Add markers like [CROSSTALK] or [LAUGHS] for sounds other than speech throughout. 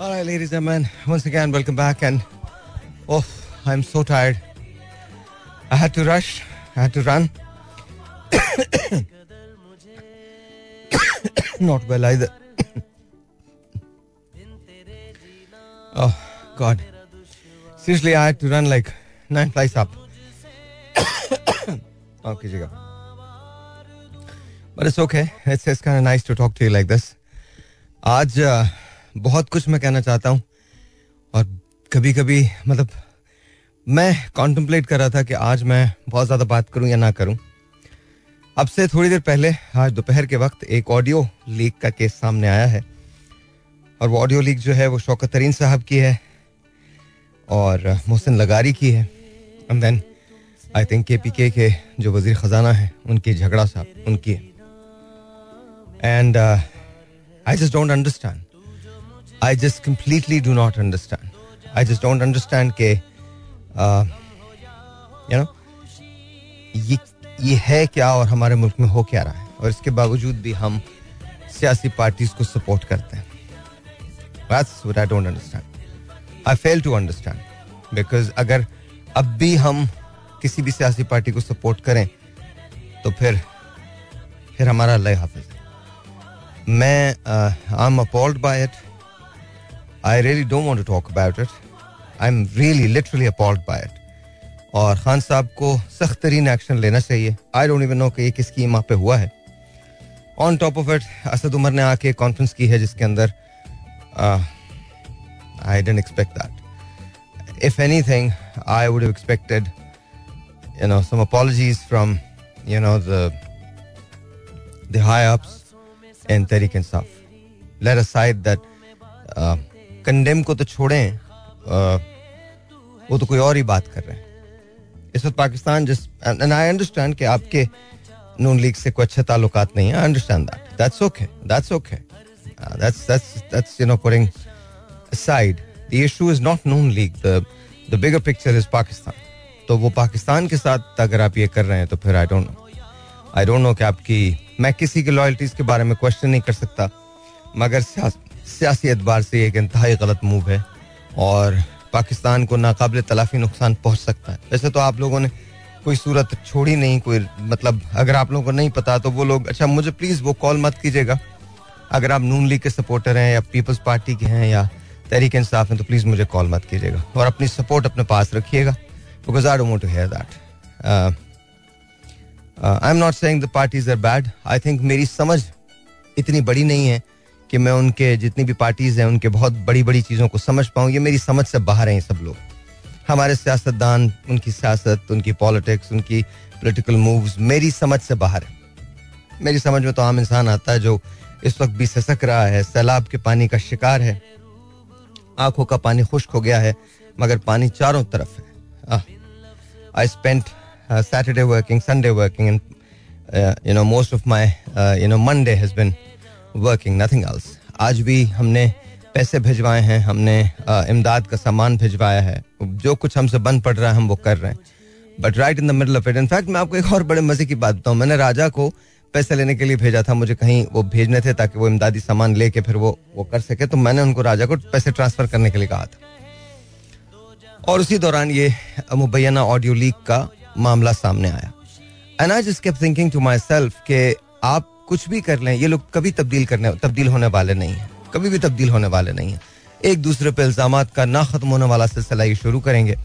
All right, ladies and gentlemen, once again, welcome back. And oh, I'm so tired. I had to rush, I had to run. [COUGHS] Not well either. [COUGHS] oh, God. Seriously, I had to run like nine flights up. [COUGHS] okay. But it's okay. It's, it's kind of nice to talk to you like this. आज बहुत कुछ मैं कहना चाहता हूँ। और कभी कभी मतलब मैं कॉन्टम्पलेट कर रहा था कि आज मैं बहुत ज़्यादा बात करूँ या ना करूँ। अब से थोड़ी देर पहले, आज दोपहर के वक्त, एक ऑडियो लीक का केस सामने आया है। और वो ऑडियो लीक जो है, वो शौकत तरीन साहब की है और मोहसिन लगारी की है। And then I think K P K के जो वज़ीर ख़जाना है, उनकी झगड़ा साहब उनकी है। And I just don't understand I just completely do not understand I just don't understand के यू नो ये ये है क्या और हमारे मुल्क में हो क्या रहा है और इसके बावजूद भी हम सियासी पार्टीज़ को सपोर्ट करते हैं what I don't understand. I fail to understand. Because अगर अब भी हम किसी भी सियासी पार्टी को सपोर्ट करें तो फिर फिर हमारा अल्लाह हाफिज मैं I am appalled by it I really don't want to talk about it I am really literally appalled by it और खान साहब को सख्त तरीन एक्शन लेना चाहिए। आई डोंट इवन नो कि ये किसकी माँ पे हुआ है। On top of it Asad Umar ने आके कॉन्फ्रेंस की है जिसके अंदर I didn't expect that if anything I would expected you know some apologies from you know the the high ups in Tehreek Insaf. Let aside uh, को तो छोड़ें वो तो कोई और ही बात कर रहे हैं। इस वक्त पाकिस्तान जिस एंड आई अंडरस्टैंड कि आपके नून लीग से कोई अच्छे ताल्लुकात नहीं है understand that that's okay that's okay that's that's that's you know putting aside the issue is not noon league the the bigger picture is pakistan तो वो पाकिस्तान के साथ अगर आप ये कर रहे हैं तो फिर I don't know I don't know कि आपकी मैं किसी की लॉयल्टीज के बारे में क्वेश्चन नहीं कर सकता मगर सियासी एतबार से एक इंतहाई गलत मूव है और पाकिस्तान को नाकबिल तलाफी नुकसान पहुँच सकता है। वैसे तो आप लोगों ने कोई सूरत छोड़ी नहीं, कोई मतलब अगर आप लोगों को नहीं पता तो वो लोग अच्छा मुझे प्लीज़ वो कॉल मत कीजिएगा। अगर आप नून लीग के सपोर्टर हैं या पीपल्स पार्टी के हैं या तहरीक इंसाफ हैं तो प्लीज़ मुझे कॉल मत कीजिएगा। और अपनी सपोर्ट अपने पास रखिएगा because I don't to hear that I am not saying the parties are bad I think मेरी समझ इतनी बड़ी नहीं है कि मैं उनके जितनी भी पार्टीज़ हैं, उनके बहुत बड़ी बड़ी चीज़ों को समझ पाऊँ। ये मेरी समझ से बाहर हैं सब लोग। हमारे सियासतदान, उनकी सियासत, उनकी पॉलिटिक्स उनकी पोलिटिकल मूव्स मेरी समझ से बाहर है। मेरी समझ में तो आम इंसान आता है जो इस वक्त भी ससक रहा है, सैलाब के पानी का शिकार है। आँखों का पानी खुश्क हो गया है, मगर पानी चारों तरफ़ है। I spent Saturday working Sunday working and you know most of my you know Monday has been working nothing else आज भी हमने पैसे भिजवाए हैं, हमने इमदाद का सामान भिजवाया है। जो कुछ हमसे बंद पड़ रहा है, हम वो कर रहे हैं। But right in the middle of it in fact मैं आपको एक और बड़े मज़े की बात बताऊँ। मैंने राजा को पैसे लेने के लिए भेजा था, मुझे कहीं वो भेजने थे ताकि वो इमदादी सामान लेके फिर वो वो कर सके। तो मैंने उनको राजा को पैसे ट्रांसफ़र करने के लिए कहा था। और उसी दौरान ये मुबैना ऑडियो लीक का मामला सामने आया। And I just thinking to myself के आप कुछ भी कर लें, ये लोग कभी तब्दील करने, तब्दील होने वाले नहीं है। कभी भी तब्दील होने वाले नहीं है। एक दूसरे पर इल्ज़ाम का ना खत्म होने वाला सिलसिला ये शुरू करेंगे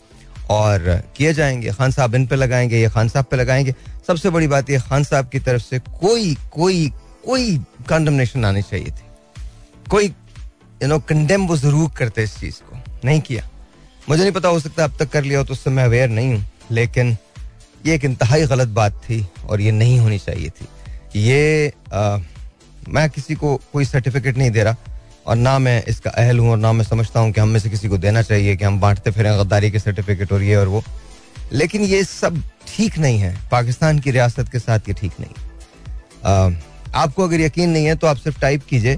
और किए जाएँगे। खान साहब इन पे लगाएँगे, ये खान साहब पे लगाएँगे। सबसे बड़ी बात ये, खान साहब की तरफ़ से कोई कोई कोई कंडमनेशन आनी चाहिए थी। कोई यू नो कंडेम वो ज़रूर करते इस चीज़ को। नहीं किया। मुझे नहीं पता, हो सकता अब तक कर लिया हो तो उससे मैं अवेयर नहीं हूँ। लेकिन ये एक इंतहाई गलत बात थी और ये नहीं होनी चाहिए थी। ये आ, मैं किसी को कोई सर्टिफिकेट नहीं दे रहा और ना मैं इसका अहल हूँ और ना मैं समझता हूँ कि हम में से किसी को देना चाहिए कि हम बांटते फिरें गद्दारी के सर्टिफिकेट और ये और वो। लेकिन ये सब ठीक नहीं है। पाकिस्तान की रियासत के साथ ये ठीक नहीं। आ, आपको अगर यकीन नहीं है तो आप सिर्फ़ टाइप कीजिए।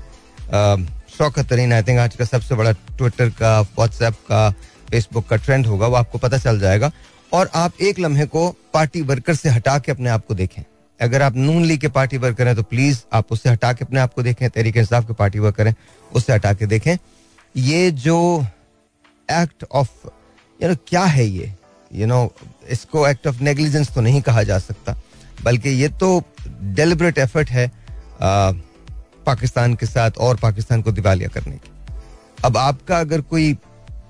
शौकत तरीन आई थिंक आज का सबसे बड़ा ट्विटर का व्हाट्सएप का फेसबुक का ट्रेंड होगा वो आपको पता चल जाएगा। और आप एक लम्हे को पार्टी वर्कर से हटा के अपने आप को देखें। अगर आप नून लीग के पार्टी वर्कर हैं तो प्लीज़ आप उससे हटा के अपने आप को देखें तहरीक इंसाफ के पार्टी वर्कर हैं उससे हटा के देखें। ये जो एक्ट ऑफ़ यू नो क्या है ये? यू नो इसको एक्ट ऑफ़ नेग्लिजेंस तो नहीं कहा जा सकता बल्कि ये तो डेलिबरेट एफर्ट है आ, पाकिस्तान के साथ और पाकिस्तान को दिवालिया करने की। अब आपका अगर कोई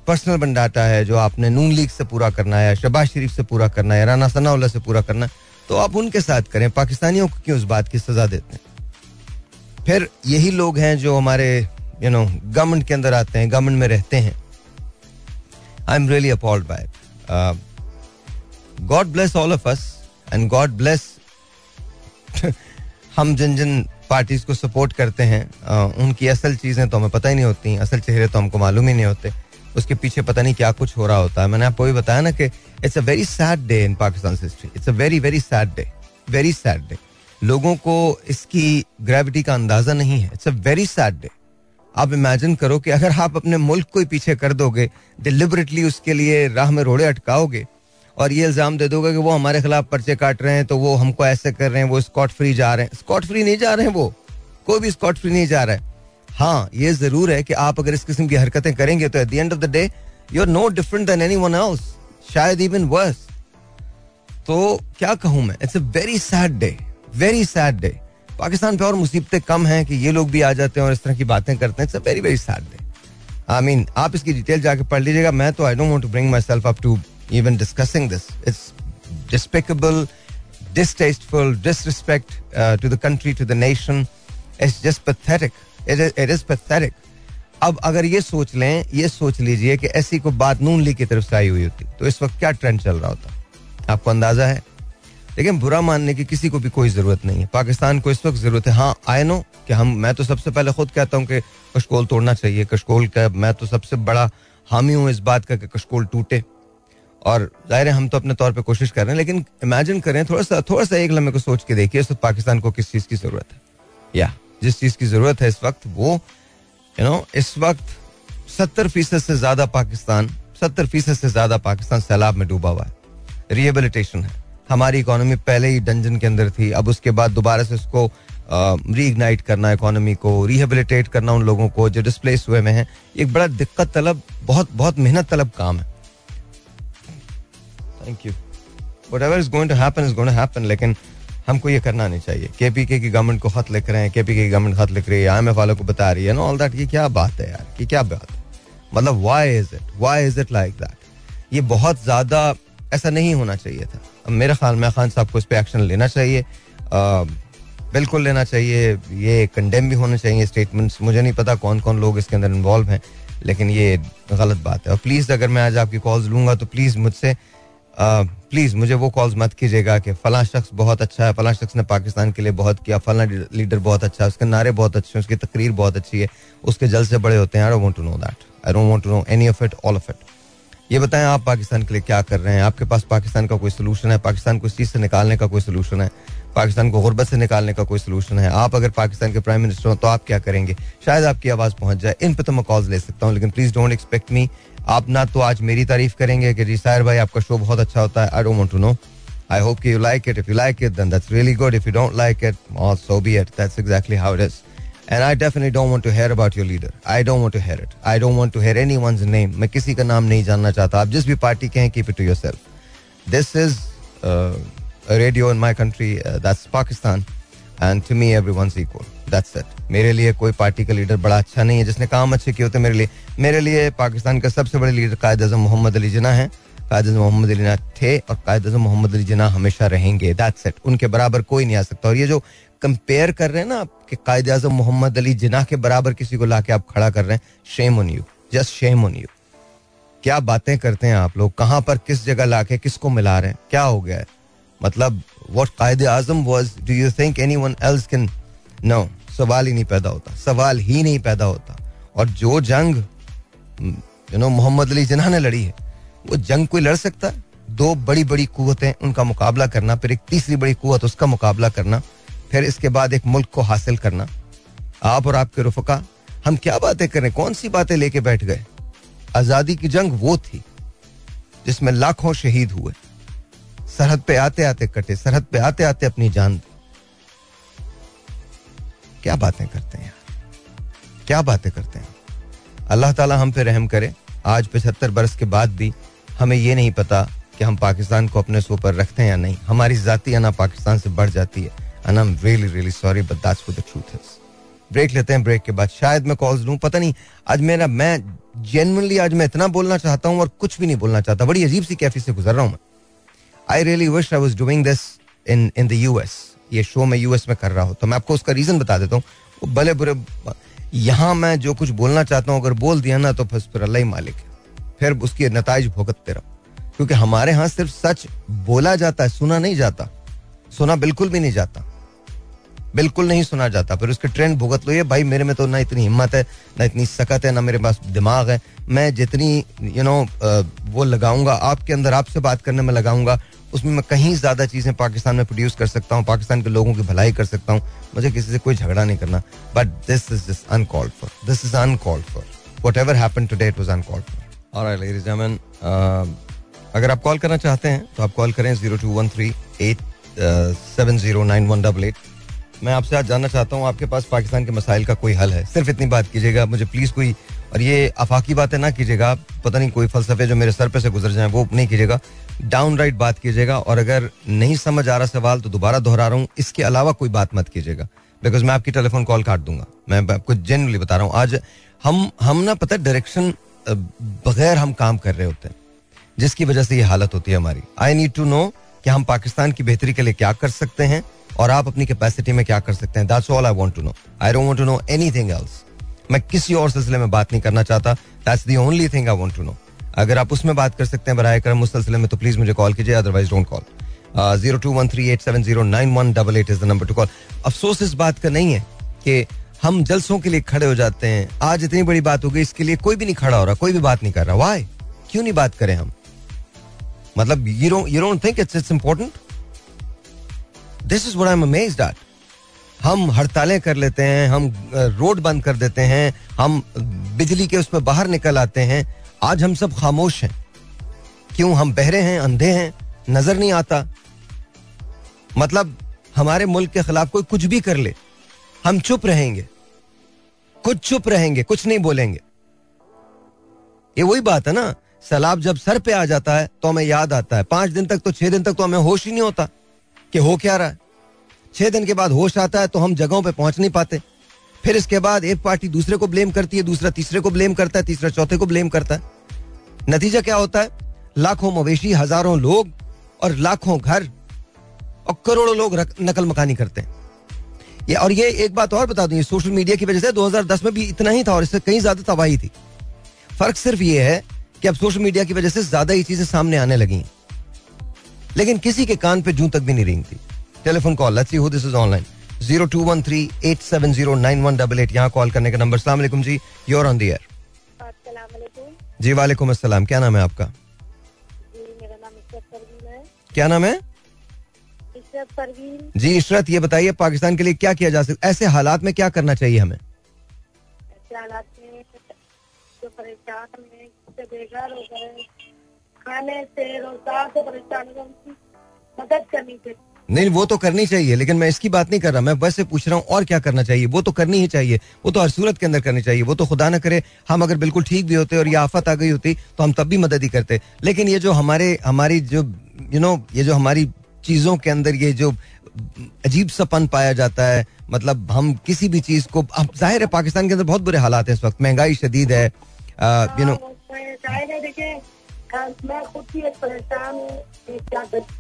पर्सनल बंडाटा है जो आपने नून लीग से पूरा करना है शबाज शरीफ से पूरा करना है राना सनाउल्ला से पूरा करना है तो आप उनके साथ करें। पाकिस्तानियों को क्यों उस बात की सजा देते हैं? फिर यही लोग हैं जो हमारे यू नो गवर्नमेंट के अंदर आते हैं गवर्नमेंट में रहते हैं। I am really appalled by God bless all of us and God bless हम जिन जिन पार्टीज़ को सपोर्ट करते हैं uh, उनकी असल चीज़ें तो हमें पता ही नहीं होती असल चेहरे तो हमको मालूम ही नहीं होते। उसके पीछे पता नहीं क्या कुछ हो रहा होता है। मैंने आपको भी बताया ना कि it's a very sad day in Pakistan history it's a very very sad day very sad day लोगों को इसकी ग्रेविटी का अंदाज़ा नहीं है। It's a very sad day आप इमेजिन करो कि अगर आप अपने मुल्क को ही पीछे कर दोगे डिलिबरेटली उसके लिए राह में रोड़े अटकाओगे, और ये इल्ज़ाम दे दोगे कि वो हमारे खिलाफ पर्चे काट रहे हैं तो वो हमको ऐसे कर रहे हैं, वो स्कॉट फ्री जा रहे हैं। स्कॉट फ्री नहीं जा रहे हैं वो। कोई भी स्कॉट फ्री नहीं जा रहा है। हाँ ये ज़रूर है कि आप अगर इस किस्म की हरकतें करेंगे तो at the end of the day you are no different than anyone else शायद इवन वर्स तो क्या कहूँ मैं? It's a very sad day very sad day Pakistan पे और मुसीबतें कम हैं कि ये लोग भी आ जाते हैं और इस तरह की बातें करते हैं. It's a very very sad day I mean आप इसकी डिटेल जाके पढ़ लीजिएगा. मैं तो I don't want to bring myself up to even discussing this it's despicable disrespect uh, to the country to the nation. It's just pathetic. It is pathetic अब अगर ये सोच लें, ये सोच लीजिए कि ऐसी को बात नून लीग की तरफ़ से आई हुई होती तो इस वक्त क्या ट्रेंड चल रहा होता? आपको अंदाज़ा है? लेकिन बुरा मानने की किसी को भी कोई ज़रूरत नहीं है। पाकिस्तान को इस वक्त ज़रूरत है। हाँ आई नो कि हम, मैं तो सबसे पहले खुद कहता हूँ कि कशकोल तोड़ना चाहिए। कशकोल का, मैं तो सबसे बड़ा हामी हूँ इस बात का कि कशकोल टूटे। और ज़ाहिर है, हम तो अपने तौर पे कोशिश कर रहे हैं, लेकिन इमेजिन करें, थोड़ा सा थोड़ा सा एक लम्हे को सोच के देखिए, इस वक्त पाकिस्तान को किस चीज़ की ज़रूरत है। या जिस चीज़ की ज़रूरत है इस वक्त वो यू नो इस वक्त सत्तर फ़ीसद से ज़्यादा पाकिस्तान, सत्तर फ़ीसद से ज़्यादा पाकिस्तान सैलाब में डूबा हुआ है। रिहेबिलिटेशन है। हमारी इकोनॉमी पहले ही डंजन के अंदर थी, अब उसके बाद दोबारा से उसको रीइग्नाइट करना इकोनॉमी को रिहेबिलिटेट करना उन लोगों को जो डिस्प्लेस हुए में है एक बड़ा दिक्कत तलब, बहुत बहुत मेहनत तलब काम है। Thank you whatever is going to happen is going to happen लेकिन हमको ये करना नहीं चाहिए। के पी के गवर्नमेंट को खत लिख रहे हैं के पी के गवर्नमेंट खत लिख रही है आई एम एफ़ वालों को बता रही है नो ऑल दैट ये क्या बात है यार, कि क्या बात है? मतलब why is it why is it like that ये बहुत ज़्यादा ऐसा नहीं होना चाहिए था। अब मेरे ख्याल, में खान साहब को इस पर एक्शन लेना चाहिए। बिल्कुल लेना चाहिए। ये कंडेम भी होने चाहिए स्टेटमेंट्स मुझे नहीं पता कौन कौन लोग इसके अंदर इन्वॉल्व हैं, लेकिन ये गलत बात है। और प्लीज़ अगर मैं आज आपकी कॉल्स लूँगा तो प्लीज़ मुझसे प्लीज़ मुझे वो कॉल्स मत कीजिएगा कि फला शख्स बहुत अच्छा है, फला शख्स ने पाकिस्तान के लिए बहुत किया, फला लीडर बहुत अच्छा है, उसके नारे बहुत अच्छे हैं, उसकी तकरीर बहुत अच्छी है, उसके जल से बड़े होते हैं I don't know that any of it all of it ये बताएँ, आप पाकिस्तान के लिए क्या कर रहे हैं? आपके पास पाकिस्तान का कोई सोल्यूशन है? पाकिस्तान को इस चीज़ से निकालने का कोई सोल्यूशन है? पाकिस्तान को गुर्बत से निकालने का कोई सोल्यूशन है? आप अगर पाकिस्तान के प्राइम मिनिस्टर हो तो आप क्या करेंगे? शायद आपकी आवाज़ पहुँच जाए। इन पर तो मैं कॉल्स ले सकता हूँ, लेकिन प्लीज़ डोंट एक्सपेक्ट मी आप ना तो आज मेरी तारीफ़ करेंगे कि जी सायर भाई, आपका शो बहुत अच्छा होता है। I don't want to know I hope कि you like it if you like it then that's really good if you don't like it all so be it that's exactly how it is and I definitely don't want to hear about your leader I don't want to hear it I don't want to hear anyone's name मैं किसी का नाम नहीं जानना चाहता। आप जिस भी पार्टी के हैं keep it to yourself this is radio in my country that's Pakistan and to me everyone's equal that's it मेरे लिए कोई पार्टी का लीडर बड़ा अच्छा नहीं है, जिसने काम अच्छे किए होते मेरे लिए। मेरे लिए पाकिस्तान का सबसे बड़े लीडर कायद अजम मोहम्मद अली जिना है। कायद अजम मोहम्मद अली जिना थे और कायद अजम मोहम्मद अली जिना हमेशा रहेंगे। दैट्स इट उनके बराबर कोई नहीं आ सकता। और ये जो कंपेयर कर रहे हैं ना कि कायद अजम मोहम्मद अली जिना के बराबर किसी को लाके आप खड़ा कर रहे हैं shame on you just shame on you क्या बातें करते हैं आप लोग? कहाँ पर किस जगह लाके किसको मिला रहे हैं? क्या हो गया है? मतलब what Quaid Azam was do you think anyone else can no सवाल ही नहीं पैदा होता, सवाल ही नहीं पैदा होता। और जो जंग यू नो मोहम्मद अली जिन्हा ने लड़ी है, वो जंग कोई लड़ सकता है? दो बड़ी बड़ी कुतें उनका मुकाबला करना, फिर एक तीसरी बड़ी कुत उसका मुकाबला करना, फिर इसके बाद एक मुल्क को हासिल करना। आप और आपके रुफका, हम क्या बातें करें कौन सी बातें लेके बैठ गए? आज़ादी की जंग वो थी, जिसमें लाखों शहीद हुए। सरहद पे आते आते कटे, सरहद पे आते आते अपनी जान दी। क्या बातें करते हैं? यार क्या बातें करते हैं? अल्लाह ताला हम पे रहम करे। आज पचहत्तर बरस के बाद भी हमें ये नहीं पता कि हम पाकिस्तान को अपने सो पर रखते हैं या नहीं। हमारी जाती अना पाकिस्तान से बढ़ जाती है। And I am really really sorry but that's the truth is break लेते हैं ब्रेक के बाद। शायद मैं कॉल्स लूँ, पता नहीं। आज मेरा, मैं जेनवनली आज मैं इतना बोलना चाहता हूँ और कुछ भी नहीं बोलना चाहता। बड़ी अजीब सी कैफी से गुजर रहा हूँ मैं। I really wish I was doing this in in the US ये शो मैं यूएस में कर रहा हूँ। तो मैं आपको उसका रीजन बता देता हूँ। भले बुरे यहाँ मैं जो कुछ बोलना चाहता हूँ, अगर बोल दिया ना तो फिर अल्लाह ही मालिक है। फिर उसके नतज भुगतते रहो। क्योंकि हमारे यहाँ सिर्फ़ सच बोला जाता है, सुना नहीं जाता। सुना बिल्कुल भी नहीं जाता। बिल्कुल नहीं सुना जाता। फिर उसके ट्रेंड भुगत लो, ये भाई मेरे में तो ना इतनी हिम्मत है, ना इतनी सकत है, ना मेरे पास दिमाग है। मैं जितनी यू नो वो लगाऊँगा, आपके अंदर आपसे बात करने में लगाऊँगा, उसमें मैं कहीं ज़्यादा चीज़ें पाकिस्तान में प्रोड्यूस कर सकता हूँ, पाकिस्तान के लोगों की भलाई कर सकता हूँ। मुझे किसी से कोई झगड़ा नहीं करना। But this is this uncalled for this is uncalled for whatever happen was uncalled for अगर आप कॉल करना चाहते हैं तो आप कॉल करें zero two one three eight seven zero nine one double eight मैं आपसे आज जानना चाहता हूँ, आपके पास पाकिस्तान के मसाइल का कोई हल है? सिर्फ़ इतनी बात कीजिएगा, मुझे प्लीज़ कोई, और ये अफाकी बातें ना कीजिएगा पता नहीं कोई फलसफे जो मेरे सर पे से गुजर जाए, वो नहीं कीजिएगा। डाउन राइट बात कीजिएगा, और अगर नहीं समझ आ रहा सवाल तो दोबारा दोहरा रहा हूँ। इसके अलावा कोई बात मत कीजिएगा बिकॉज़ मैं आपकी टेलीफोन कॉल काट दूँगा। मैं आपको जेनरली बता रहा हूँ, आज हम हम ना, पता डायरेक्शन बगैर हम काम कर रहे होते हैं, जिसकी वजह से ये हालत होती है हमारी। आई नीड टू नो कि हम पाकिस्तान की बेहतरी के लिए क्या कर सकते हैं और आप अपनी कैपेसिटी में क्या कर सकते हैं? That's all I want to know I don't want to know anything else मैं किसी और सिलसिले में बात नहीं करना चाहता। That's the only thing I want to know अगर आप उसमें बात कर सकते हैं बराए करम, उस सिलसिले में तो प्लीज़ मुझे कॉल कीजिए otherwise don't call zero two one three eight seven zero nine one double eight is the number to call अफसोस इस बात का नहीं है कि हम जलसों के लिए खड़े हो जाते हैं। आज इतनी बड़ी बात हो गई, इसके लिए कोई भी नहीं खड़ा हो रहा, कोई भी बात नहीं कर रहा। वाई क्यों नहीं बात करें हम? मतलब you don't think it's it's important this is I am amazed हम हड़तालें कर लेते हैं, हम रोड बंद कर देते हैं, हम बिजली के उसमें बाहर निकल आते हैं। आज हम सब खामोश हैं। क्यों हम बहरे हैं, अंधे हैं? नज़र नहीं आता। मतलब हमारे मुल्क के खिलाफ कोई कुछ भी कर ले, हम चुप रहेंगे। कुछ चुप रहेंगे, कुछ नहीं बोलेंगे। ये वही बात है ना, सैलाब जब सर पे आ जाता है तो हमें याद आता है। पाँच दिन तक तो छह दिन तक तो हमें होश ही नहीं होता कि हो क्या रहा है। छह दिन के बाद होश आता है तो हम जगहों पे पहुँच नहीं पाते। फिर इसके बाद एक पार्टी दूसरे को ब्लेम करती है, दूसरा तीसरे को ब्लेम करता है, तीसरा चौथे को ब्लेम करता है। नतीजा क्या होता है? लाखों मवेशी, हज़ारों लोग और लाखों घर और करोड़ों लोग नकल मकानी करते हैं। ये, और ये एक बात और बता दूँ, ये सोशल मीडिया की वजह से 2010 में भी इतना ही था और इससे कहीं ज़्यादा तबाही थी। फ़र्क सिर्फ़ ये है कि अब सोशल मीडिया की वजह से ज़्यादा ही चीज़ें सामने आने लगी लेकिन किसी के कान पे जू तक भी नहीं थी telephone call let's see who this is online zero two one three eight seven zero nine one double eight यहाँ कॉल करने का नंबर सलाम जी योर ऑन दी एयर जी वालेकुम अस्सलाम। क्या नाम है आपका? जी मेरा नाम इशरत परवीन है। क्या नाम है? इशरत परवीन। जी इशरत ये बताइए पाकिस्तान के लिए क्या किया जा सकता ऐसे हालात में क्या करना चाहिए हमें? ऐसे हालात में जो परेशान है बेघर हो गए खाने से रोज़गार से परेशान हो मदद करनी चाहिए। नहीं, वो तो करनी चाहिए, लेकिन मैं इसकी बात नहीं कर रहा, मैं वैसे पूछ रहा हूँ, और क्या करना चाहिए? वो तो करनी ही चाहिए, वो तो हर सूरत के अंदर करनी चाहिए, वो तो खुदा ना करे, हम अगर बिल्कुल ठीक भी होते और ये आफत आ गई होती तो हम तब भी मदद ही करते। लेकिन ये जो हमारे, हमारी जो यू नो ये जो हमारी चीज़ों के अंदर ये जो अजीब सपन पाया जाता है मतलब हम किसी भी चीज़ को, अब ज़ाहिर है पाकिस्तान के अंदर बहुत बुरे हालात हैं इस वक्त, महँगाई शदीद है यू नो मैं खुद ही एक परेशान हूँ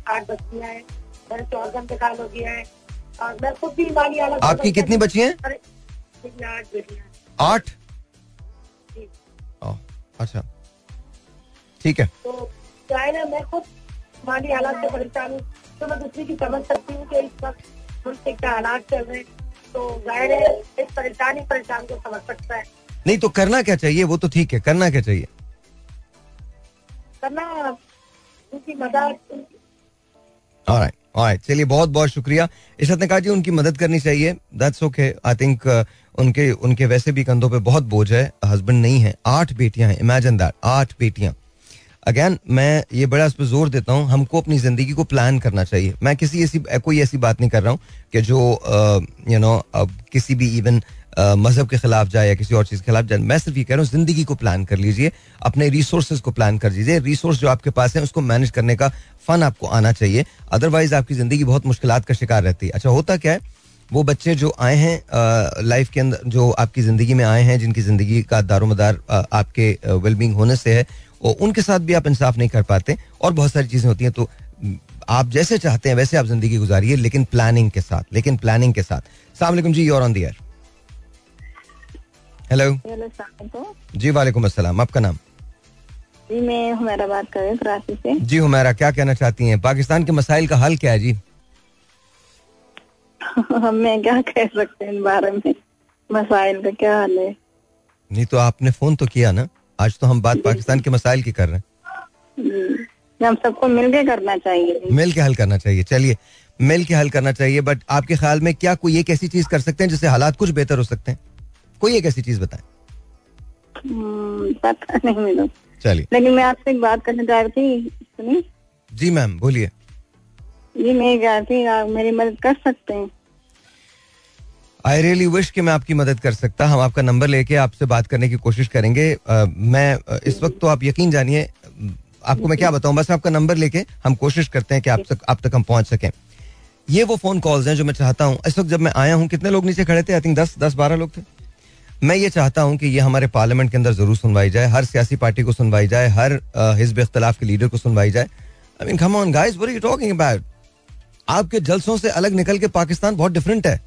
आठ बच्चियाँ हैं मैंने चौर इंतकाल हो गया है। और मैं खुद भी माली हालत आपकी कितनी बची हैं? आठ अच्छा। ठीक है। तो ना मैं खुद हालात से परेशान हूँ। तो मैं दूसरी की समझ सकती हूँ कि इस वक्त मुल्क के क्या हालात चल रहे तो ज़ाहिर है इस परेशान ही परेशान को समझ सकता है। नहीं तो करना क्या चाहिए? वो तो ठीक है करना क्या चाहिए? करना उनकी मदद ऑलराइट चलिए बहुत बहुत शुक्रिया इशरत ने कहा जी, उनकी मदद करनी चाहिए। दैट्स ओके आई थिंक उनके उनके वैसे भी कंधों पे बहुत बोझ है। हस्बैंड नहीं है। आठ बेटियाँ हैं। इमेजिन दैट आठ बेटियाँ। अगेन मैं ये बड़ा इस पर ज़ोर देता हूँ। हमको अपनी ज़िंदगी को प्लान करना चाहिए। मैं किसी ऐसी, कोई ऐसी बात नहीं कर रहा हूँ कि जो यू नो अब किसी भी इवन मज़हब के खिलाफ जाए या किसी और चीज़ के खिलाफ जाए, मैं सिर्फ़ ये कह रहा हूँ, ज़िंदगी को प्लान कर लीजिए, अपने रिसोर्सेज को प्लान कर लीजिए रिसोर्स जो आपके पास है, उसको मैनेज करने का फन आपको आना चाहिए अदरवाइज़ आपकी ज़िंदगी बहुत मुश्किल का शिकार रहती है। अच्छा होता क्या है, वो बच्चे जो आए हैं लाइफ के अंदर, जो आपकी ज़िंदगी में आए हैं, जिनकी ज़िंदगी का दारोमदार आपके वेलबींग होने से है और उनके साथ भी आप इंसाफ नहीं कर पाते और बहुत सारी चीज़ें होती हैं तो आप जैसे चाहते हैं, वैसे आप ज़िंदगी गुजारिए, लेकिन प्लानिंग के साथ, लेकिन प्लानिंग के साथ। सलाम जी you're on the air hello जी वालेकुम अस्सलाम। आपका नाम? जी मैं हुमैरा बात कर रही हूँ से। जी हुमैरा क्या कहना चाहती हैं? पाकिस्तान के मसाइल का हल क्या है जी? [LAUGHS] मैं क्या कह सकते हैं इन बारे में? मसाइल का क्या हाल है? नहीं तो आपने फ़ोन तो किया ना? आज तो हम बात पाकिस्तान के मसाइल की कर रहे हैं। हम सबको मिलके करना चाहिए। मिल के हल करना चाहिए। चलिए मिल के हल करना चाहिए बट आपके ख्याल में क्या कोई एक ऐसी चीज़ कर सकते हैं जिससे हालात कुछ बेहतर हो सकते हैं? कोई एक ऐसी चीज़ बताएँ। हम्म, पता नहीं चलिए। लेकिन मैं आपसे एक बात करना चाह रही थी जी मैम बोलिए। जी मैं चाहती आप मेरी मदद कर सकते हैं। आई रियली विश कि मैं आपकी मदद कर सकता हम आपका नंबर लेके आपसे बात करने की कोशिश करेंगे। आ, मैं इस वक्त तो आप यकीन जानिए आपको मैं क्या बताऊँ बस आपका नंबर लेके हम कोशिश करते हैं कि आप तक आप तक हम पहुँच सकें। ये वो फ़ोन कॉल्स हैं जो मैं चाहता हूँ। इस वक्त जब मैं आया हूँ कितने लोग नीचे खड़े थे? आई थिंक दस दस बारह लोग थे। मैं ये चाहता हूँ कि ये हमारे पार्लियामेंट के अंदर ज़रूर सुनवाई जाए, हर सियासी पार्टी को सुनवाई जाए, हर हिजब इख्तलाफ के लीडर को सुनवाई जाए। I mean come on guys what are you talking about आपके जलसों से अलग निकल के पाकिस्तान बहुत डिफरेंट है।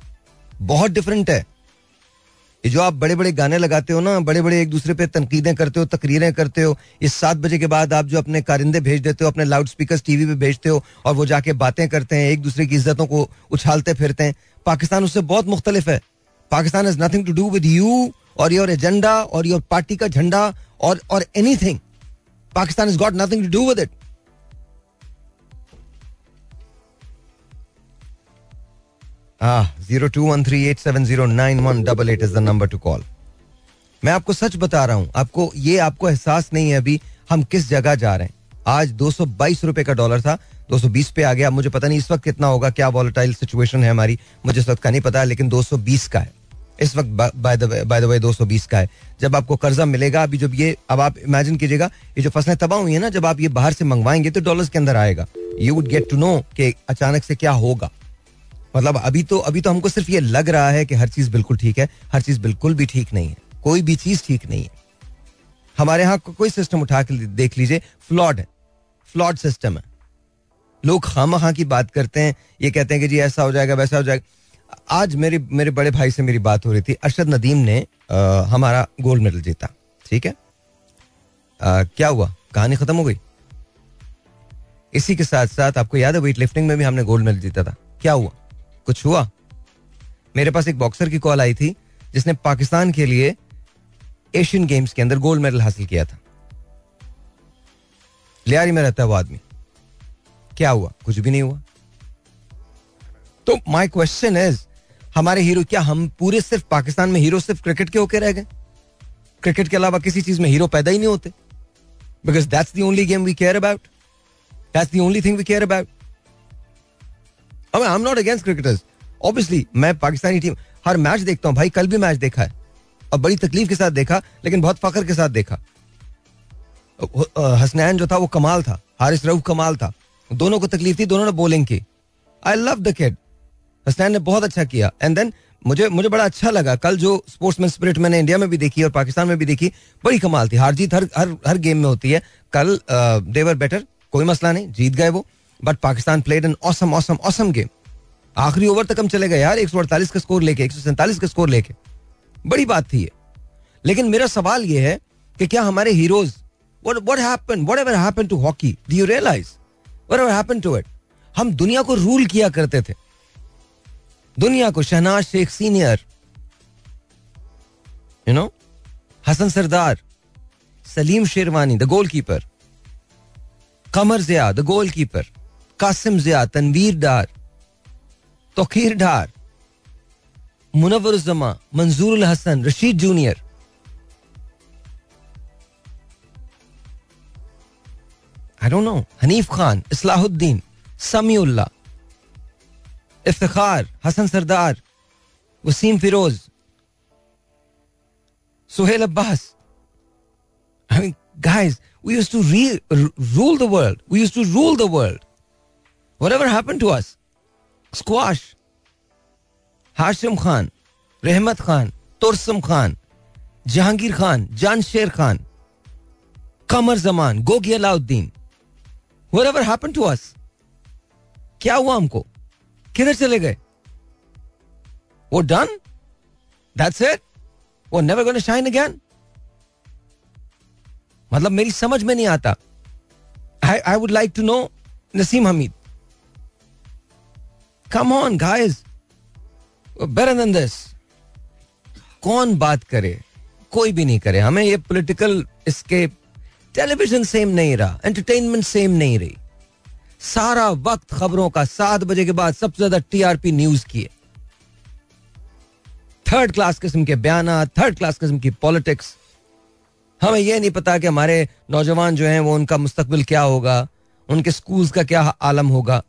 बहुत डिफरेंट है। ये जो आप बड़े बड़े गाने लगाते हो ना बड़े बड़े एक दूसरे पे तनकीदें करते हो, तकरीरें करते हो, इस सात बजे के बाद आप जो अपने कारिंदे भेज देते हो, अपने लाउड स्पीकर टीवी पे भेजते हो, और वो जाके बातें करते हैं, एक दूसरे की इज्जतों को उछालते फिरते हैं। पाकिस्तान उससे बहुत मुख्तलिफ़ है। Pakistan is nothing to do with you और योर एजेंडा और योर पार्टी का झंडा और और anything Pakistan is got nothing to do with it zero two one three eight seven zero nine one double eight is the number to call मैं आपको सच बता रहा हूँ, आपको, ये आपको एहसास नहीं है अभी हम किस जगह जा रहे हैं। आज दो सौ बाईस रुपए का डॉलर था, दो सौ बीस पे आ गया। मुझे पता नहीं इस वक्त कितना होगा, क्या वॉलेटाइल सिचुएशन है हमारी, मुझे इस वक्त का नहीं पता, लेकिन दो सौ बीस का है। इस वक्त बाय द वे दो सौ बीस का है। जब आपको कर्जा मिलेगा अभी जब ये अब आप इमेजिन कीजिएगा ये जो फ़सलें तबाह हुई है ना जब आप ये बाहर से मंगवाएँगे तो डॉलर्स के अंदर आएगा। You would get to know कि अचानक से क्या होगा। मतलब अभी तो अभी तो हमको सिर्फ़ ये लग रहा है कि हर चीज़ बिल्कुल ठीक है हर चीज़ बिल्कुल भी ठीक नहीं है। कोई भी चीज़ ठीक नहीं है। हमारे यहाँ को, कोई सिस्टम उठा के देख लीजिए फ्लॉड है। फ्लॉड सिस्टम है। लोग खामा खां की बात करते हैं ये कहते हैं कि जी ऐसा हो जाएगा वैसा हो जाएगा। आज मेरे मेरे बड़े भाई से मेरी बात हो रही थी। अरशद नदीम ने आ, हमारा गोल्ड मेडल जीता। ठीक है? आ, क्या हुआ? कहानी खत्म हो गई? इसी के साथ साथ आपको याद है वेट लिफ्टिंग में भी हमने गोल्ड मेडल जीता था। क्या हुआ? कुछ हुआ? मेरे पास एक बॉक्सर की कॉल आई थी जिसने पाकिस्तान के लिए एशियन गेम्स के अंदर गोल्ड मेडल हासिल किया था। लियारी में रहता है वो आदमी। क्या हुआ? कुछ भी नहीं हुआ। तो माई क्वेश्चन इज़ हमारे हीरो क्या हम पूरे सिर्फ़ पाकिस्तान में हीरो सिर्फ़ क्रिकेट के होके रह गए? क्रिकेट के अलावा किसी चीज़ में हीरो पैदा ही नहीं होते। Because that's the only game we care about that's the only thing we care about I am not against cricketers obviously मैं पाकिस्तानी टीम हर मैच देखता हूँ भाई, कल भी मैच देखा है। और बड़ी तकलीफ़ के साथ देखा, लेकिन बहुत फखर के साथ देखा। हसनैन जो था, वो कमाल था। हारिस रऊफ कमाल था। दोनों को तकलीफ़ थी, दोनों ने बॉलिंग की। I love the kid Hasnain ने बहुत अच्छा किया। एंड देन मुझे मुझे बड़ा अच्छा लगा। कल जो स्पोर्ट्समैन स्पिरिट मैंने इंडिया में भी देखी और पाकिस्तान में भी देखी, बड़ी कमाल थी। हार जीत हर हर हर गेम में होती है। कल देवर बेटर कोई मसला नहीं, जीत गए वो। But Pakistan played an awesome awesome awesome game आखिरी ओवर तक हम चले गए यार, एक सौ अड़तालीस का स्कोर लेके, एक सौ सैंतालीस का स्कोर लेके। बड़ी बात थी ये। लेकिन मेरा सवाल ये है कि क्या हमारे heroes whatever happened to hockey? Do you realize? Whatever happened to it? हम दुनिया को रूल किया करते थे। दुनिया को Shahnaz Sheikh senior you know Hasan Sardar, Salim Sherwani the goalkeeper Qamar Zia the goalkeeper Qasim Zia, Tanvir Dar, Tauqir Dar Munawar Zaman Manzoor Hasan, Rashid junior. I don't know Hanif Khan, Islahuddin, Samiullah Iftikhar Hasan Sardar Waseem Feroz Suhail Abbas. I mean, guys, we used to re- rule the world. We used to rule the world. Whatever happened to us? Squash. Hashim Khan, Rehmat Khan, Tursum Khan, Jahangir Khan, Jan Sher Khan, Kamar Zaman, Gogi Alauddin. Whatever happened to us? क्या हुआ हमको किधर चले गए? वो done that's it वो never gonna shine again मतलब मेरी समझ में नहीं आता। I I would like to know Naseem Hameed come on guys better than this कौन बात करे? कोई भी नहीं करे। हमें ये पॉलिटिकल इसके टेलीविज़न सेम नहीं रहा एंटरटेनमेंट सेम नहीं रही। सारा वक्त खबरों का सात बजे के बाद सबसे ज़्यादा टीआरपी न्यूज़ की है। थर्ड क्लास किस्म के बयान थर्ड क्लास किस्म की पॉलिटिक्स हमें यह नहीं पता कि हमारे नौजवान जो हैं, वो उनका मुस्तकबिल क्या होगा, उनके स्कूल्स का क्या आलम होगा।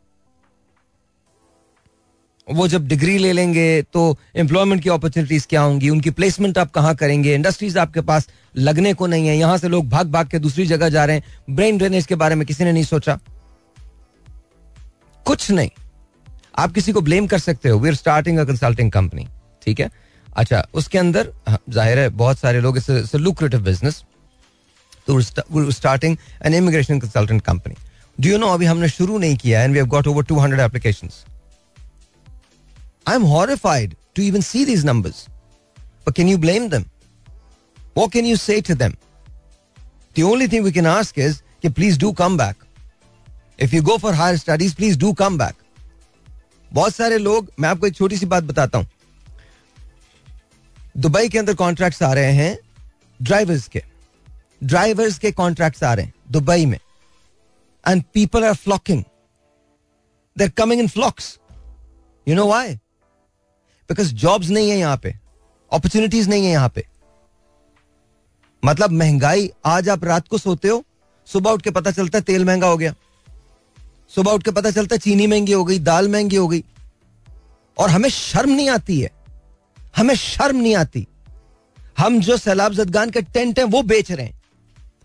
वो जब डिग्री ले लेंगे तो एम्प्लॉयमेंट की अपॉर्चुनिटीज़ क्या होंगी, उनकी प्लेसमेंट आप कहाँ करेंगे? इंडस्ट्रीज़ आपके पास लगने को नहीं है। यहाँ से लोग भाग भाग के दूसरी जगह जा रहे हैं। ब्रेन ड्रेनेज के बारे में किसी ने नहीं सोचा। कुछ नहीं। आप किसी को ब्लेम कर सकते हो। We are starting a consulting company ठीक है? अच्छा उसके अंदर हाँ, ज़ाहिर है बहुत सारे लोग लुक्रेटिव बिज़नेस तो starting an immigration consultant company do you know अभी हमने शुरू नहीं किया and we have got over 200 applications I am horrified to even see these numbers can you blame them what can you say to only thing we can ask is कि please do come back if you go for higher studies please do come back बहुत सारे लोग, मैं आपको एक छोटी सी बात बताता हूँ। दुबई के अंदर कॉन्ट्रैक्ट्स आ रहे हैं ड्राइवर्स के। ड्राइवर्स के कॉन्ट्रैक्ट्स आ रहे हैं, दुबई में। And people are flocking there coming in flocks you know why because jobs नहीं है यहाँ पे। अपॉर्चुनिटीज़ नहीं है यहाँ पे। मतलब महँगाई, आज आप रात को सोते हो, सुबह उठ के पता चलता है तेल महँगा हो गया। सुबह उठ के पता चलता है चीनी महँगी हो गई दाल महँगी हो गई। और हमें शर्म नहीं आती है। हमें शर्म नहीं आती। हम जो सैलाब जदगान के टेंट हैं वो बेच रहे हैं।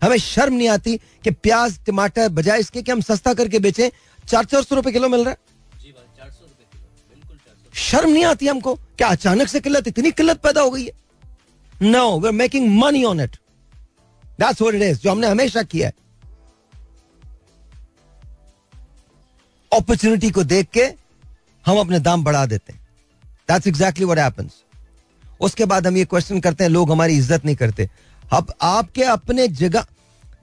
हमें शर्म नहीं आती कि प्याज टमाटर बजाय इसके कि हम सस्ता करके बेचें। चार चार सौ रुपए किलो मिल रहा है। शर्म नहीं आती हमको क्या अचानक से किल्लत इतनी किल्लत पैदा हो गई है। No we are making money on it that's what it is जो हमने हमेशा किया है। अपॉर्चुनिटी को देख के हम अपने दाम बढ़ा देते हैं। एग्जैक्टली उसके बाद हम ये क्वेश्चन करते हैं, लोग हमारी इज़्ज़त नहीं करते। अब आपके अपने जगह,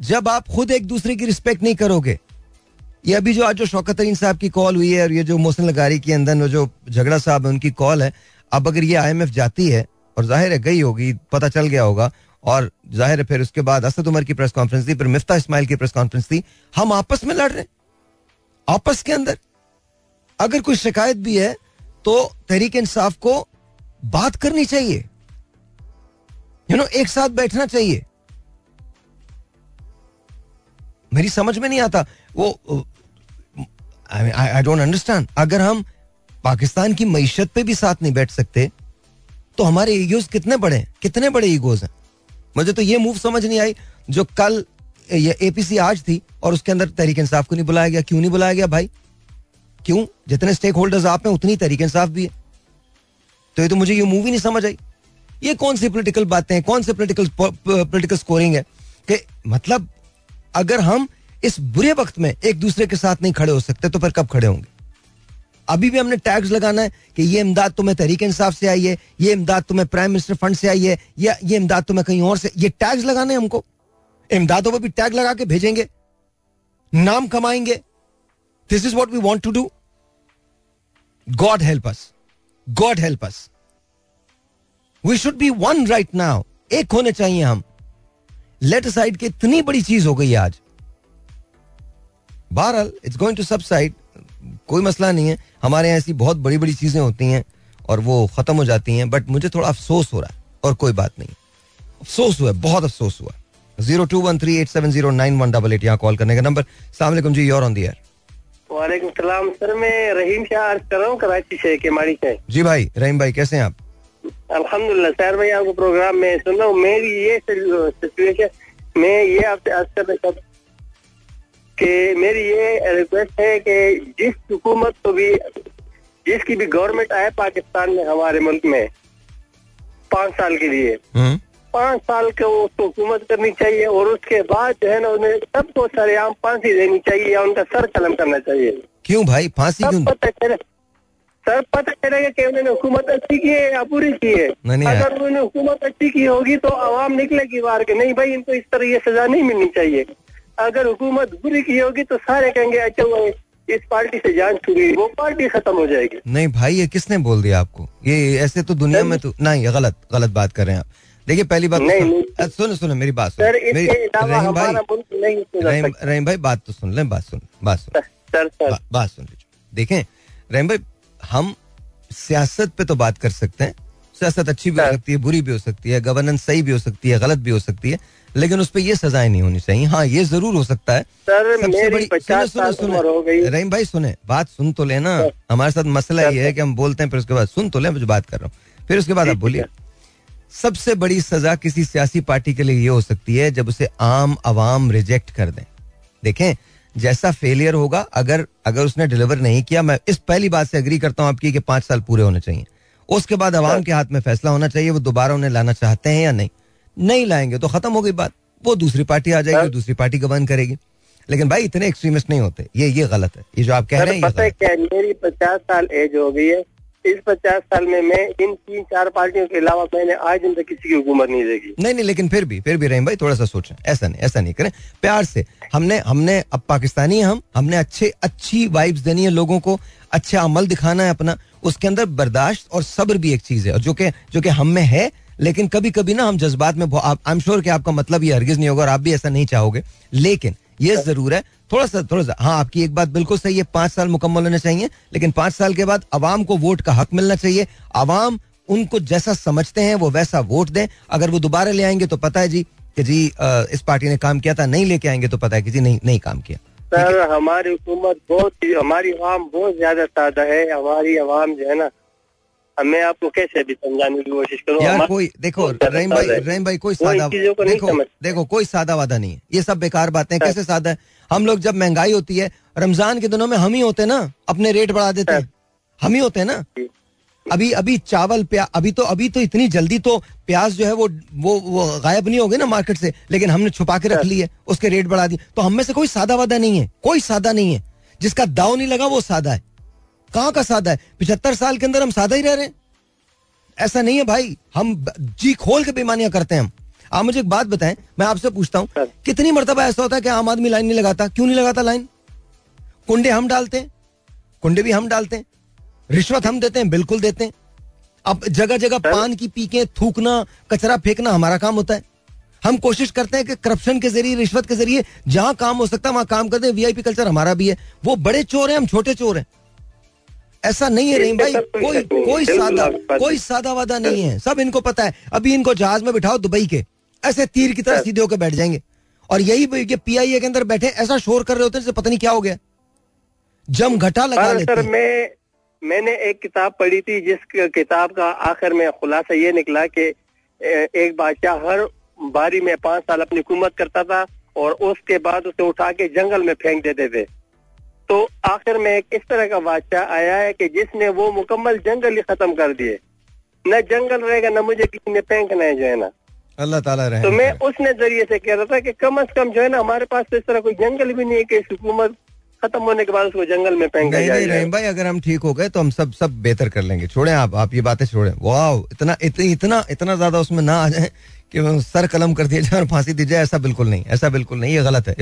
जब आप खुद एक दूसरे की रिस्पेक्ट नहीं करोगे, ये अभी जो आज जो शौकत तरीन साहब की कॉल हुई है और ये जो मोहसिन लगारी के अंदर जो झगड़ा साहब है, उनकी कॉल है, अब अगर ये आईएमएफ जाती है और ज़ाहिर है गई होगी, पता चल गया होगा, और ज़ाहिर है फिर उसके बाद असद उमर की प्रेस कॉन्फ्रेंस थी, फिर मिफ्ता इस्माइल की प्रेस कॉन्फ्रेंस थी, हम आपस में लड़ रहे आपस के अंदर। अगर कोई शिकायत भी है तो तहरीक इंसाफ को बात करनी चाहिए। यू नो एक साथ बैठना चाहिए। मेरी समझ में नहीं आता। वो आई डोंट अंडरस्टैंड अगर हम पाकिस्तान की मीशत पे भी साथ नहीं बैठ सकते तो हमारे ईगोज कितने बड़े हैं? कितने बड़े ईगोज हैं? मुझे तो ये मूव समझ नहीं आई जो कल एपीसी आज थी और उसके अंदर तहरीक इंसाफ को नहीं बुलाया गया। क्यों नहीं बुलाया गया भाई? क्यों? जितने स्टेक होल्डर्स आप हैं, उतनी तहरीक इंसाफ भी है। तो ये तो मुझे ये मूवी नहीं समझ आई। ये कौन सी पोलिटिकल बातें हैं? कौन से पोलिटिकल पोलिटिकल स्कोरिंग है? कि मतलब अगर हम इस बुरे वक्त में एक दूसरे के साथ नहीं खड़े हो सकते तो फिर कब खड़े होंगे? अभी भी हमने टैक्स लगाना है कि ये इमदाद तुम्हें तहरीक इंसाफ से आई है, ये इमदाद तुम्हें प्राइम मिनिस्टर फंड से आई है, या ये इमदाद तुम्हें कहीं और से ये टैक्स लगाने हैं हमको। इमदादों पर भी टैग लगा के भेजेंगे, नाम कमाएँगे। This is what we want to do God help us God help us we should be one right now एक होने चाहिए हम। लेट साइड की इतनी बड़ी चीज़ हो गई आज। बहरहाल it's going to subside कोई मसला नहीं है। हमारे यहाँ ऐसी बहुत बड़ी बड़ी चीज़ें होती हैं और वो खत्म हो जाती हैं बट मुझे थोड़ा अफसोस हो रहा है और कोई बात नहीं। अफसोस हुआ बहुत अफसोस हुआ zero two one three eight seven zero nine one double eight यहाँ कॉल करने का नंबर। सलाम जी योर ऑन दी वालेकुम सलाम सर मैं रहीम शाह अर्ज़ कर रहा हूँ कराची से केमाड़ी से। जी भाई रहीम भाई कैसे हैं आप? अल्हम्दुलिल्लाह सैर भाई आपको प्रोग्राम में सुन रहा हूँ मेरी ये सिचुएशन मैं ये आपसे अर्ज़ करना चाहता कि मेरी ये रिक्वेस्ट है कि जिस हुकूमत को भी जिसकी भी गवर्नमेंट आए पाकिस्तान में हमारे मुल्क में पाँच साल के लिए हम्म। पाँच साल के वो उसको हुकूमत करनी चाहिए और उसके बाद जो है ना उन्हें सबको सरेआम फांसी देनी चाहिए या उनका सर कलम करना चाहिए। क्यों भाई? फांसी क्यों? पता चले सर पता चलेगा कि उन्होंने हुकूमत अच्छी की है या बुरी की है। अगर उन्होंने हुकूमत अच्छी की होगी तो आवाम निकलेगी बाहर के। नहीं भाई इनको इस तरह ये सजा नहीं मिलनी चाहिए। अगर हुकूमत बुरी की होगी तो सारे कहेंगे अच्छा वो इस पार्टी से जान छुड़ी वो पार्टी खत्म हो जाएगी। नहीं भाई ये किसने बोल दिया आपको? ये ऐसे तो दुनिया में तो नहीं गलत गलत बात कर रहे हैं आप। देखिए पहली बात तो नहीं, सुन- नहीं। सुनो सुनो मेरी बात सुन। रहीम भाई रहीम रहीम भाई बात तो सुन ले बात सुन बात सुन। सर सर बा, बात सुन लीजिए। देखें रहीम भाई हम सियासत पे तो बात कर सकते हैं। सियासत अच्छी भी हो सकती है बुरी भी हो सकती है गवर्नेंस सही भी हो सकती है गलत भी हो सकती है लेकिन उस पर यह सजाएँ नहीं होनी चाहिए। हाँ ये ज़रूर हो सकता है। सर सबसे बड़ी सुनो सुनो सुनो। रहीम भाई सुने बात सुन तो लेना। हमारे साथ मसला ये है कि हम बोलते हैं फिर उसके बाद सुन तो ले मैं जो बात कर रहा हूँ फिर उसके बाद आप बोलिए। सबसे बड़ी सजा किसी सियासी पार्टी के लिए ये हो सकती है जब उसे आम आवाम रिजेक्ट कर दें। देखें जैसा फेलियर होगा अगर अगर उसने डिलीवर नहीं किया मैं इस पहली बात से अग्री करता हूँ आपकी कि पाँच साल पूरे होने चाहिए। उसके बाद अवाम के हाथ में फैसला होना चाहिए वो दोबारा उन्हें लाना चाहते हैं या नहीं। नहीं लाएँगे तो खत्म हो गई बात। वो दूसरी पार्टी आ जाएगी दूसरी पार्टी गवर्न करेगी। लेकिन भाई इतने एक्सट्रीमिस्ट नहीं होते। ये ये गलत है। ये जो आप कह रहे हैं पता है क्या मेरी पचास साल एज हो गई है। इस पचास साल में मैं इन तीन, चार पार्टियों के अलावा मैंने आज दिन तक किसी की हुकूमत नहीं देखी। नहीं नहीं, लेकिन फिर भी फिर भी रहीम भाई थोड़ा सा सोचें। ऐसा नहीं ऐसा नहीं करें। प्यार से, हमने हमने, अब पाकिस्तानी हम, हमने अच्छे, अच्छी वाइब्स देनी है लोगों को अच्छा अमल दिखाना है अपना। उसके अंदर बर्दाश्त और सब्र भी एक चीज़ है। और जो कि जो कि हम में है, लेकिन कभी कभी ना हम जज्बात में आई एम श्योर कि आपका मतलब ये हरगिज नहीं होगा और आप भी ऐसा नहीं चाहोगे। लेकिन ये ज़रूर है। थोड़ा सा थोड़ा सा हाँ आपकी एक बात बिल्कुल सही है पाँच साल मुकम्मल होने चाहिए लेकिन पाँच साल के बाद अवाम को वोट का हक मिलना चाहिए। अवाम उनको जैसा समझते हैं वो वैसा वोट दें। अगर वो दोबारा ले आएँगे तो पता है जी कि जी इस पार्टी ने काम किया था नहीं लेके आएँगे तो पता है कि जी नहीं नहीं काम किया। सर हमारी हुकूमत बहुत हमारी आवाम बहुत ज़्यादा सादा है हमारी आवाम जो है ना मैं आपको कैसे भी समझाने की कोशिश करूँ? यार कोई देखो रहीम भाई रहीम भाई कोई सादा चीज़ों को नहीं देखो देखो कोई सादा वादा नहीं है। ये सब बेकार बातें हैं। कैसे सादा है? हम लोग जब महँगाई होती है रमज़ान के दिनों में हम ही होते हैं ना अपने रेट बढ़ा देते। हैं। हम ही होते हैं ना। अभी अभी चावल प्याज अभी तो अभी तो इतनी जल्दी तो प्याज जो है वो वो वो गायब नहीं हो गए ना मार्केट से लेकिन हमने छुपा के रख ली है उसके रेट बढ़ा दिए। तो हम में से कोई सादा वादा नहीं है कोई सादा नहीं है। जिसका दाव नहीं लगा वो सादा है। कहाँ का सादा है? पिछहत्तर साल के अंदर हम सादा ही रह रहे हैं। ऐसा नहीं है भाई हम जी खोल के बेमानियाँ करते हैं हम। आप मुझे एक बात बताएँ मैं आपसे पूछता हूँ कितनी मरतबा ऐसा होता है कि आम आदमी लाइन नहीं लगाता? क्यों नहीं लगाता लाइन? कुंडे हम डालते हैं कुंडे भी हम डालते हैं रिश्वत हम देते हैं बिल्कुल देते हैं। अब जगह जगह पान की पीके थूकना कचरा फेंकना हमारा काम होता है। हम कोशिश करते हैं कि करप्शन के ज़रिए रिश्वत के ज़रिए जहाँ काम हो सकता है वहाँ काम करते हैं वीआईपी कल्चर हमारा भी है। वो बड़े चोर हैं हम छोटे चोर हैं। ऐसा नहीं है रहीम भाई कोई कोई है। कोई सादा कोई सादा वादा नहीं है। सब इनको पता है। अभी इनको जहाज़ में बिठाओ दुबई के। ऐसे तीर की तरह सीधे होकर बैठ जाएँगे। और यही ये पीआईए के अंदर बैठे ऐसा शोर कर रहे होते हैं जैसे पता नहीं क्या हो गया। जम घटा लगा लेते हैं। मैं मैंने एक किताब पढ़ी थी जिस किताब का आखिर में खुलासा ये निकला कि एक बादशाह हर बारी में पाँच साल अपनी हुकूमत करता था और उसके बाद उसे उठा के जंगल में फेंक देते थे। तो आखिर में एक इस तरह का बादशाह आया है कि जिसने वो मुकम्मल जंगल ही खत्म कर दिए? न जंगल रहेगा न मुझे किसी ने फेंकना है जो है ना। अल्लाह ताला रहे तो मैं उसने ज़रिए से कह रहा था कि कम अज कम जो है ना हमारे पास तो इस तरह कोई जंगल भी नहीं है कि इस हुकूमत खत्म होने के बाद उसको जंगल में फेंका नहीं नहीं भाई अगर हम ठीक हो गए तो हम सब सब बेहतर कर लेंगे। छोड़ें आप आप ये बातें छोड़ें। वाह इतना इत, इतना इतना ज़्यादा उसमें ना आ जाए कि सर कलम कर दिया जाए और फांसी दी जाए ऐसा बिल्कुल नहीं ऐसा बिल्कुल नहीं ये गलत है।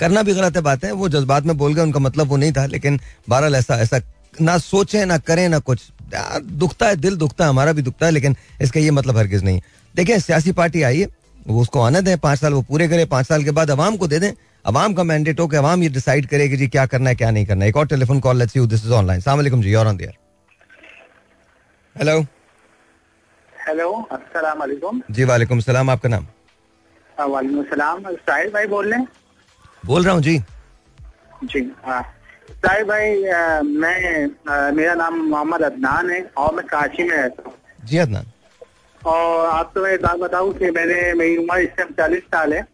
करना भी गलत है बात है वो जज्बात में बोल गए उनका मतलब वो नहीं था लेकिन बहरहाल ऐसा ऐसा ना सोचे ना करें ना कुछ। यार दुखता है दिल दुखता है हमारा भी दुखता है लेकिन इसका ये मतलब हरगिज नहीं है। सियासी पार्टी आई है वो उसको आने दें पाँच साल वो पूरे करे पाँच साल के बाद अवाम को दे दें अवाम का मैंडेट हो कि अवाम ये डिसाइड करे कि जी क्या करना है क्या नहीं करना है। एक और telephone call let's you this is online सलाम अलैकुम जी और ऑन दियर हेलो हेलो अस्सलाम वालेकुम। जी वालेकुम सलाम आपका नाम? हाँ, वालेकुम सलाम साहिर भाई बोल रहे हैं? बोल रहा हूँ जी। जी हाँ। साहिर भाई अ, मैं अ, मेरा नाम मोहम्मद अदनान है और मैं कराची में रहता हूँ। जी अदनान। और आपको मैं एक बात बताऊँ कि मैंने मेरी उम्र इस टाइम चालीस साल है।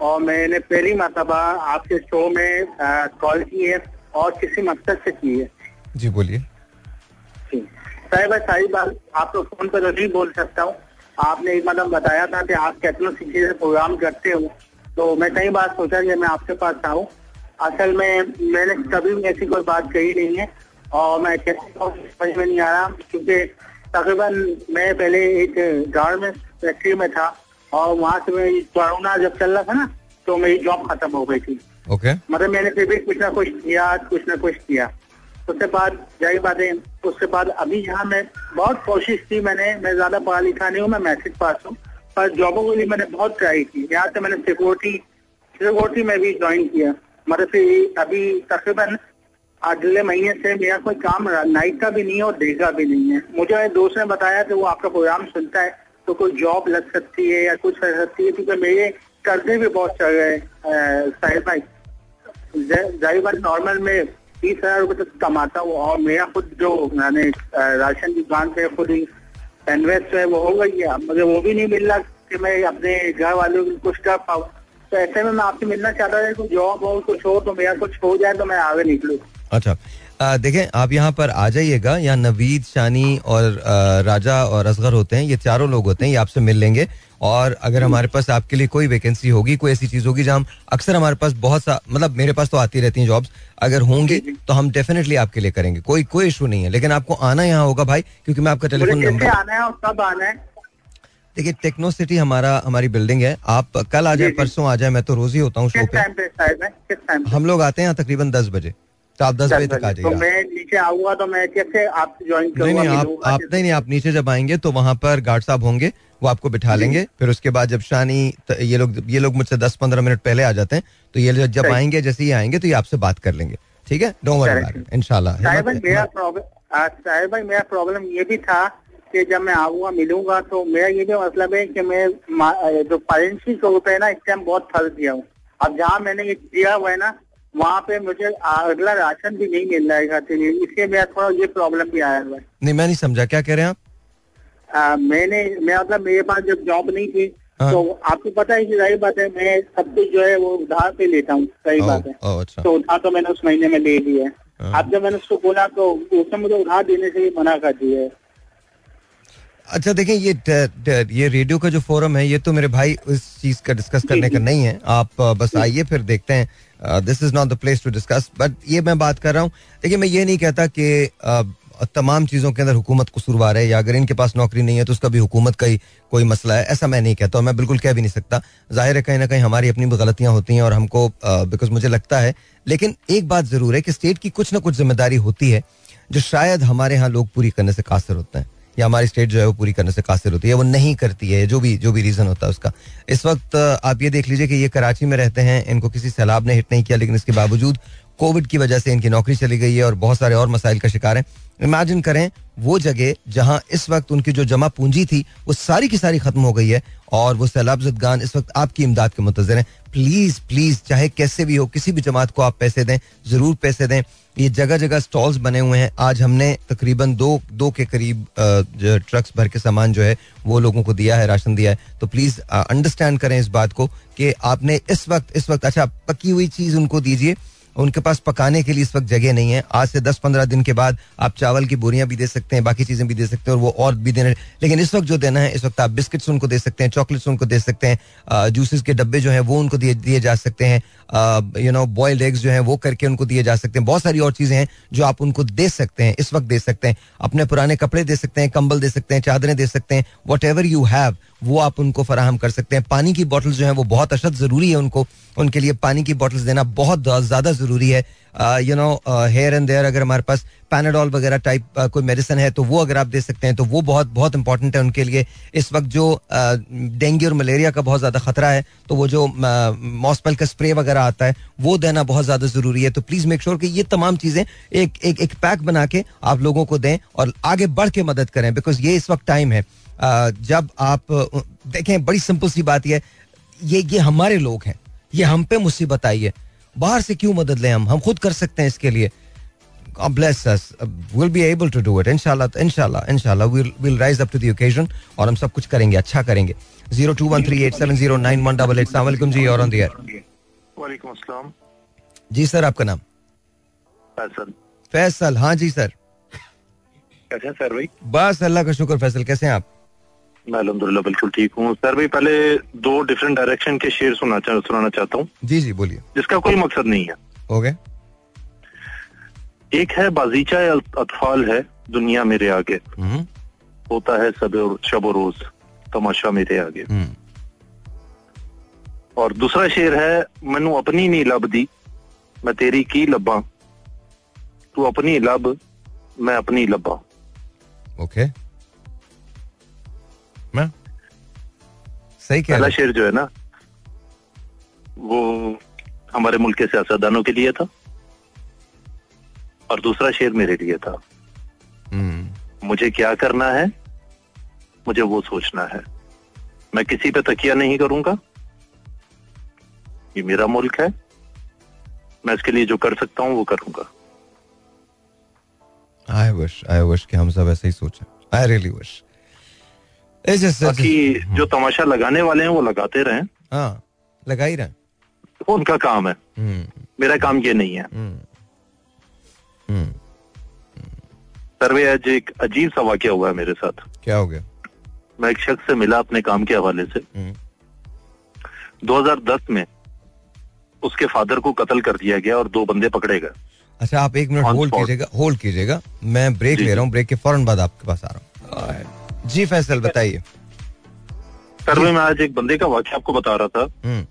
और मैंने पहली मरतबा आपके शो में कॉल की है और किसी मकसद से की है। जी बोलिए। साहिब सारी बात आपको फ़ोन पर तो नहीं बोल सकता हूँ। आपने एक मतलब बताया था कि आप टेक्नो सिटी से प्रोग्राम करते हो तो मैं कई बार सोचा कि मैं आपके पास आऊँ। असल में मैंने कभी भी ऐसी कोई बात कही नहीं है और मैं कैसे समझ में नहीं आ रहा क्योंकि तकरीबन मैं पहले एक गारमेंट फैक्ट्री में था। और वहाँ से मैं कोरोना जब चल रहा था ना तो मेरी जॉब खत्म हो गई थी। Okay okay. मतलब मैंने फिर भी कुछ ना कुछ किया कुछ ना कुछ किया। उसके बाद ज़ाहिर बात है उसके बाद अभी यहाँ मैं बहुत कोशिश की मैंने मैं ज़्यादा पढ़ा लिखा नहीं हूँ मैं मैट्रिक पास हूँ पर जॉबों के लिए मैंने बहुत ट्राई की। यहाँ से मैंने सिक्योरिटी सिक्योरिटी में भी ज्वाइन किया। मतलब फिर अभी तकरीबन अगले महीने से मेरा कोई काम नाइट का भी नहीं है और डे का भी नहीं है। मुझे मेरे दोस्त ने बताया कि वो आपका प्रोग्राम सुनता है। तो कोई जॉब लग सकती है या कुछ कर सकती है, क्योंकि मेरे कर्जे भी बहुत चल रहे हैं भाई। ज़ाहिर बात नॉर्मल में तीस हज़ार रुपए तक कमाता हूँ और मेरा खुद जो, मैंने राशन की दुकान पे खुद ही इन्वेस्ट है, वो हो गई है। मुझे वो भी नहीं मिल रहा कि मैं अपने घर वालों को कुछ कर पाऊँ। तो ऐसे में मैं आपसे मिलना चाहता था कि जॉब हो, कुछ हो तो मेरा कुछ हो जाए तो मैं आगे निकलूँ। अच्छा देखें आप यहाँ पर आ जाइएगा। यहाँ नवीद शानी और राजा और असगर होते हैं। ये चारों लोग होते हैं। ये आपसे मिल लेंगे। और अगर हमारे पास आपके लिए कोई वैकेंसी होगी कोई ऐसी चीज़ होगी जहाँ हम अक्सर हमारे पास बहुत सा मतलब मेरे पास तो आती रहती हैं जॉब्स अगर होंगी तो हम डेफिनेटली आपके लिए करेंगे। कोई कोई इशू नहीं है। लेकिन आपको आना यहाँ होगा भाई क्योंकि मैं आपका टेलीफोन नंबर आना है और कब आना है? देखिए टेक्नो सिटी हमारा हमारी बिल्डिंग है। आप कल आ जाए। परसों आ जाए। मैं तो रोज ही होता हूँ शो पे? हम लोग आते हैं यहाँ तकरीबन दस बजे। तो आप दस बजे तक आ तो जाइए मैं नीचे आऊँगा तो मैं कैसे आपसे ज्वाइन नहीं नहीं आप आप नहीं नहीं आप नीचे जब आएँगे तो वहाँ पर गार्ड साहब होंगे वो आपको बिठा लेंगे। फिर उसके बाद जब शानी ये लोग ये लोग मुझसे दस पंद्रह मिनट पहले आ जाते हैं तो ये जब आएँगे जैसे ही आएँगे तो ये आपसे बात कर लेंगे। ठीक है? Don't worry. अबाउट इंशाल्लाह मेरा प्रॉब्लम साहिब भाई मेरा प्रॉब्लम ये भी था कि जब मैं आऊँगा मिलूँगा तो मेरा ये भी मतलब है कि मैं जो फाइनेंशियल के रुपए है ना इस टाइम बहुत फंस गया हूँ। अब जहाँ मैंने ये किया हुआ है ना वहाँ पे मुझे अगला राशन भी नहीं मिल रहा है से इसलिए मेरा थोड़ा ये प्रॉब्लम भी आया हुआ है। नहीं मैं नहीं समझा। क्या कह रहे हैं आप? आ, मैंने मैं मतलब मेरे पास जब जॉब नहीं थी हाँ। तो आपको पता है कि सही बात है मैं सब कुछ जो है वो उधार पे लेता हूँ सही बात है। ओ, अच्छा। तो उधार तो मैंने उस महीने में ले लिया है। हाँ। अब जब मैंने उसको बोला तो उसने मुझे उधार देने से मना कर दिया है। अच्छा देखें ये ट- ट- ये रेडियो का जो फोरम है ये तो मेरे भाई इस चीज़ का डिस्कस करने का नहीं है। आप बस आइए फिर देखते हैं। This is not the place to discuss but ये मैं बात कर रहा हूँ। देखिए मैं ये नहीं कहता कि अ, तमाम चीज़ों के अंदर हुकूमत कसूरवार है या अगर इनके पास नौकरी नहीं है तो उसका भी हुकूमत का ही कोई मसला है। ऐसा मैं नहीं कहता और मैं बिल्कुल कह भी नहीं सकता। ज़ाहिर है कहीं ना कहीं हमारी अपनी भी गलतियाँ होती हैं और हमको बिकॉज़ मुझे लगता है लेकिन एक बात ज़रूर है कि स्टेट की कुछ ना कुछ ज़िम्मेदारी होती है जो शायद हमारे यहाँ लोग पूरी करने से कासर होते हैं। या हमारी स्टेट जो है वो पूरी करने से कासिर होती है, वो नहीं करती है, जो भी जो भी रीजन होता है उसका। इस वक्त आप ये देख लीजिए कि ये कराची में रहते हैं, इनको किसी सैलाब ने हिट नहीं किया, लेकिन इसके बावजूद कोविड की वजह से इनकी नौकरी चली गई है और बहुत सारे और मसाइल का शिकार हैं। इमेजिन करें, वो जगह जहाँ इस वक्त उनकी जो जमा पूंजी थी, वो सारी की सारी खत्म हो गई है और वो सैलाब जदगान इस वक्त आपकी इमदाद के मुंतजर हैं। प्लीज़ प्लीज़ चाहे कैसे भी हो, किसी भी जमात को आप पैसे दें, ज़रूर पैसे दें। ये जगह जगह स्टॉल्स बने हुए हैं। आज हमने तकरीबन दो दो के करीब ट्रक्स भर के सामान जो है, वो लोगों को दिया है, राशन दिया है। तो प्लीज़ अंडरस्टैंड करें इस बात को कि आपने इस वक्त इस वक्त अच्छा पकी हुई चीज़ उनको दीजिए। उनके पास पकाने के लिए इस वक्त जगह नहीं है। आज से 10-15 दिन के बाद आप चावल की बोरियाँ भी दे सकते हैं, बाकी चीज़ें भी दे सकते हैं और वो और भी देने लेकिन इस वक्त जो देना है, इस वक्त आप बिस्किट्स उनको दे सकते हैं, चॉकलेट्स उनको दे सकते हैं जूसेस के डब्बे जो हैं वो उनको दिए जा सकते हैं यू नो बॉइल्ड एग्स जो हैं वो करके उनको दिए जा सकते हैं। बहुत सारी और चीज़ें हैं जो आप उनको दे सकते हैं, इस वक्त दे सकते हैं। अपने पुराने कपड़े दे सकते हैं, कंबल दे सकते हैं, चादरें दे सकते हैं वट एवर यू हैव वो आप उनको फराहम कर सकते हैं। पानी की बॉटल्स जो है वो बहुत अशद ज़रूरी है उनको, उनके लिए पानी की बॉटल्स देना बहुत ज़्यादा ज़रूरी है। You know here and there अगर हमारे पास पैनाडॉल वगैरह टाइप कोई मेडिसिन है तो वो अगर आप दे सकते हैं तो वो बहुत बहुत इंपॉर्टेंट है उनके लिए। इस वक्त जो डेंगू और मलेरिया का बहुत ज़्यादा खतरा है तो वो जो मॉस्पल का स्प्रे वगैरह आता है, वो देना बहुत ज़्यादा ज़रूरी है। तो प्लीज़ मेक श्योर कि ये तमाम चीज़ें एक एक एक पैक बना के आप लोगों को दें और आगे बढ़ के मदद करें बिकॉज़ ये इस वक्त टाइम है। जब आप, देखें, बड़ी सिंपल सी बात यह ये ये हमारे लोग हैं, ये हम पे मुसीबत आई है। बाहर से क्यों मदद लें हम? हम खुद कर सकते हैं इसके लिए। God bless us. Uh, we'll be able to do it. Inshallah, inshallah, inshallah. We'll we'll rise up to the occasion और हम सब कुछ करेंगे अच्छा करेंगे। Zero two one three eight seven zero nine one double eight सलामकुम जी और ऑन द एयर वालेकुम अस्सलाम जी सर आपका नाम? फैसल। फैसल हाँ जी सर कैसे सर भाई? बस अल्लाह का शुक्र फैसल कैसे हैं आप? मैं अलहमदुल्ला बिल्कुल ठीक हूँ। सर भाई पहले दो डिफरेंट डायरेक्शन के शेर सुना चा, सुनाना चाहता हूँ। जी जी बोलिए। जिसका कोई मकसद नहीं है। गए एक है बाजीचा अतफाल है दुनिया मेरे आगे। हम्म, होता है सब शब रोज तमाशा मेरे आगे। हम्म, और दूसरा शेर है मैनू अपनी नहीं लभदी मैं तेरी की लब्बा? तू अपनी लब मैं अपनी लबा ओके। मैं सही पहला शेर जो है ना वो हमारे मुल्क के सियासतदानों के लिए था और दूसरा शेर मेरे लिए था। हम्म, मुझे क्या करना है मुझे वो सोचना है। मैं किसी पे तकिया नहीं करूँगा। ये मेरा मुल्क है। मैं इसके लिए जो कर सकता हूँ वो करूँगा। आई विश आई विश कि हम सब ऐसे ही सोचें। आई रियली विश बाकी जो तमाशा लगाने वाले हैं वो लगाते रहें। हाँ लगा ही रहे। उनका काम है। हम्म, मेरा काम ये नहीं है। हम्म, हम्म, सर्वे आज एक अजीब सा वाक्य हुआ है मेरे साथ। क्या हो गया? मैं एक शख्स से मिला अपने काम के हवाले से। हम्म, 2010 में उसके फादर को कत्ल कर दिया गया और दो बंदे पकड़े गए। अच्छा आप एक मिनट होल्ड कीजिएगा होल्ड कीजिएगा। मैं ब्रेक ले रहा हूँ ब्रेक के फ़ौरन बाद आपके पास आ रहा हूँ। जी फैसल बताइए। सर मैं आज एक बंदे का वाक्य आपको बता रहा था। हम्म,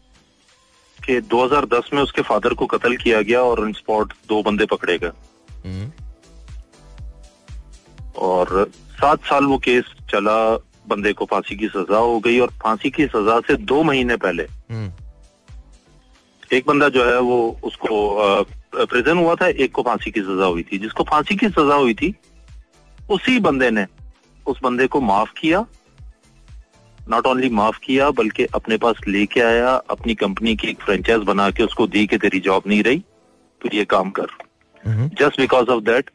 कि 2010 में उसके फादर को कत्ल किया गया और ऑन स्पॉट दो बंदे पकड़े गए। हम्म, और सात साल वो केस चला बंदे को फांसी की सजा हो गई और फांसी की सजा से दो महीने पहले हम्म, एक बंदा जो है वो उसको प्रिजन हुआ था एक को फांसी की सजा हुई थी। जिसको फांसी की सजा हुई थी उसी बंदे ने उस बंदे को माफ़ किया। नॉट ओनली माफ़ किया बल्कि अपने पास लेके आया अपनी कंपनी की एक फ्रेंचाइज बना के उसको दी कि तेरी जॉब नहीं रही तो ये काम कर। जस्ट बिकॉज़ ऑफ़ दैट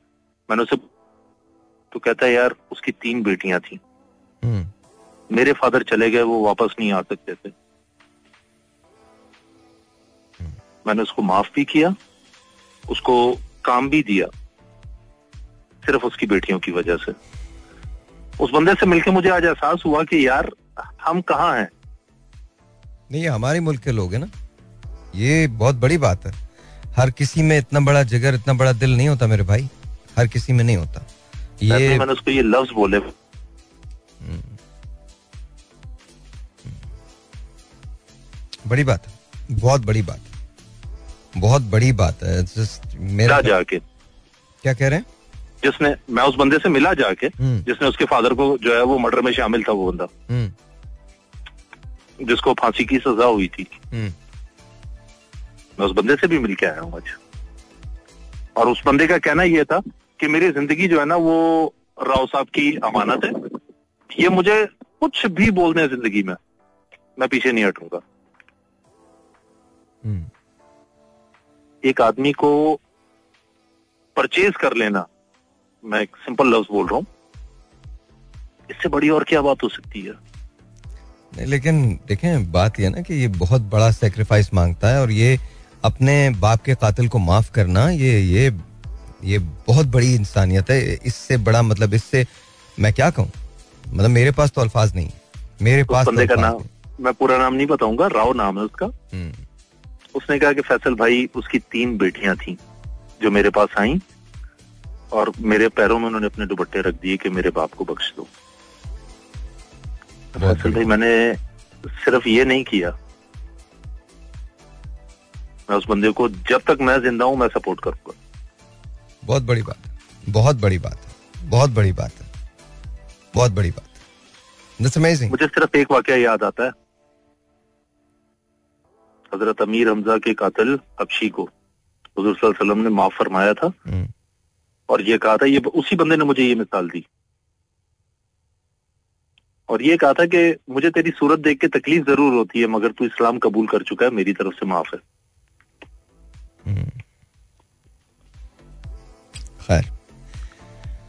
मैंने उसे तो कहता है यार उसकी तीन बेटियाँ थी। हम्म, मेरे फादर चले गए वो वापस नहीं आ सकते थे। मैंने उसको माफ़ भी किया उसको काम भी दिया सिर्फ़ उसकी बेटियों की वजह से। उस बंदे से मिलके मुझे आज एहसास हुआ कि यार हम कहाँ हैं? नहीं ये हमारे मुल्क के लोग हैं ना। ये बहुत बड़ी बात है। हर किसी में इतना बड़ा जिगर इतना बड़ा दिल नहीं होता मेरे भाई। हर किसी में नहीं होता। ये मैंने उसको ये लफ्ज बोले। बड़ी बात है। बहुत बड़ी बात है। बहुत बड़ी बात है। Just मेरा जाके। क्या कह रहे हैं? जिसने मैं उस बंदे से मिला जाके हम्म, जिसने उसके फादर को जो है वो मर्डर में शामिल था वो बंदा। हम्म, जिसको फांसी की सजा हुई थी। हम्म, मैं उस बंदे से भी मिल के आया हूँ आज। और उस बंदे का कहना यह था कि मेरी ज़िंदगी जो है ना वो राव साहब की अमानत है। ये मुझे कुछ भी बोलने ज़िंदगी में मैं पीछे नहीं हटूँगा। एक आदमी को परचेज कर लेना मैं एक सिंपल लफ्ज बोल रहा हूँ। इससे बड़ी और क्या बात हो सकती है? नहीं लेकिन देखें बात यह ना कि ये बहुत बड़ा सेक्रीफाइस माँगता है और ये अपने बाप के कातिल को माफ़ करना ये ये ये बहुत बड़ी इंसानियत है। इससे बड़ा मतलब इससे मैं क्या कहूँ? मतलब मेरे पास तो अल्फाज नहीं मेरे पास तो का अल्फाज नाम मैं पूरा नाम नहीं बताऊँगा राव नाम है उसका। हम्म, उसने कहा कि फैसल भाई उसकी तीन बेटियाँ थी जो मेरे पास आई। और मेरे पैरों में उन्होंने अपने दुपट्टे रख दिए कि मेरे बाप को बख्श दो। फैसल भाई मैंने सिर्फ़ ये नहीं किया। मैं उस बंदे को जब तक मैं ज़िंदा हूँ मैं सपोर्ट करूँगा। बहुत बड़ी बात बहुत बड़ी बात बहुत बड़ी बात है। बहुत बड़ी बात अमेजिंग मुझे सिर्फ़ एक वाक्य याद आता है। हज़रत अमीर हमजा के कातिल अबशी को हजूर ने माफ़ फरमाया था। और ये कहा था ये उसी बंदे ने मुझे ये मिसाल दी। और ये कहा था कि मुझे तेरी सूरत देख के तकलीफ़ ज़रूर होती है मगर तू इस्लाम कबूल कर चुका है मेरी तरफ़ से माफ़ है। खैर।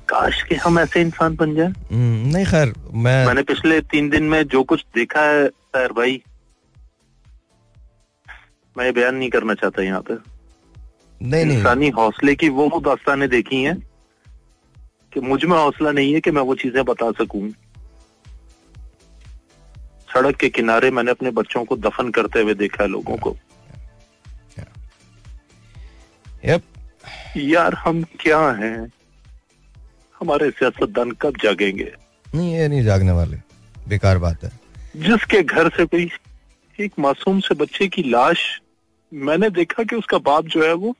काश कि हम ऐसे इंसान बन जाए। हम्म, नहीं खैर मैं मैंने पिछले तीन दिन में जो कुछ देखा है सर भाई मैं बयान नहीं करना चाहता यहाँ पे। नहीं नहीं। इंसानी हौसले की वो दास्तानें देखी हैं कि मुझमें हौसला नहीं है कि मैं वो चीज़ें बता सकूँ। सड़क के किनारे मैंने अपने बच्चों को दफन करते हुए देखा है लोगों को। यप यार हम क्या हैं? हमारे सियासतदान कब जागेंगे? नहीं ये नहीं जागने वाले। बेकार बात है। जिसके घर से कोई एक मासूम से बच्चे की लाश मैंने देखा कि उसका बाप जो है वो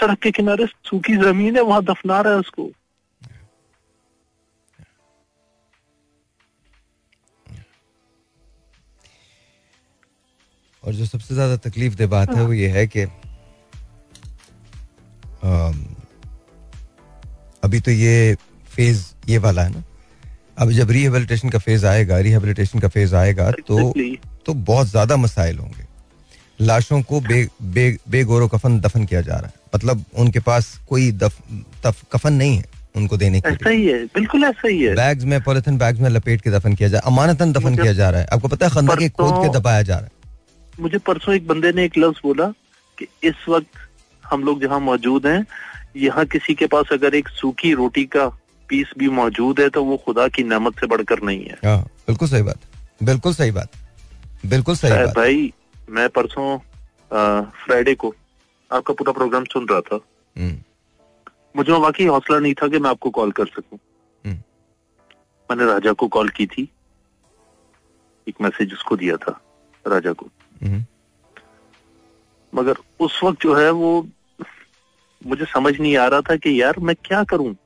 सड़क के किनारे सूखी ज़मीन है वहाँ दफना रहा है उसको। और जो सबसे ज़्यादा तकलीफ़ दे बात है वो ये है कि अभी तो ये फ़ेज़ ये वाला है ना। अब जब रिहेबिलिटेशन का फ़ेज़ आएगा रिहेबिलिटेशन का फ़ेज़ आएगा तो तो बहुत ज़्यादा मसाइल होंगे। लाशों को बे बे बेगोरो कफन दफन किया जा रहा है। मतलब उनके पास कोई दफ, दफ कफन नहीं है उनको देने के ऐसा लिए। ही है बिल्कुल ऐसा ही है। बैग्स में पॉलिथीन बैग्स में लपेट के दफन किया जा अमानतन दफन किया जा रहा है। आपको पता है खंदक के खोद के दबाया जा रहा है। मुझे परसों एक बंदे ने एक लफ्ज बोला कि इस वक्त हम लोग जहाँ मौजूद हैं यहाँ किसी के पास अगर एक सूखी रोटी का पीस भी मौजूद है तो वो खुदा की नेमत से बढ़कर नहीं है। हाँ बिल्कुल सही बात बिल्कुल सही बात बिल्कुल सही बात। भाई मैं परसों फ्राइडे को आपका पूरा प्रोग्राम सुन रहा था। हम्म, मुझे वाकई हौसला नहीं था कि मैं आपको कॉल कर सकूँ। हम्म। मैंने राजा को कॉल की थी। एक मैसेज उसको दिया था राजा को। हम्म, मगर उस वक्त जो है वो मुझे समझ नहीं आ रहा था कि यार मैं क्या करूँ?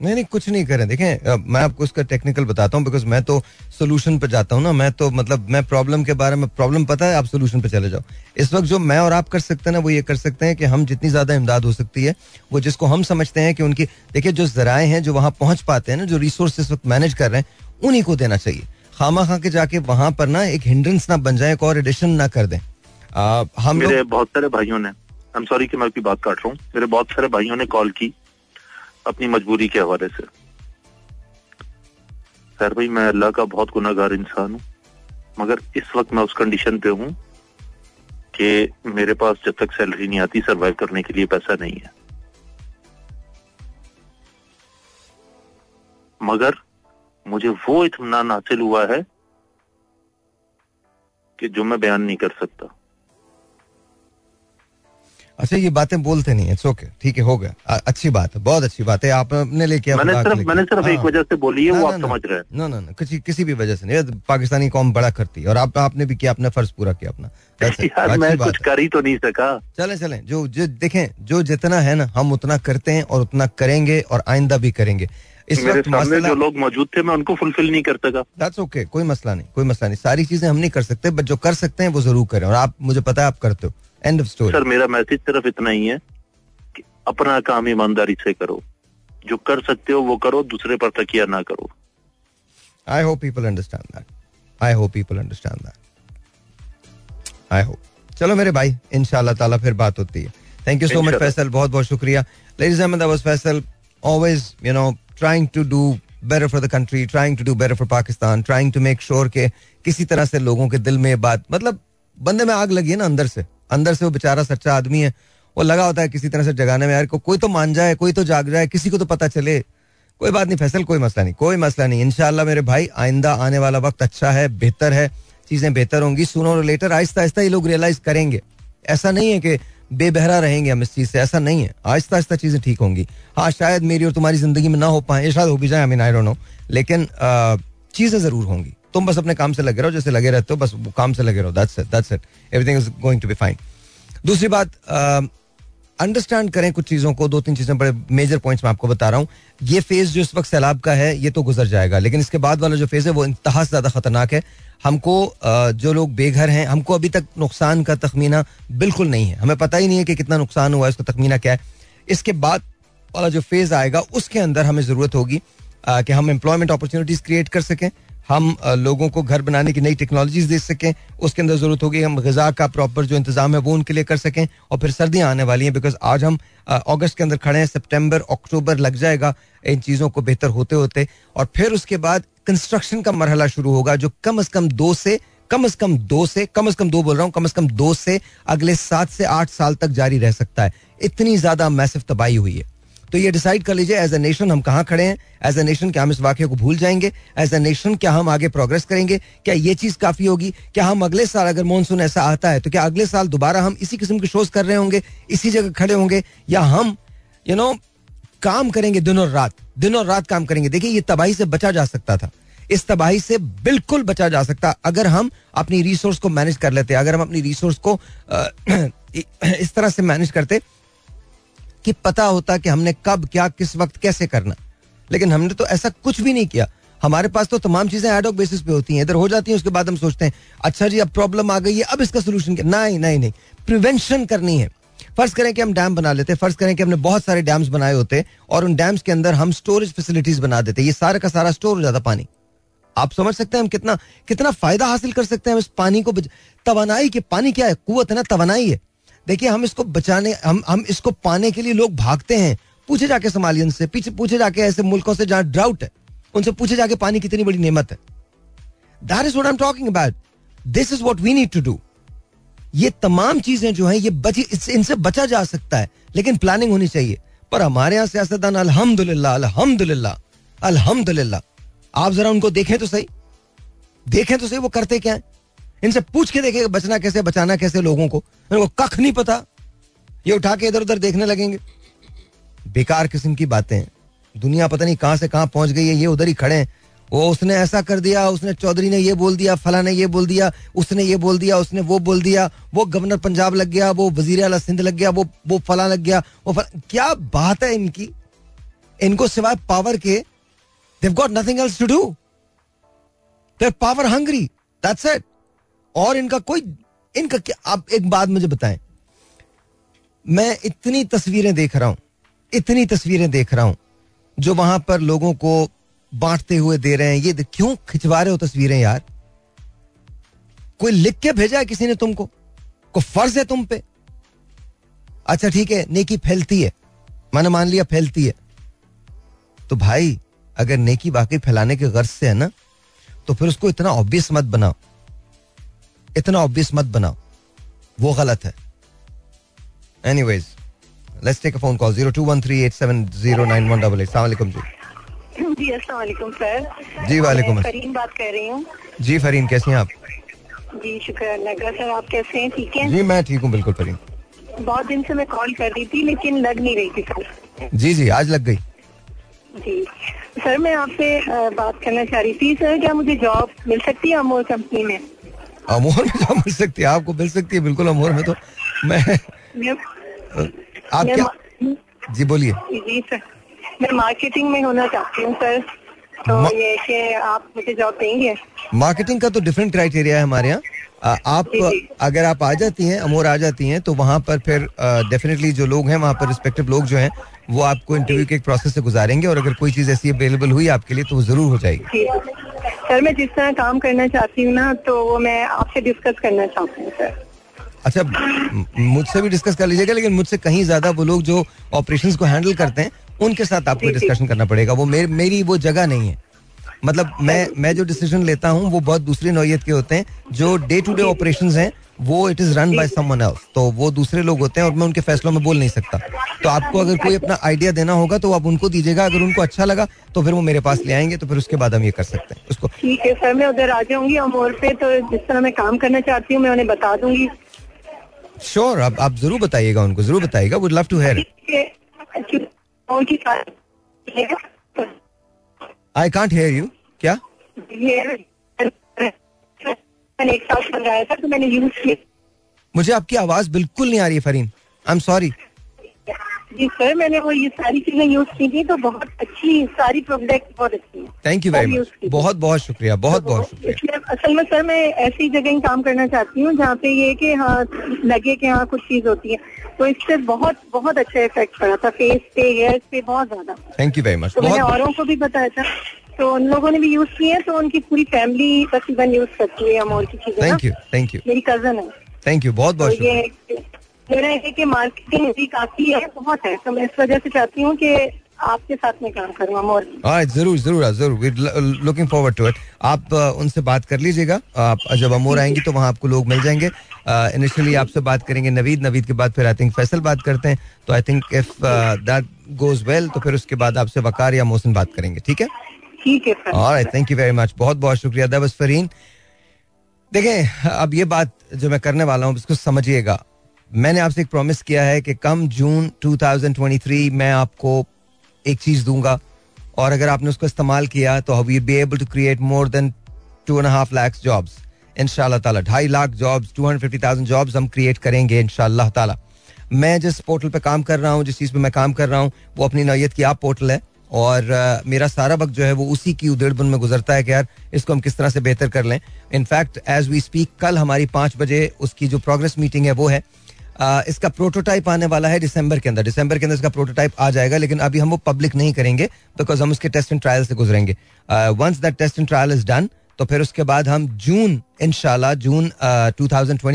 नहीं नहीं कुछ नहीं करें। देखें अब मैं आपको इसका टेक्निकल बताता हूँ बिकॉज़ मैं तो सोल्यूशन पे जाता हूँ ना मैं तो मतलब मैं प्रॉब्लम के बारे में प्रॉब्लम पता है आप सोल्यूशन पे चले जाओ। इस वक्त जो मैं और आप कर सकते हैं ना वो ये कर सकते हैं कि हम जितनी ज़्यादा इमदाद हो सकती है वो जिसको हम समझते हैं कि उनकी देखिए जो जराए हैं जो वहाँ पहुँच पाते हैं ना जो रिसोर्स इस वक्त मैनेज कर रहे हैं उन्हीं को देना चाहिए। खामा खा के जाके वहाँ पर ना एक हिंड्रेंस ना बन जाए एक और एडिशन ना कर दें। हम मेरे बहुत सारे भाइयों ने आई एम सॉरी कि मैं आपकी बात काट रहा हूँ मेरे बहुत सारे भाइयों ने कॉल की। अपनी मजबूरी के हवाले से। सर भाई, मैं अल्लाह का बहुत गुनागार इंसान हूँ, मगर इस वक्त मैं उस कंडीशन पे हूँ कि मेरे पास जब तक सैलरी नहीं आती सरवाइव करने के लिए पैसा नहीं है। मगर मुझे वो इतमान हासिल हुआ है कि जो मैं बयान नहीं कर सकता। अच्छा ये बातें बोलते नहीं इट्स ओके ठीक है हो गया। अच्छी बात है बहुत अच्छी बात है आपने लेके मैंने सिर्फ़ मैंने सिर्फ़ एक हाँ। वजह से बोली है वो आप समझ रहे हैं। ना ना ना किसी किसी भी वजह से नहीं पाकिस्तानी कौम बड़ा करती है और आप आपने भी किया अपना फ़र्ज़ पूरा किया अपना. [LAUGHS] मैं कुछ कर ही तो नहीं सका। चलें चलें जो जो देखें जो जितना है ना हम उतना करते हैं और उतना करेंगे और आइंदा भी करेंगे। इस मेरे वक्त सामने मसला जो लोग मौजूद थे मैं उनको फुलफिल नहीं कर सका। दैट्स ओके कोई मसला नहीं कोई मसला नहीं। सारी चीज़ें हम नहीं कर सकते बट जो कर सकते हैं वो ज़रूर करें और आप मुझे पता है आप करते हो। एंड ऑफ़ स्टोरी सर मेरा मैसेज सिर्फ़ इतना ही है कि अपना काम ईमानदारी से करो। जो कर सकते हो वो करो दूसरे पर तकिया ना करो। I hope people understand that I hope people understand that I hope चलो मेरे भाई इंशाल्लाह ताला फिर बात होती है। Thank you so much Faisal बहुत बहुत शुक्रिया। Ladies and that was Faisal always you know trying to do better for the country trying to do better for Pakistan trying to make sure के किसी तरह से लोगों के दिल में बात मतलब बंदे में आग लगी है ना अंदर से। अंदर से वो बेचारा सच्चा आदमी है। वो लगा होता है किसी तरह से जगाने में यार को, कोई तो मान जाए कोई तो जाग जाए किसी को तो पता चले। कोई बात नहीं फैसल कोई मसला नहीं कोई मसला नहीं। इनशाला मेरे भाई आइंदा आने वाला वक्त अच्छा है बेहतर है चीज़ें बेहतर होंगी सुनो और लेटर आहिस्ता आहिस्ता ये लोग रियलाइज़ करेंगे। ऐसा नहीं है कि बेबहरा रहेंगे हम इस चीज़ से ऐसा नहीं है। आहिस्ता आहिस्ता चीज़ें ठीक होंगी। हाँ शायद मेरी और तुम्हारी ज़िंदगी में ना हो पाए शायद हो भी जाए I mean I don't know लेकिन चीज़ें ज़रूर होंगी। तुम बस अपने काम से लगे रहो, जैसे लगे रहते हो, बस काम से लगे रहो। That's it that's it everything is going to be fine दूसरी बात अंडरस्टैंड करें कुछ चीज़ों को। दो तीन चीज़ें बड़े मेजर पॉइंट्स मैं आपको बता रहा हूँ। ये फ़ेज़ जो इस वक्त सैलाब का है, ये तो गुजर जाएगा। लेकिन इसके बाद वाला जो फ़ेज़ है, वो इंतहा ज़्यादा खतरनाक है। हमको जो लोग बेघर हैं, हमको अभी तक नुकसान का तखमीना बिल्कुल नहीं है। हमें पता ही नहीं है कि कितना नुकसान हुआ है, उसका तखमीना क्या है। इसके बाद वाला जो फ़ेज़ आएगा, उसके अंदर हमें ज़रूरत होगी कि हम एम्प्लॉयमेंट अपॉर्चुनिटीज़ क्रिएट कर सकें। हम लोगों को घर बनाने की नई टेक्नोलॉजीज़ दे सकें, उसके अंदर ज़रूरत होगी, हम गजा का प्रॉपर जो इंतज़ाम है वो उनके लिए कर सकें, और फिर सर्दियाँ आने वाली हैं बिकॉज़ आज हम अगस्त के अंदर खड़े हैं, सितंबर, अक्टूबर लग जाएगा इन चीज़ों को बेहतर होते होते, और फिर उसके बाद कंस्ट्रक्शन का मरहला शुरू होगा, जो कम अज कम दो से, कम अज कम दो से, कम अज कम दो बोल रहा हूँ, कम अज कम दो से अगले सात से आठ साल तक जारी रह सकता है। इतनी ज़्यादा मैसिव तबाही हुई है। तो ये डिसाइड कर लीजिए एज ए नेशन हम कहाँ खड़े हैं? एज ए नेशन क्या हम इस वाक्य को भूल जाएँगे? एज ए नेशन क्या हम आगे प्रोग्रेस करेंगे? क्या ये चीज़ काफ़ी होगी? क्या हम अगले साल अगर मानसून ऐसा आता है तो क्या अगले साल दोबारा हम इसी किस्म के शोज़ कर रहे होंगे? इसी जगह खड़े होंगे? या हम यू नो काम करेंगे दिन और रात? दिन और रात काम करेंगे। देखिए, ये तबाही से बचा जा सकता था। इस तबाही से बिल्कुल बचा जा सकता। अगर हम अपनी रिसोर्स को मैनेज कर लेते, अगर हम अपनी रिसोर्स को [CLEARS THROAT] इस तरह से मैनेज करते कि पता होता कि हमने कब, क्या, किस वक्त, कैसे करना। लेकिन हमने तो ऐसा कुछ भी नहीं किया। हमारे पास तो तमाम चीज़ें एडॉक बेसिस पे होती हैं। इधर हो जाती हैं, उसके बाद हम सोचते हैं अच्छा जी, अब प्रॉब्लम आ गई है, अब इसका सोल्यूशन क्या? नहीं नहीं नहीं। प्रिवेंशन करनी है। फ़र्ज़ करें कि हम डैम बना लेते हैं, फ़र्ज़ करें कि हमने बहुत सारे डैम्स बनाए होते और उन डैम्स के अंदर हम स्टोरेज फैसिलिटीज़ बना देते ये सारा का सारा स्टोर हो जाता पानी। आप समझ सकते हैं हम कितना कितना फ़ायदा हासिल कर सकते हैं इस पानी को तवानाई के, पानी क्या है? कुत है ना, तवानाई है। देखिए, हम इसको बचाने, हम हम इसको पाने के लिए लोग भागते हैं। पूछे जाके सोमालियन से, पीछे, पूछे जाके ऐसे मुल्कों से जहाँ ड्राउट है, उनसे पूछे जाके पानी कितनी बड़ी नेमत है। That is what I am talking about this is what we need to do ये तमाम चीज़ें जो हैं, ये बची इनसे बचा जा सकता है, लेकिन प्लानिंग होनी चाहिए। पर हमारे यहाँ सियासतदान, अल्हम्दुलिल्लाह अल्हम्दुलिल्लाह अल्हम्दुलिल्लाह। आप जरा उनको देखें तो सही। देखें तो सही वो करते क्या है? इनसे पूछ के देखें बचना कैसे, बचाना कैसे लोगों को। इनको कख नहीं पता। ये उठा के इधर उधर देखने लगेंगे। बेकार किस्म की बातें दुनिया पता नहीं कहाँ से कहाँ पहुँच गई है, ये उधर ही खड़े हैं। वो उसने ऐसा कर दिया, उसने चौधरी ने ये बोल दिया, फला ने ये बोल दिया, उसने ये बोल दिया, उसने वो बोल दिया, वो गवर्नर पंजाब लग गया, वो वज़ीर अला सिंध लग गया, वो वो फला लग गया, वो फला। क्या बात है इनकी? इनको सिवाय पावर के, they've got nothing else to do. They're power hungry. That's it. और इनका कोई, इनका क्या, आप एक बात मुझे बताएँ। मैं इतनी तस्वीरें देख रहा हूँ, इतनी तस्वीरें देख रहा हूँ, जो वहाँ पर लोगों को बांटते हुए दे रहे हैं। ये क्यों खिंचवा रहे हो तस्वीरें यार? कोई लिख के भेजा है किसी ने तुमको? को फ़र्ज़ है तुम पे? अच्छा ठीक है, नेकी फैलती है। मैंने मान लिया फैलती है। तो भाई, अगर नेकी वाकई फैलाने के गर्ज से है ना तो फिर उसको इतना ऑब्वियस मत बनाओ। इतना ऑब्वियस मत बनाओ। वो गलत है। Anyways let's take a phone call 02138709188 अस्सलाम वालेकुम जी। जी अस्सलाम वालेकुम सर। जी, वालेकुम। फरीन बात कर रही हूँ। जी फरीन कैसी हैं आप? जी शुक्र अल्लाह का सर आप कैसे हैं? ठीक हैं? जी मैं ठीक हूँ बिल्कुल फरीन। बहुत दिन से मैं कॉल कर रही थी लेकिन लग नहीं रही थी सर। जी जी आज लग गई। जी। सर मैं आपसे बात करना चाह रही थी सर क्या मुझे जॉब मिल सकती है अमोल कंपनी में? अमोर में तो मिल सकती है आपको मिल सकती है बिल्कुल अमोर में तो। मैं आप क्या जी बोलिए। जी सर। मैं मार्केटिंग में होना चाहती हूँ सर। तो मा- ये कि आप मुझे जॉब देंगे। मार्केटिंग का तो डिफरेंट क्राइटेरिया है हमारे यहाँ। आप जी, जी। अगर आप आ जाती हैं अमोर आ जाती हैं तो वहाँ पर फिर डेफिनेटली जो लोग हैं वहाँ पर रिस्पेक्टिव लोग जो हैं वो आपको इंटरव्यू के एक प्रोसेस से गुजारेंगे और अगर कोई चीज़ ऐसी अवेलेबल हुई आपके लिए तो वो ज़रूर हो जाएगी। सर मैं जिस तरह काम करना चाहती हूँ ना तो वो मैं आपसे डिस्कस करना चाहती हूँ सर। अच्छा मुझसे भी डिस्कस कर लीजिएगा लेकिन मुझसे कहीं ज़्यादा वो लोग जो ऑपरेशन को हैंडल करते हैं उनके साथ आपको। डिस्कशन करना पड़ेगा। वो मेर, मेरी वो जगह नहीं है। मतलब मैं मैं जो डिसीज़न लेता हूँ वो बहुत दूसरी नौयत के होते हैं जो डे टू डे ऑपरेशन हैं वो it is run by someone else तो वो दूसरे लोग होते हैं और मैं उनके फैसलों में बोल नहीं सकता। तो आपको अगर कोई अपना आइडिया देना होगा तो आप उनको दीजिएगा। अगर उनको अच्छा लगा तो फिर वो मेरे पास ले आएँगे तो फिर उसके बाद हम ये कर सकते हैं। उसको ठीक है सर मैं उधर आ जाऊँगी अमोर पे तो जिस तरह मैं काम करना चाहती हूँ मैं उन्हें बता दूँगी। श्योर आप आप ज़रूर बताइएगा उनको ज़रूर बताइएगा। Would love to hear I can't hear you क्या? मैंने एक साल मंगाया था तो मैंने यूज़ किया। मुझे आपकी आवाज़ बिल्कुल नहीं आ रही है फरीन। आई एम सॉरी जी सर मैंने वो ये सारी चीज़ें यूज़ की थी तो बहुत अच्छी सारी प्रोडक्ट बहुत अच्छी है। थैंक यू वेरी मच बहुत बहुत शुक्रिया बहुत बहुत शुक्रिया। असल में सर मैं ऐसी जगह ही काम करना चाहती हूँ जहाँ पे ये कि हाँ लगे कि हाँ कुछ चीज़ होती है। तो इससे बहुत बहुत अच्छा इफ़ेक्ट पड़ा था फेस पे हेयर पे बहुत ज़्यादा। थैंक यू वेरी मच तो मैंने औरों को भी बताया था। तो उन लोगों ने भी यूज़ किए हैं तो उनकी पूरी फैमिली तकरीबन यूज़ करती है अमोर की चीज़ें थैंक यू थैंक यू मेरी कज़न है। थैंक यू बहुत तो बहुत ये मेरा है कि मार्केटिंग भी काफ़ी है बहुत है। तो मैं इस वजह से चाहती हूँ कि आपके साथ में काम करूँ ज़रूर ज़रूर ज़रूर। लुकिंग फॉरवर्ड टू इट आप uh, उनसे बात कर लीजिएगा। आप जब अमोर आएँगी तो वहाँ आपको लोग मिल जाएँगे। इनिशियली आपसे बात करेंगे नवीद। नवीद के बाद फिर आई थिंक फैसल बात करते हैं। तो I think if that goes well तो फिर उसके बाद आपसे वकार या मोहसिन बात करेंगे। ठीक है? ठीक है थैंक यू वेरी मच बहुत बहुत शुक्रिया वाज फरीन। देखें, अब ये बात जो मैं करने वाला हूँ, इसको समझिएगा। मैंने आपसे एक प्रॉमिस किया है कि कम जून 2023 मैं आपको एक चीज़ दूँगा। और अगर आपने उसको इस्तेमाल किया तो we be able to create more than two and half lakhs jobs इन ताला, ढाई lakh jobs two hundred fifty thousand jobs हम क्रिएट करेंगे इन ताला। मैं जिस पोर्टल पे काम कर रहा हूँ, जिस चीज़ पे मैं काम कर रहा हूँ, वो अपनी नौयत की आप पोर्टल है। और अ, मेरा सारा वक्त जो है वो उसी की उधेड़बुन में गुजरता है कि यार इसको हम किस तरह से बेहतर कर लें। इनफैक्ट एज वी स्पीक कल हमारी पाँच बजे उसकी जो प्रोग्रेस मीटिंग है वो है। अ, इसका प्रोटोटाइप आने वाला है दिसंबर के अंदर। दिसंबर के अंदर इसका प्रोटोटाइप आ जाएगा लेकिन अभी हम वो पब्लिक नहीं करेंगे बिकॉज़ हम उसके टेस्ट एंड ट्रायल से गुजरेंगे। Once that test and trial is done तो फिर उसके बाद हम जून इनशाला जून टू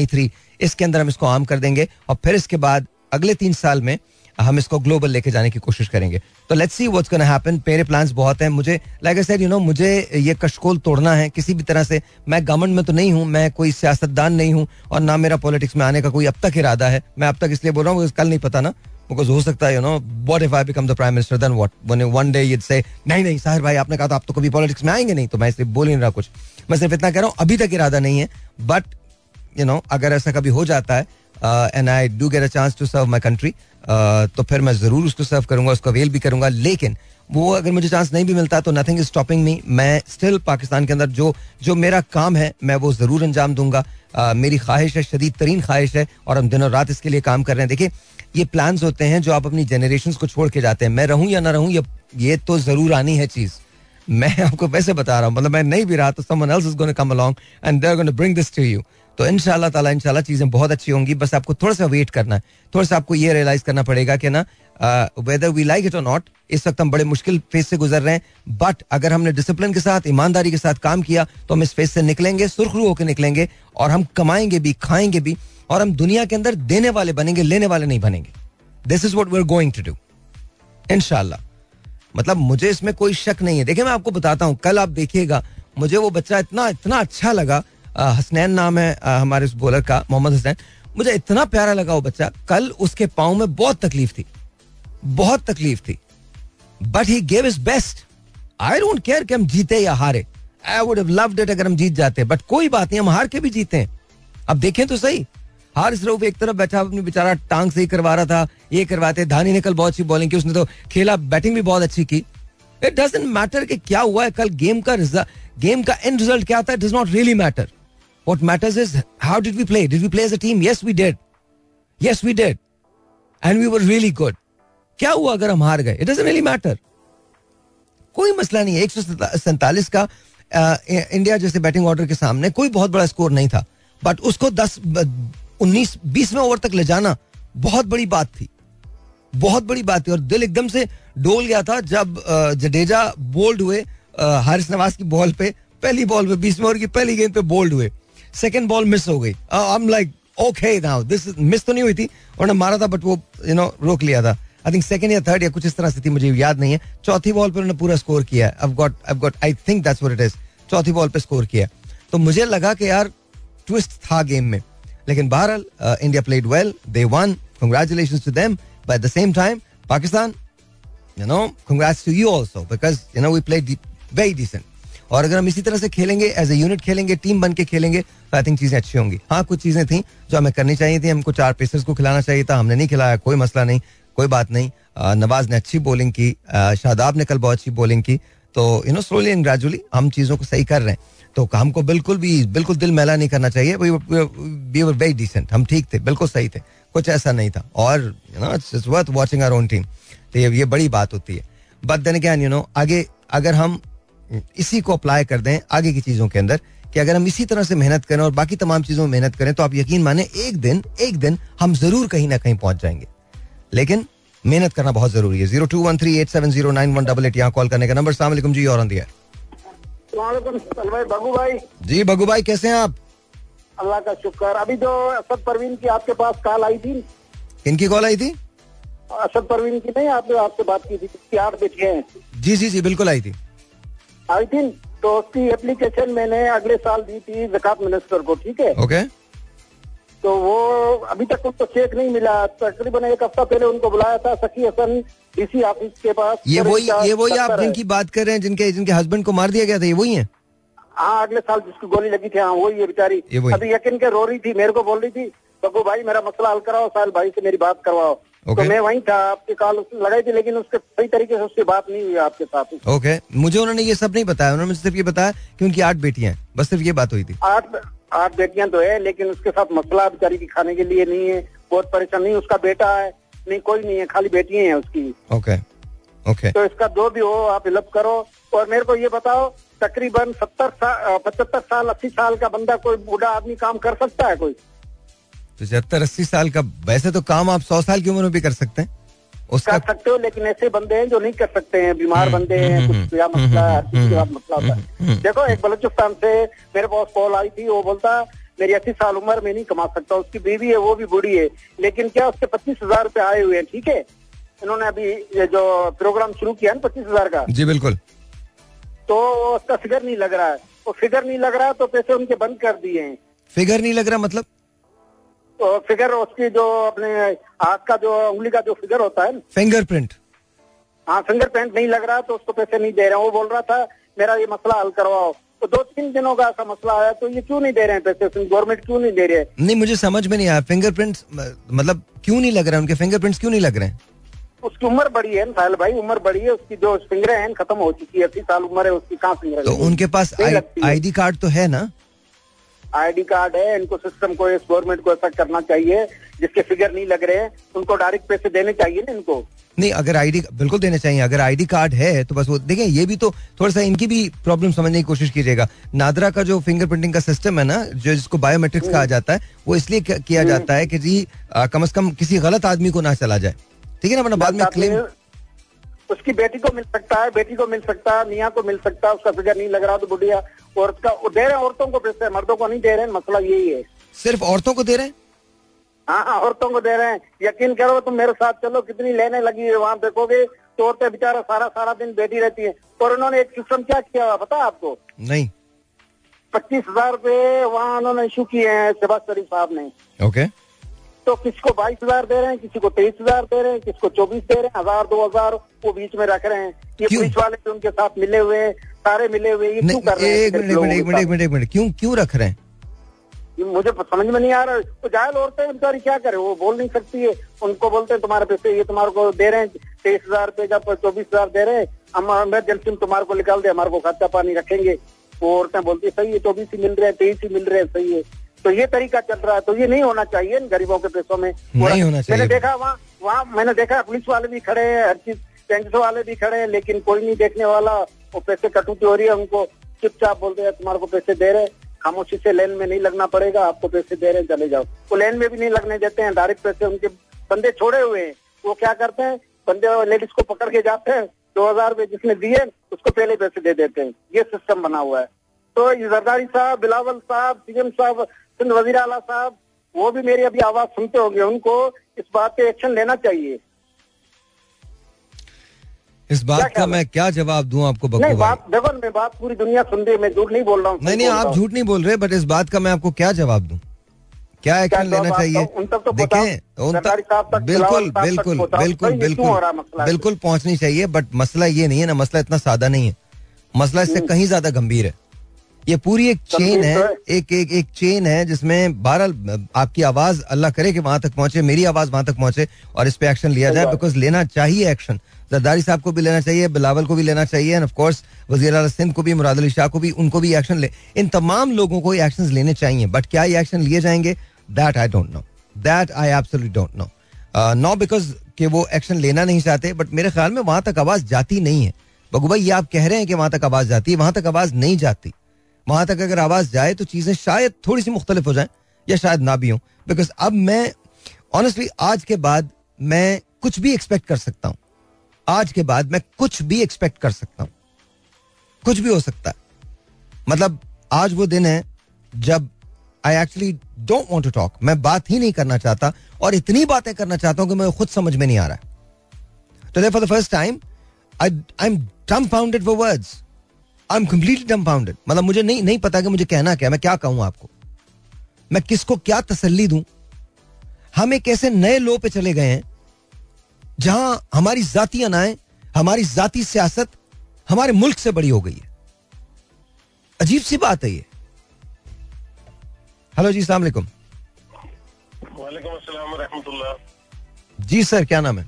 थ्री इसके अंदर हम इसको आम कर देंगे। और फिर इसके बाद अगले तीन साल में हम इसको ग्लोबल लेके जाने की कोशिश करेंगे। तो let's see what's gonna happen मेरे प्लान्स बहुत हैं। मुझे like I said you know मुझे ये कशकोल तोड़ना है। किसी भी तरह से मैं गवर्नमेंट में तो नहीं हूँ, मैं कोई सियासतदान नहीं हूँ और ना मेरा पॉलिटिक्स में आने का कोई अब तक इरादा है। मैं अब तक इसलिए बोल रहा हूँ कल नहीं पता ना। बिकॉज़ हो सकता है you know what if I become the prime minister then what one day you'd say नहीं नहीं, साहिर भाई, आपने कहा था, आप तो कभी पॉलिटिक्स में आएँगे नहीं। तो मैं इसलिए बोल ही नहीं रहा कुछ। मैं सिर्फ़ इतना कह रहा हूँ, अभी तक इरादा नहीं है। बट यू नो अगर ऐसा कभी हो जाता है and I do get a chance to serve my country तो फिर मैं ज़रूर उसको सर्व करूँगा उसको अवेल भी करूँगा लेकिन वो अगर मुझे चांस नहीं भी मिलता तो नथिंग इज़ स्टॉपिंग मी मैं स्टिल पाकिस्तान के अंदर जो जो मेरा काम है मैं वो ज़रूर अंजाम दूँगा। Uh, मेरी ख्वाहिश है शदीद तरीन ख्वाहिश है और हम दिनों रात इसके लिए काम कर रहे हैं। देखिए ये प्लान्स होते हैं जो आप अपनी जनरेशन को छोड़ के जाते हैं। मैं रहूँ या ना रहूँ ये ये तो ज़रूर आनी है चीज़। मैं आपको वैसे बता रहा हूँ मतलब मैं नहीं भी रहा तो someone else is gonna come along and they are gonna bring this to you तो इंशाल्लाह ताला, इंशाल्लाह चीज़ें बहुत अच्छी होंगी। बस आपको थोड़ा सा वेट करना है। थोड़ा सा आपको ये रियलाइज़ करना पड़ेगा कि ना वेदर वी लाइक इट और नॉट इस वक्त हम बड़े मुश्किल फ़ेज़ से गुजर रहे हैं। बट अगर हमने डिसिप्लिन के साथ, ईमानदारी के साथ काम किया तो हम इस फ़ेज़ से निकलेंगे सुरखरू होकर निकलेंगे और हम कमाएँगे भी, खाएँगे भी और हम दुनिया के अंदर देने वाले बनेंगे, लेने वाले नहीं बनेंगे। This is what we are going to do इनशाला मतलब मुझे इसमें कोई शक नहीं है। देखिए, मैं आपको बताता हूँ। कल आप देखिएगा, मुझे वो बच्चा इतना इतना अच्छा लगा हसनैन नाम है हमारे उस बॉलर का, मोहम्मद हसनैन। मुझे इतना प्यारा लगा वो बच्चा। कल उसके पाँव में बहुत तकलीफ़ थी। बहुत तकलीफ़ थी। But he gave his best I don't care कि हम जीते या हारे। आई वुड लव्ड इट अगर हम जीत जाते। बट कोई बात नहीं, हम हार के भी जीते हैं। अब देखें तो सही। हारिस रऊफ एक तरफ़ बैठा, अपनी बेचारा टांग से ही करवा रहा था, ये करवाते, धानी ने कल बहुत अच्छी बॉलिंग की, उसने तो खेला बैटिंग भी बहुत अच्छी की। इट डजेंट मैटर कि क्या हुआ है, कल गेम का रिज़ल्ट गेम का एंड रिज़ल्ट क्या था it does not really matter what matters is how did we play did we play as a team yes we did yes we did and we were really good क्या हुआ अगर हम हार गए? It doesn't really matter कोई मसला नहीं है। एक सौ सैंतालीस का इंडिया जैसे बैटिंग ऑर्डर के सामने कोई बहुत बड़ा स्कोर नहीं था। बट उसको दस, उन्नीस बीसवें ओवर तक ले जाना बहुत बड़ी बात थी। बहुत बड़ी बात थी। और दिल एकदम से डोल गया था जब जडेजा बोल्ड हुए हारिस नवाज़ की बॉल पे, पहली बॉल पे बीसवें ओवर की पहली गेंद पे बोल्ड हुए। सेकंड बॉल मिस हो गई। I am like okay now this miss तो नहीं हुई थी, उन्होंने मारा था बट वो यू नो रोक लिया था। आई थिंक सेकंड या थर्ड या कुछ इस तरह से थी, मुझे याद नहीं है। चौथी बॉल पर उन्होंने पूरा स्कोर किया है। I've got I've got, I think that's what it is चौथी बॉल पे स्कोर किया तो मुझे लगा कि यार ट्विस्ट था गेम में। लेकिन बहरहाल India played well they won congratulations to them but the same time Pakistan you know congrats to you also because you know we played very decent और अगर हम इसी तरह से खेलेंगे एज ए यूनिट खेलेंगे टीम बन के खेलेंगे तो आई थिंक चीज़ें अच्छी होंगी। हाँ कुछ चीज़ें थी जो हमें करनी चाहिए थी। हमको चार पेसर्स को खिलाना चाहिए था, हमने नहीं खिलाया, कोई मसला नहीं, कोई बात नहीं। नवाज़ ने अच्छी बॉलिंग की शादाब ने कल बहुत अच्छी बॉलिंग की। तो you know slowly and gradually हम चीज़ों को सही कर रहे हैं। तो हमको बिल्कुल भी, बिल्कुल दिल मेला नहीं करना चाहिए। वी वर वेरी डिसेंट हम ठीक थे, बिल्कुल सही थे। कुछ ऐसा नहीं था। और you know it's worth watching our own team तो ये ये बड़ी बात होती है। But then again you know आगे, अगर हम इसी को अप्लाई कर दें आगे की चीज़ों के अंदर कि अगर हम इसी तरह से मेहनत करें और बाकी तमाम चीज़ों में मेहनत करें तो आप यकीन माने एक दिन एक दिन हम ज़रूर कहीं ना कहीं पहुँच जाएँगे। लेकिन मेहनत करना बहुत ज़रूरी है। Zero two one three eight seven zero nine one double eight यहाँ कॉल करने का नंबर। सलाम जी और दिया बगू भाई जी बगू भाई कैसे हैं आप? अल्लाह का शुक्र। अभी जो असद परवीन की आपके पास कॉल आई थी। किनकी कॉल आई थी? असद परवीन की नहीं आपने आपसे बात की थी आठ बेटियाँ हैं। जी जी जी बिल्कुल आई थी। आई थिंक तो उसकी एप्लीकेशन मैंने अगले साल दी थी जक़ात मिनिस्टर को ठीक है? ओके तो वो अभी तक उनको चेक नहीं मिला। तकरीबन एक हफ़्ता पहले उनको बुलाया था सकी हसन डीसी ऑफ़िस के पास। ये वही ये वही आप जिनकी बात कर रहे हैं जिनके जिनके हस्बैंड को मार दिया गया था ये वही है? हाँ अगले साल जिसकी गोली लगी थी हाँ वही है बेचारी। अभी यकीन के रो रही थी मेरे को बोल रही थी बग्गू भाई मेरा मसला हल कराओ साल भाई से मेरी बात करवाओ। ओके। तो मैं वहीं था आपकी कॉल उसने लगाई थी लेकिन उसके सही तरीके से उससे बात नहीं हुई आपके साथ। ओके मुझे उन्होंने ये सब नहीं बताया उन्होंने मुझे सिर्फ़ ये बताया कि उनकी आठ बेटियाँ हैं बस सिर्फ़ ये बात हुई थी। आठ आठ बेटियाँ तो है लेकिन उसके साथ मसला बेचारी की खाने के लिए नहीं है बहुत परेशान नहीं उसका बेटा है नहीं कोई नहीं है खाली बेटियाँ हैं उसकी। ओके ओके तो इसका जो भी हो आप हेल्प करो और मेरे को ये बताओ तकरीबन सत्तर साल पचहत्तर साल अस्सी साल का बंदा कोई बूढ़ा आदमी काम कर सकता है कोई? पचहत्तर अस्सी साल का वैसे तो काम आप सौ साल की उम्र में भी कर सकते हैं। उसका कर सकते हो लेकिन ऐसे बंदे हैं जो नहीं कर सकते हैं। बीमार हम्म, बंदे हैं हम्म, कुछ या मसला है, हर चीज़ के बाद मसला होता हम्म, है देखो एक बलूचिस्तान से मेरे पास कॉल आई थी वो बोलता मेरी अस्सी साल उम्र में नहीं कमा सकता उसकी बीवी है वो भी बूढ़ी है लेकिन क्या उसके पच्चीस हज़ार रूपए आए हुए हैं ठीक है? इन्होंने अभी ये जो प्रोग्राम शुरू किया है ना पच्चीस हज़ार का। जी बिल्कुल। तो उसका फिगर नहीं लग रहा है। वो फिगर नहीं लग रहा तो पैसे उनके बंद कर दिए हैं। फिगर नहीं लग रहा मतलब? तो फिगर उसकी जो अपने हाथ का जो उंगली का जो फिगर होता है। फिंगरप्रिंट हाँ फिंगरप्रिंट नहीं लग रहा तो उसको पैसे नहीं दे रहे हैं। वो बोल रहा था मेरा ये मसला हल करवाओ। तो दो तीन दिनों का ऐसा मसला आया तो ये क्यों नहीं दे रहे हैं पैसे? गवर्नमेंट क्यों नहीं दे रही है? नहीं मुझे समझ में नहीं आया। फिंगरप्रिंट मतलब क्यों नहीं लग रहा है? उनके फिंगरप्रिंट्स क्यों नहीं लग रहे हैं? उसकी उम्र बड़ी है साहिल भाई उम्र बड़ी है उसकी जो फिंगरें हैं खत्म हो चुकी है अस्सी साल उम्र है उसकी कहाँ फिंगर तो उनके पास। आईडी कार्ड तो है ना? आईडी कार्ड है इनको सिस्टम को इस गवर्नमेंट को ऐसा करना चाहिए जिसके फिगर नहीं लग रहे हैं उनको डायरेक्ट पैसे देने चाहिए ना इनको। नहीं अगर आईडी बिल्कुल देने चाहिए अगर आईडी कार्ड है तो बस वो देखें ये भी तो थोड़ा सा इनकी भी प्रॉब्लम समझने की कोशिश कीजिएगा। नादरा का जो फिंगरप्रिंटिंग का सिस्टम है ना जो जिसको बायोमेट्रिक्स कहा जाता है वो इसलिए किया- जाता है कि जी आ, कम से कम किसी गलत आदमी को ना चला जाए। ठीक है ना वरना बाद में क्लेम उसकी बेटी को मिल सकता है बेटी को मिल सकता है मियाँ को मिल सकता है उसका फिगर नहीं लग रहा तो बुढ़िया औरत का दे रहे हैं औरतों को पैसे मर्दों को नहीं दे रहे हैं मसला यही है। सिर्फ़ औरतों को दे रहे हैं? हाँ हाँ औरतों को दे रहे हैं। यकीन करो तुम मेरे साथ चलो कितनी लेने लगी है वहाँ देखोगे तो औरतें बेचारा सारा सारा दिन बैठी रहती है। और उन्होंने एक सिस्टम क्या किया हुआ पता आपको? नहीं। पच्चीस हज़ार रूपए वहाँ उन्होंने इशू किए हैं शहबाज शरीफ साहब ने। ओके तो किसी को बाईस हज़ार दे रहे हैं किसी को तेईस हज़ार दे रहे हैं किसी को चौबीस दे रहे हैं हज़ार दो हज़ार वो बीच में रख रहे हैं। ये? पुलिस वाले भी उनके साथ मिले हुए हैं सारे मिले हुए ये क्यों कर रहे हैं एक मिनट एक मिनट एक मिनट एक मिनट क्यों क्यों रख रहे हैं? मुझे समझ में नहीं आ रहा तो जायल औरतें बेचारी क्या करे? वो बोल नहीं सकती है। उनको बोलते हैं तुम्हारे पैसे ये तुम्हारे को दे रहे हैं तेईस हज़ार रुपए जब चौबीस हज़ार दे रहे हैं हम इमरजेंसी में तुम्हारे को निकाल दे हमारे को खर्चा पानी रखेंगे। वो औरतें बोलती है, सही है चौबीस ही मिल रहे हैं तेईस ही मिल रहे हैं सही है। तो ये तरीका चल रहा है तो ये नहीं होना चाहिए इन गरीबों के पैसों में। नहीं होना चाहिए। मैंने देखा वहाँ वहाँ मैंने देखा पुलिस वाले भी खड़े हैं हर चीज़ टैंक्स वाले भी खड़े हैं लेकिन कोई नहीं देखने वाला। वो पैसे कटौती हो रही है उनको चुपचाप बोलते हैं तुम्हारे को पैसे दे रहे खामोशी से लेन में नहीं लगना पड़ेगा आपको पैसे दे रहे हैं चले जाओ। वो लेन में भी नहीं लगने देते हैं डायरेक्ट पैसे उनके बंदे छोड़े हुए हैं। वो क्या करते हैं बंदे लेडीज़ को पकड़ के जाते हैं दो हज़ार रुपए जिसने दिए उसको पहले पैसे दे देते हैं। ये सिस्टम बना हुआ है। तो ये जरदारी साहब बिलावल साहब सीएम साहब सिंध वज़ीर आला साहब वो भी मेरी अभी आवाज़ सुनते होंगे उनको इस बात पे एक्शन लेना चाहिए। इस बात का मैं क्या जवाब दूँ आपको नहीं बात देखो मैं बात पूरी दुनिया सुन रही मैं झूठ नहीं बोल रहा हूँ नहीं नहीं आप झूठ नहीं बोल रहे बट इस बात का मैं आपको क्या जवाब दूँ? क्या एक्शन लेना चाहिए? तो देखें उन तक बिल्कुल बिल्कुल बिल्कुल बिल्कुल बिल्कुल पहुंचनी चाहिए बट मसला ये नहीं है ना मसला इतना सादा नहीं है। मसला हम्म। इससे कहीं ज़्यादा गंभीर है। ये पूरी एक चेन है तो एक एक एक चेन है जिसमें बहरहाल आपकी आवाज़ अल्लाह करे कि वहाँ तक पहुँचे मेरी आवाज़ वहाँ तक पहुँचे और इस पे एक्शन लिया जाए बिकॉज़ लेना चाहिए एक्शन जरदारी साहब को भी लेना चाहिए बिलावल को भी लेना चाहिए एंड ऑफ़ कोर्स वज़ीर अला सिंध को भी मुराद अली शाह को भी उनको भी एक्शन ले। इन तमाम लोगों को एक्शन लेने चाहिए। बट क्या ये एक्शन लिए जाएँगे? That I don't know that I absolutely don't know no because कि वो एक्शन लेना नहीं चाहते बट मेरे ख्याल में वहाँ तक आवाज़ जाती नहीं है। बगू भाई ये आप कह रहे हैं कि वहाँ तक आवाज़ जाती है वहाँ तक आवाज़ नहीं जाती। वहाँ तक अगर आवाज़ जाए तो चीज़ें शायद थोड़ी सी मुख्तलिफ़ हो जाए, या शायद ना भी हो। बिकॉज़ अब मैं ऑनेस्टली आज के बाद मैं कुछ भी एक्सपेक्ट कर सकता हूँ। आज के बाद मैं कुछ भी एक्सपेक्ट कर सकता हूँ। कुछ भी हो सकता है। मतलब आज वो दिन है जब I actually don't want to talk मैं बात ही नहीं करना चाहता और इतनी बातें करना चाहता हूँ कि मैं खुद समझ में नहीं आ रहा है। तो for the first time I I am dumbfounded for words I am completely dumbfounded मतलब मुझे नहीं नहीं पता कि मुझे कहना क्या मैं क्या कहूँ आपको? मैं किसको क्या तसल्ली दूँ? हम एक ऐसे नए लो पे चले गए हैं जहाँ हमारी जाती अनाएँ हमारी जाती सियासत हमारे मुल्क से बड़ी हो गई है। अजीब सी बात है ये। हेलो जी सलाम वालेकुम। वालेकुम अस्सलाम रहमतुल्लाह जी सर क्या नाम है?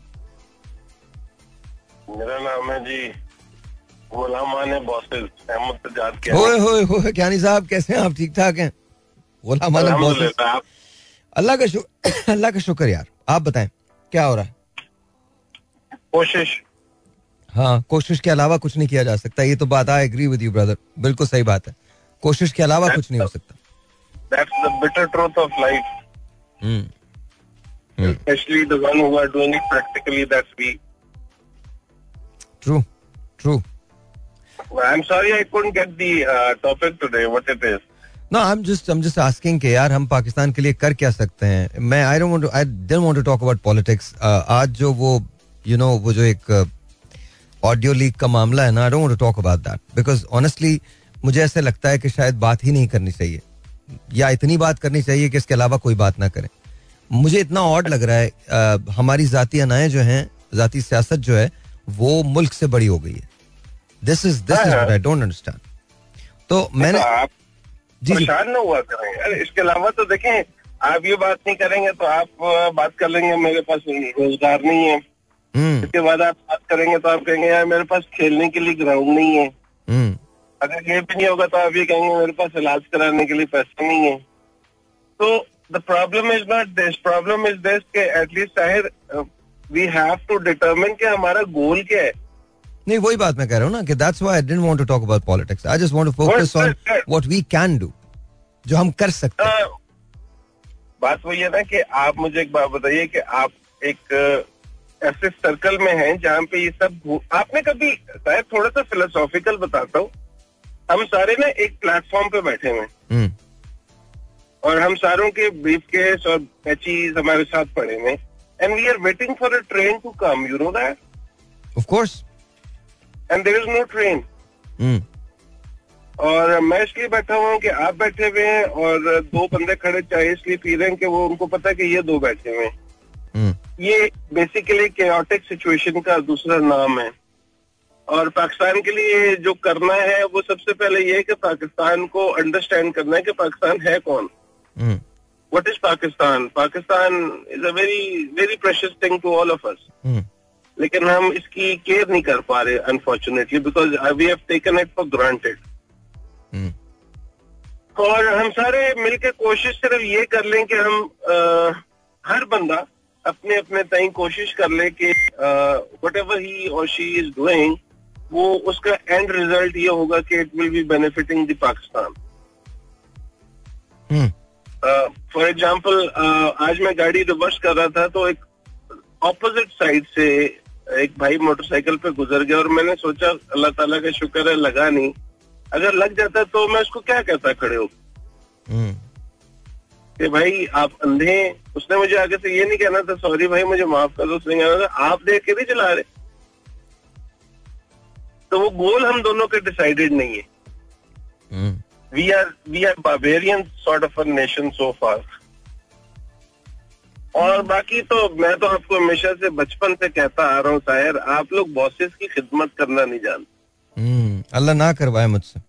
मेरा नाम है जी गुलाम ने बॉसेस अहमद सजाद के होए होए होए क्या साहब कैसे हैं आप? ठीक ठाक हैं? गुलाम बॉसेस। अल्लाह का शुक्र [COUGHS] अल्लाह का शुक्र यार आप बताएँ क्या हो रहा है? कोशिश। हाँ कोशिश के अलावा कुछ नहीं किया जा सकता ये तो बात I agree with you brother बिल्कुल सही बात है। कोशिश के अलावा कुछ नहीं हो सकता। That's the bitter truth of life hmm hmm. Especially the one who are doing it practically that's we true true I'm sorry I couldn't get the uh, topic today. What it is? No, I'm just I'm just asking कि यार हम पाकिस्तान के लिए कर क्या सकते हैं? मैं I don't I don't want to talk about politics आज जो वो यू you नो know, वो जो एक ऑडियो uh, लीक का मामला है ना I don't talk about that because honestly मुझे ऐसे लगता है कि शायद बात ही नहीं करनी चाहिए। या इतनी बात करनी चाहिए कि इसके अलावा कोई बात ना करें। मुझे इतना ऑड लग रहा है uh, हमारी जाती अनाएँ जो हैं जाती सियासत जो है वो मुल्क से बड़ी हो गई है। This is this is I don't understand तो मैंने तो आप जी परेशान न हुआ करें। इसके अलावा तो देखें आप ये बात नहीं करेंगे तो आप बात कर लेंगे मेरे पास रोज़गार नहीं है। हम्म। इसके बाद आप बात करेंगे तो आप कहेंगे यार मेरे पास खेलने के लिए ग्राउंड नहीं है। हम्म। अगर ये भी नहीं होगा तो आप ये कहेंगे मेरे पास इलाज कराने के लिए पैसे नहीं है। तो the problem is not this problem is this के एटलीस्ट ताहिर वी हैव टू डिटरमिन कि हमारा गोल क्या है। नहीं वही बात मैं कह रहा हूँ ना कि that's why I didn't want to talk about politics I just want to focus on. What we can do जो हम कर सकते हैं। बात वही है ना कि आप मुझे एक बात बताइए कि आप एक ऐसे सर्कल में हैं जहाँ पे ये सब आपने कभी शायद थोड़ा सा फिलोसॉफिकल बताता हूँ। हम सारे ना एक प्लेटफॉर्म पे बैठे हुए हम्म, और हम सारों के ब्रीफ केस और पैचीज हमारे साथ पड़े हुए and we are waiting for a train to come you know that of course and there is no train और मैं इसलिए बैठा हुआ हूँ कि आप बैठे हुए हैं और दो बंदे खड़े चाय इसलिए पी रहे हैं कि वो उनको पता है कि ये दो बैठे हुए हैं। हम्म, ये बेसिकली केओटिक सिचुएशन का दूसरा नाम है। और पाकिस्तान के लिए जो करना है वो सबसे पहले ये है कि पाकिस्तान को अंडरस्टैंड करना है कि पाकिस्तान है कौन। What is Pakistan? Pakistan is a very very precious thing to all of us लेकिन हम इसकी केयर नहीं कर पा रहे unfortunately because we have taken it for granted और हम सारे मिलकर कोशिश सिर्फ़ ये कर लें कि हम अ, हर बंदा अपने अपने तय कोशिश कर ले कि वट एवर ही और शी इज़ डूइंग वो उसका एंड रिज़ल्ट ये होगा कि it will be benefiting the Pakistan for example आज मैं गाड़ी रिवर्स कर रहा था तो एक ऑपोजिट साइड से एक भाई मोटरसाइकिल पे गुजर गया और मैंने सोचा अल्लाह ताला का शुक्र है लगा नहीं। अगर लग जाता तो मैं उसको क्या कहता खड़े हो? हम्म, कि भाई आप अंधे हैं। उसने मुझे आगे से ये नहीं कहना था सॉरी भाई मुझे माफ़ कर दो। उसने कहना था आप देख के नहीं चला रहे? तो वो गोल हम दोनों के डिसाइडेड नहीं है। We are we are Bavarian sort of a nation so far और बाकी तो मैं तो आपको हमेशा से बचपन से कहता आ रहा हूँ शायर आप लोग बॉसेस की खिदमत करना नहीं जानते। हम्म, अल्लाह ना करवाए मुझसे।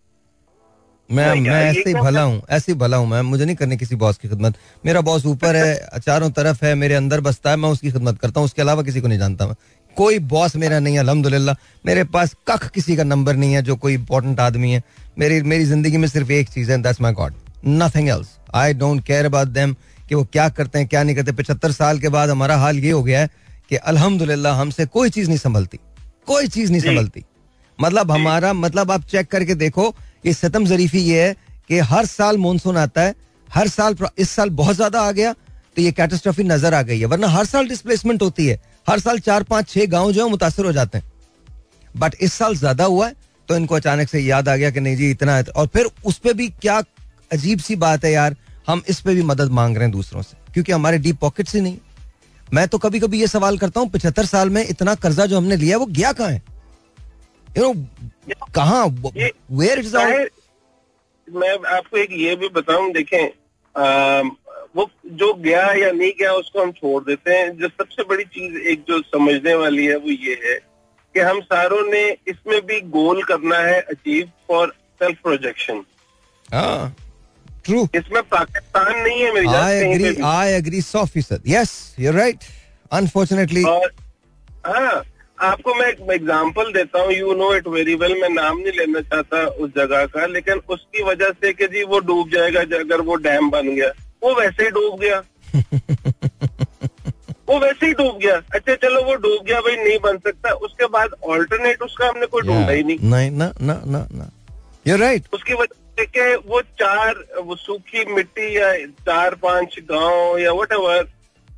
मैं मैं ऐसे ही भला हूँ ऐसे ही भला हूँ मैं मुझे नहीं करनी किसी बॉस की खिदमत। मेरा बॉस ऊपर है [LAUGHS] चारों तरफ़ है मेरे अंदर बसता है मैं उसकी खिदमत करता हूँ उसके अलावा किसी को नहीं जानता मैं। कोई बॉस मेरा नहीं है अल्हम्दुलिल्लाह मेरे पास कख किसी का नंबर नहीं है जो कोई इंपॉर्टेंट आदमी है। मेरी मेरी ज़िंदगी में सिर्फ़ एक चीज़ है that's my God nothing else I don't care about them कि वो क्या करते हैं क्या नहीं करते। पचहत्तर साल के बाद हमारा हाल ये हो गया है कि अल्हम्दुलिल्लाह हमसे कोई चीज़ नहीं संभलती। कोई चीज़ नहीं संभलती। मतलब हमारा मतलब आप चेक करके देखो ये सतम जरीफी ये है कि हर साल मानसून आता है हर साल इस साल बहुत ज़्यादा आ गया तो ये कैटास्ट्रॉफी नज़र आ गई है। वरना हर साल डिस्प्लेसमेंट होती है। हर साल चार पाँच छह गाँव जो है मुतासर हो जाते हैं। बट इस साल ज़्यादा हुआ है तो इनको अचानक से याद आ गया कि नहीं जी इतना है और फिर उस पर भी क्या अजीब सी बात है यार हम इस पे भी मदद मांग रहे हैं दूसरों से क्योंकि हमारे डीप पॉकेट्स ही नहीं। मैं तो कभी कभी ये सवाल करता हूँ पिछहत्तर साल में इतना कर्जा जो हमने लिया वो गया कहाँ है? यू नो कहाँ वेयर मैं आपको एक ये भी बताऊँ देखें अम, वो जो गया या नहीं गया उसको हम छोड़ देते हैं। जो सबसे बड़ी चीज़ एक जो समझने वाली है वो ये है कि हम सारों ने इसमें भी गोल करना है achieve for self projection true इसमें पाकिस्तान नहीं है मेरी आई एग्री आई एग्री सौ फ़ीसद। यस यू राइट अनफॉर्चुनेटली हाँ आपको मैं एक एग्जांपल देता हूँ you know it very well मैं नाम नहीं लेना चाहता उस जगह का लेकिन उसकी वजह से कि जी वो डूब जाएगा अगर वो डैम बन गया वो वैसे ही डूब गया। [LAUGHS] वो वैसे ही डूब गया। अच्छा चलो वो डूब गया भाई नहीं बन सकता। उसके बाद ऑल्टरनेट उसका हमने कोई ढूंढा ही नहीं। नहीं ना ना ना ना। यू राइट उसकी वजह कि वो चार वो सूखी मिट्टी या चार पाँच गाँव या वट एवर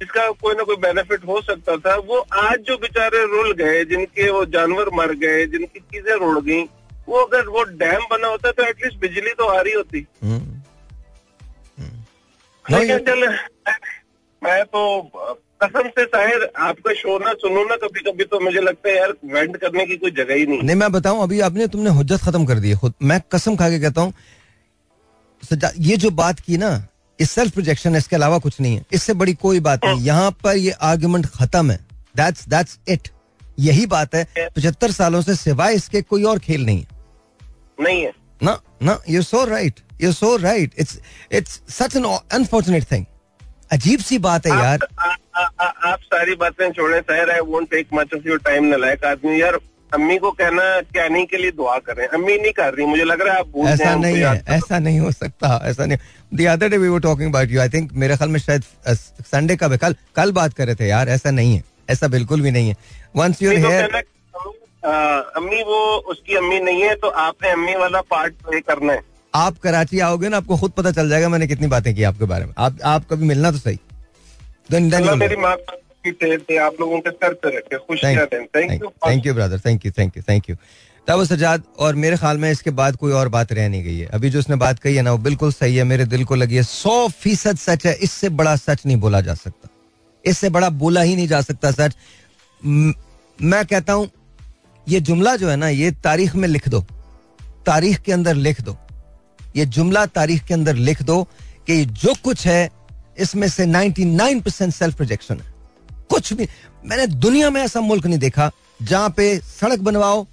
जिसका कोई ना कोई बेनिफिट हो सकता था। वो आज जो बेचारे रुल गए जिनके वो जानवर मर गए जिनकी चीज़ें रुड़ गई वो अगर वो डैम बना होता तो एटलीस्ट बिजली तो आ रही होती। No, लेकिन you- चल मैं तो कसम से शायद आपका शो ना सुनूं ना कभी कभी तो मुझे लगता है यार वेंट करने की कोई जगह ही नहीं नहीं मैं बताऊँ अभी आपने तुमने हुज्जत खत्म कर दी है खुद। मैं कसम खा के कहता हूँ ये जो बात की ना इस सेल्फ प्रोजेक्शन है इसके अलावा कुछ नहीं है। इससे बड़ी कोई बात नहीं यहाँ पर ये आर्गुमेंट खत्म है। दैट्स दैट्स इट यही बात है पचहत्तर सालों से सिवाय इसके कोई और खेल नहीं है। नहीं है। ना ना you so right you so right it's it's such an unfortunate thing अजीब सी बात है यार। आप, आ, आ, आ, आप सारी बातें छोड़े शायर I won't take much of your time नलायक आदमी। यार अम्मी को कहना कहने के लिए दुआ करें। अम्मी नहीं कर रही मुझे लग रहा है आप भूल ऐसा नहीं है ऐसा नहीं हो सकता ऐसा नहीं। The other day we were talking about you I think मेरे ख्याल में शायद संडे का कल कल बात कर रहे थे यार ऐसा नहीं है ऐसा बिल्कुल भी नहीं है। वंस यूर हेयर अम्मी वो उसकी अम्मी नहीं है तो आपने अम्मी वाला पार्ट प्ले करना है। आप कराची आओगे ना आपको खुद पता चल जाएगा मैंने कितनी बातें की आपके बारे में। आप आप कभी मिलना तो सही। मेरी माँ आप लोगों के सर पे रखे thank you brother thank you thank you thank you तब सजाद और मेरे ख्याल में इसके बाद कोई और बात रह नहीं गई है। अभी जो उसने बात कही है ना वो बिल्कुल सही है। मेरे दिल को लगी है। सौ फ़ीसद सच है। इससे बड़ा सच नहीं बोला जा सकता। इससे बड़ा बोला ही नहीं जा सकता सच। मैं कहता हूँ ये जुमला जो है ना ये तारीख में लिख दो। तारीख के अंदर लिख दो। ये जुमला तारीख के अंदर लिख दो कि जो कुछ है इसमें से 99% परसेंट सेल्फ प्रोजेक्शन है। कुछ भी मैंने दुनिया में ऐसा मुल्क नहीं देखा जहाँ पे सड़क बनवाओ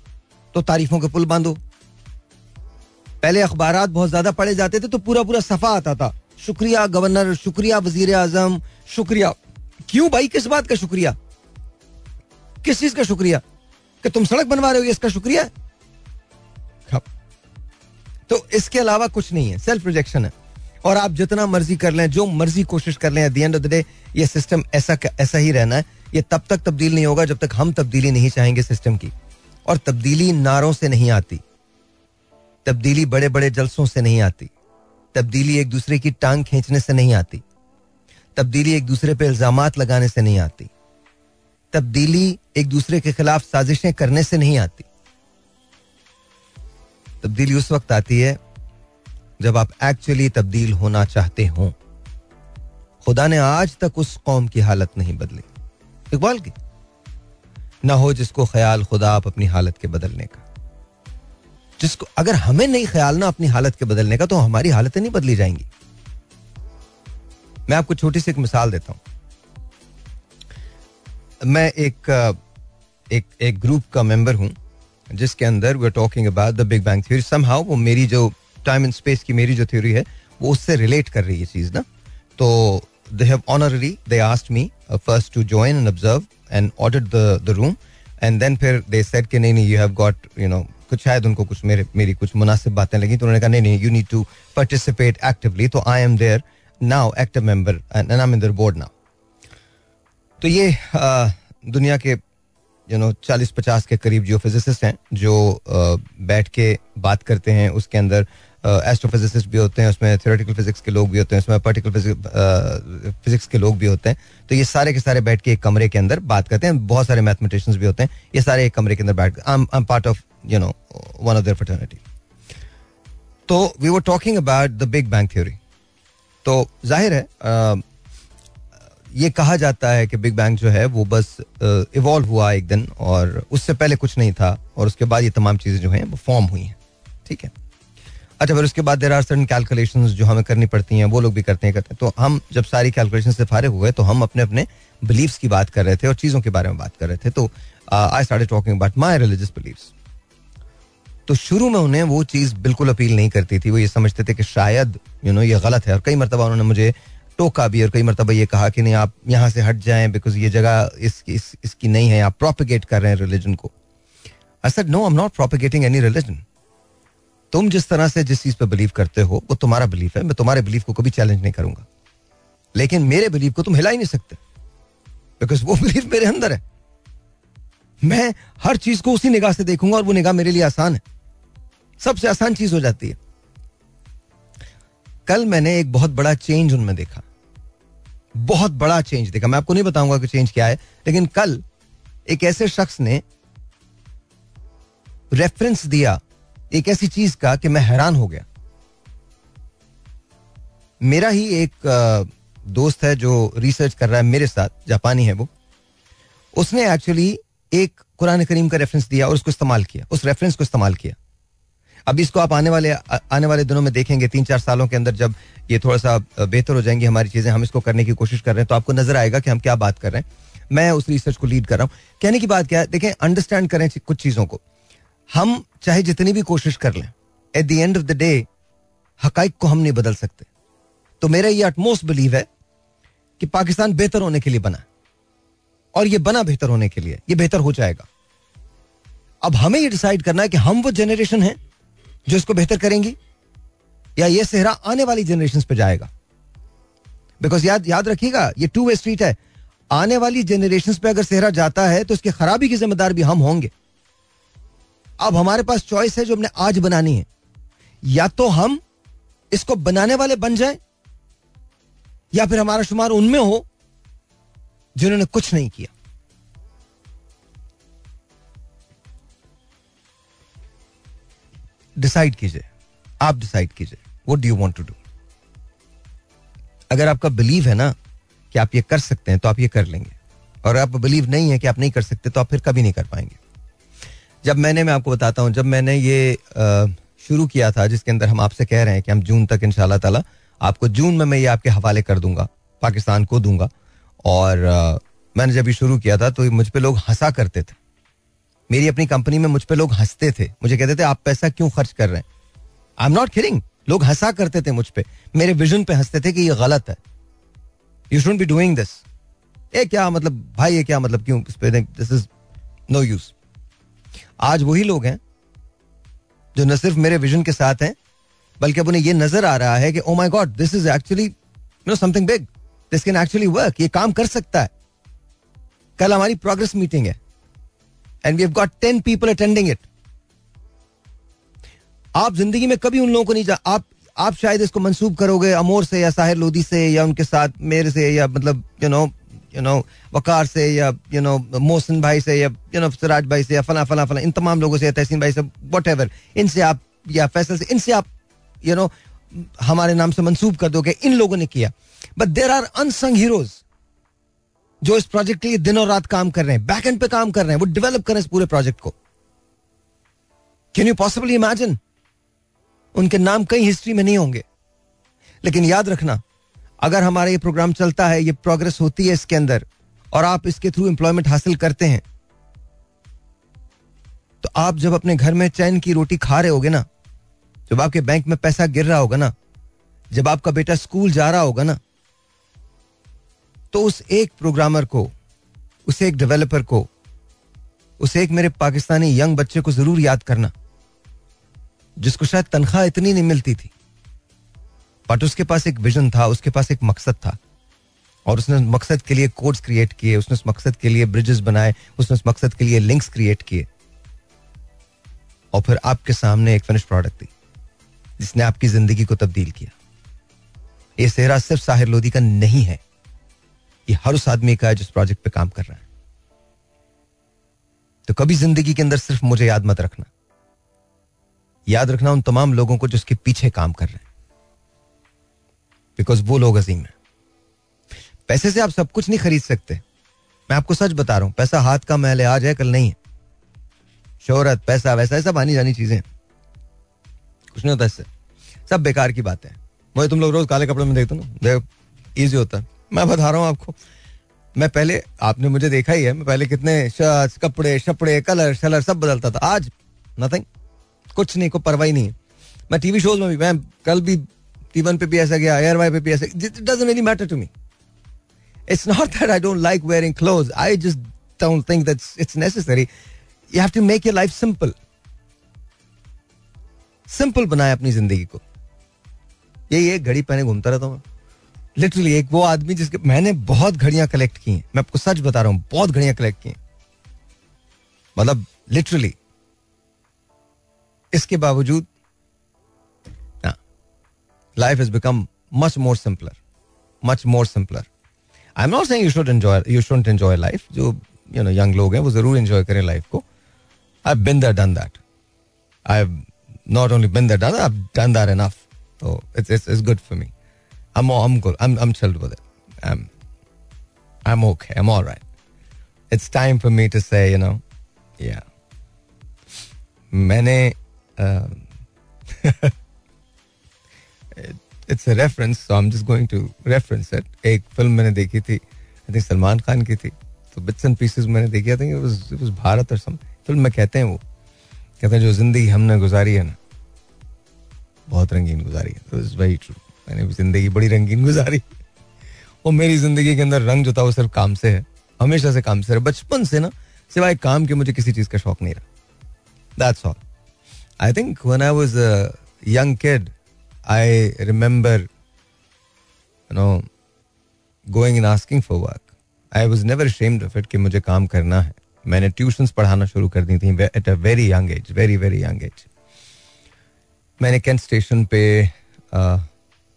तो तारीफों के पुल बांधो। पहले अखबार बहुत ज़्यादा पढ़े जाते थे तो पूरा पूरा सफ़ा आता था। शुक्रिया, गवर्नर, शुक्रिया, वज़ीर आज़म, शुक्रिया। क्यों भाई? किस बात का शुक्रिया? किस चीज़ का शुक्रिया? कि तुम सड़क बनवा रहे हो इसका शुक्रिया तो इसके अलावा कुछ नहीं है। सेल्फ प्रोजेक्शन है। और आप जितना मर्ज़ी कर लें, जो मर्ज़ी कोशिश कर लें at the end of the day ये सिस्टम ऐसा ऐसा ही रहना है। ये तब तक तब्दील नहीं होगा जब तक हम तब्दीली नहीं चाहेंगे सिस्टम की। और तब्दीली नारों से नहीं आती। तब्दीली बड़े बड़े जलसों से नहीं आती। तब्दीली एक दूसरे की टांग खींचने से नहीं आती। तब्दीली एक दूसरे पर इल्ज़ाम लगाने से नहीं आती। तब्दीली एक दूसरे के खिलाफ साजिशें करने से नहीं आती। तब्दीली उस वक्त आती है जब आप एक्चुअली तब्दील होना चाहते हो। खुदा ने आज तक उस कौम की हालत नहीं बदली। इकबाल की। ना हो जिसको ख्याल खुदा आप अपनी हालत के बदलने का। जिसको अगर हमें नहीं ख्याल ना अपनी हालत के बदलने का तो हमारी हालतें नहीं बदली जाएँगी। मैं आपको छोटी सी एक मिसाल देता हूँ। मैं एक एक एक ग्रुप का मेंबर हूँ, जिसके अंदर we are talking about the big bang theory somehow वो मेरी जो टाइम एंड स्पेस की मेरी जो थ्योरी है वो उससे रिलेट कर रही है चीज़ ना। तो they have only they asked me first to join and observe and order the the room and then फिर दे सेड कि नहीं नहीं you have got you know कुछ शायद उनको कुछ मेरे मेरी कुछ मुनासिब बातें लगी तो उन्होंने कहा नहीं नहीं you need to participate actively तो I am their now active member and I am in their board now तो ये आ, दुनिया के यू नो चालीस पचास के करीब जो फिजिसिस्ट हैं जो आ, बैठ के बात करते हैं उसके अंदर एस्ट्रोफिजिसिस्ट भी होते हैं उसमें थियोरेटिकल फिजिक्स के लोग भी होते हैं उसमें पर्टिकुलर फिजिक्स के लोग भी होते हैं। तो ये सारे के सारे बैठ के एक कमरे के अंदर बात करते हैं। बहुत सारे मैथमेटिशियंस भी होते हैं। ये सारे एक कमरे के अंदर बैठ I am part of you know one of their fraternity तो we were talking about the big bang theory तो ज़ाहिर है uh, ये कहा जाता है कि बिग बैंग जो है वो बस इवॉल्व हुआ एक दिन और उससे पहले कुछ नहीं था और उसके बाद ये तमाम चीज़ें जो हैं वो फॉर्म हुई हैं। ठीक है? अच्छा फिर उसके बाद देर आर सर्टन कैलकुलेशन जो हमें करनी पड़ती हैं वो लोग भी करते हैं करते हैं। तो हम जब सारी कैलकुलेशन से फारे हुए तो हम अपने अपने बिलीव्स की बात कर रहे थे और चीज़ों के बारे में बात कर रहे थे। तो I start talking about my religious beliefs तो शुरू में उन्हें वो चीज़ बिल्कुल अपील नहीं करती थी। वो ये समझते थे कि शायद यू नो ये गलत है। और कई मरतबा उन्होंने मुझे टोका भी और कई मरतबा ये कहा कि नहीं आप यहाँ से हट जाएँ बिकॉज़ ये जगह इस, इस, इसकी नहीं है। आप प्रोपिगेट कर रहे हैं रिलीजन को। I said no I am not propagating any religion तुम जिस तरह से जिस चीज़ पे बिलीव करते हो, वो तुम्हारा बिलीफ है। मैं तुम्हारे बिलीफ को कभी चैलेंज नहीं करूँगा। लेकिन मेरे बिलीफ को तुम हिला ही नहीं सकते। बिकॉज़ वो बिलीफ मेरे अंदर है। मैं हर चीज़ को उसी निगाह से देखूँगा और वो निगाह मेरे लिए आसान है। सबसे आसान चीज़ हो जाती है। कल मैंने एक बहुत बड़ा चेंज उनमें देखा। बहुत बड़ा चेंज देखा। मैं आपको नहीं बताऊँगा कि चेंज क्या है, लेकिन कल एक ऐसे शख्स ने रेफरेंस दिया एक ऐसी चीज़ का कि मैं हैरान हो गया। मेरा ही एक दोस्त है जो रिसर्च कर रहा है मेरे साथ, जापानी है वो। उसने एक्चुअली एक कुरान करीम का रेफरेंस दिया और उसको इस्तेमाल किया, उस रेफरेंस को इस्तेमाल किया। अब इसको आप आने वाले आने वाले दिनों में देखेंगे तीन चार सालों के अंदर जब ये थोड़ा सा बेहतर हो जाएँगी हमारी चीज़ें, हम इसको करने की कोशिश कर रहे हैं तो आपको नज़र आएगा कि हम क्या बात कर रहे हैं। मैं उस रिसर्च को लीड कर रहा हूँ। कहने की बात क्या है? देखें अंडरस्टैंड करें कुछ चीज़ों को। हम चाहे जितनी भी कोशिश कर लें at the end of the day हकाइक को हम नहीं बदल सकते। तो मेरा ये अटमोस्ट बिलीव है कि पाकिस्तान बेहतर होने के लिए बना और ये बना बेहतर होने के लिए, ये बेहतर हो जाएगा। अब हमें ये डिसाइड करना है कि हम वो जनरेशन है जो इसको बेहतर करेंगी, या ये सेहरा आने वाली जनरेशन पे जाएगा। बिकॉज़ याद याद रखिएगा, ये टू वे स्ट्रीट है। आने वाली जनरेशन पे अगर सेहरा जाता है तो इसकी खराबी की जिम्मेदार भी हम होंगे। अब हमारे पास चॉइस है जो हमने आज बनानी है। या तो हम इसको बनाने वाले बन जाए, या फिर हमारा शुमार उनमें हो, जिन्होंने कुछ नहीं किया। डिसाइड कीजिए। आप डिसाइड कीजिए। What do you want to do अगर आपका बिलीव है ना कि आप ये कर सकते हैं तो आप ये कर लेंगे। और आप बिलीव नहीं है कि आप नहीं कर सकते तो आप फिर कभी नहीं कर पाएँगे। जब मैंने मैं आपको बताता हूँ जब मैंने ये शुरू किया था जिसके अंदर हम आपसे कह रहे हैं कि हम जून तक इन ताला आपको जून में मैं ये आपके हवाले कर दूँगा पाकिस्तान को दूँगा। और आ, मैंने जब ये शुरू किया था तो मुझ पर लोग हंसा करते थे। मेरी अपनी कंपनी में मुझ पर लोग हँसते थे। मुझे कहते थे आप पैसा क्यों खर्च कर रहे हैं? आई एम नॉट किडिंग लोग हंसा करते थे मुझ पर मेरे विजन पे हँसते थे कि ये गलत है। You should be doing this uh क्या मतलब भाई ये क्या मतलब क्यों? दिस इज़ नो यूज़ आज वही लोग हैं जो न सिर्फ़ मेरे विजन के साथ हैं, बल्कि अब उन्हें यह नज़र आ रहा है कि ओ my god this is actually no something big this can actually work ये काम कर सकता है. कल हमारी प्रोग्रेस मीटिंग है and we have got ten people attending it आप ज़िंदगी में कभी उन लोगों को नहीं जा, आप आप शायद इसको मंसूब करोगे अमोर से या साहिर लोधी से या उनके साथ मेरे से या मतलब you know you know Waqar से या यू नो मोहसिन भाई से या यू नो सिराज भाई से या फला फला फला, इन तमाम लोगों से या तहसीन भाई से वट एवर इनसे आप, या फैसल से, इनसे आप यू नो हमारे नाम से मंसूब कर दोगे, इन लोगों ने किया। But there are unsung heroes जो इस प्रोजेक्ट के लिए दिन और रात काम कर रहे हैं बैक एंड पे काम कर रहे हैं, वो डेवलप कर इस पूरे प्रोजेक्ट को। कैन यू पॉसिबली इमेजिन उनके नाम कई हिस्ट्री में नहीं होंगे। लेकिन याद रखना अगर हमारा ये प्रोग्राम चलता है, ये प्रोग्रेस होती है इसके अंदर, और आप इसके थ्रू एम्प्लॉयमेंट हासिल करते हैं तो आप जब अपने घर में चैन की रोटी खा रहे होगे ना, जब आपके बैंक में पैसा गिर रहा होगा ना, जब आपका बेटा स्कूल जा रहा होगा ना तो उस एक प्रोग्रामर को, उस एक डेवलपर को, उस एक मेरे पाकिस्तानी यंग बच्चे को ज़रूर याद करना, जिसको शायद तनख्वाह इतनी नहीं मिलती थी। बट उसके पास एक विजन था, उसके पास एक मकसद था। और उसने उस मकसद के लिए कोड्स क्रिएट किए, उसने उस मकसद के लिए ब्रिजेस बनाए, उसने उस मकसद के लिए लिंक्स क्रिएट किए। और फिर आपके सामने एक फिनिश प्रोडक्ट दी जिसने आपकी ज़िंदगी को तब्दील किया। ये सेहरा सिर्फ़ साहिर लोधी का नहीं है, ये हर उस आदमी का है जिस प्रोजेक्ट पे काम कर रहा है। तो कभी ज़िंदगी के अंदर सिर्फ़ मुझे याद मत रखना। याद रखना उन तमाम लोगों को जिसके पीछे काम कर रहे हैं। बिकॉज़ वो लोग अजीम है। पैसे से आप सब कुछ नहीं खरीद सकते। मैं आपको सच बता रहा हूँ, पैसा हाथ का महल आज है, कल नहीं है। शोहरत, पैसा वैसा सब आनी जानी चीज़ें कुछ नहीं होता इससे। सब बेकार की बात है। मुझे तुम लोग रोज काले कपड़े में देखते ना? ईजी होता है। मैं बता रहा हूँ आपको, मैं पहले, आपने मुझे देखा ही है, मैं पहले कितने शर्ट्स, कपड़े, शपड़े, कलर, शलर सब बदलता था। आज नथिंग कुछ नहीं को परवाही नहीं मैं टीवी शोज़ में भी, मैं कल भी टीवन पे भी ऐसा गया एयर वाई पे भी ऐसा doesn't really matter to me it's not that I don't like wearing cloth I just don't think that it's necessary you have to make your life simple simple बनाए अपनी ज़िंदगी को। यही एक घड़ी पहने घूमता रहता हूँ लिटरली एक वो आदमी जिसके मैंने बहुत घड़ियाँ कलेक्ट की हैं। मैं आपको सच बता रहा हूँ, बहुत घड़ियाँ कलेक्ट की मतलब लिटरली इसके बावजूद life is become much more simpler much more simpler I am not saying you should enjoy you should enjoy life जो यू नो यंग लोग हैं वो ज़रूर एंजॉय करें लाइफ को I been that done that I have not only been that done I have done that enough तो it's it's it's good for me I'm I'm good. I'm I'm chilled with it. I'm I'm okay. I'm all right. It's time for me to say, you know, yeah. मैंने [LAUGHS] it's a reference so I am just going to reference it एक film मैंने देखी थी I think Salman Khan की थी। तो bits and pieces मैंने देखी थी it was it was Bharat और सम फ़िल्म में कहते हैं वो। कहते हैं, जो ज़िंदगी हमने गुजारी है ना, बहुत रंगीन गुजारी है। इट्स वेरी ट्रू मैंने भी ज़िंदगी बड़ी रंगीन गुजारी। और मेरी ज़िंदगी के अंदर रंग जो था वो सिर्फ़ काम से है। हमेशा से काम से है। बचपन से ना, सिवाय काम के मुझे किसी चीज़ का शौक नहीं रहा। That's all I think when I was young kid I you know going in asking for work I was never ashamed of it कि मुझे काम करना है। मैंने ट्यूशंस पढ़ाना शुरू कर दी थी at a very young age very very young age मैंने कैंट स्टेशन पे uh,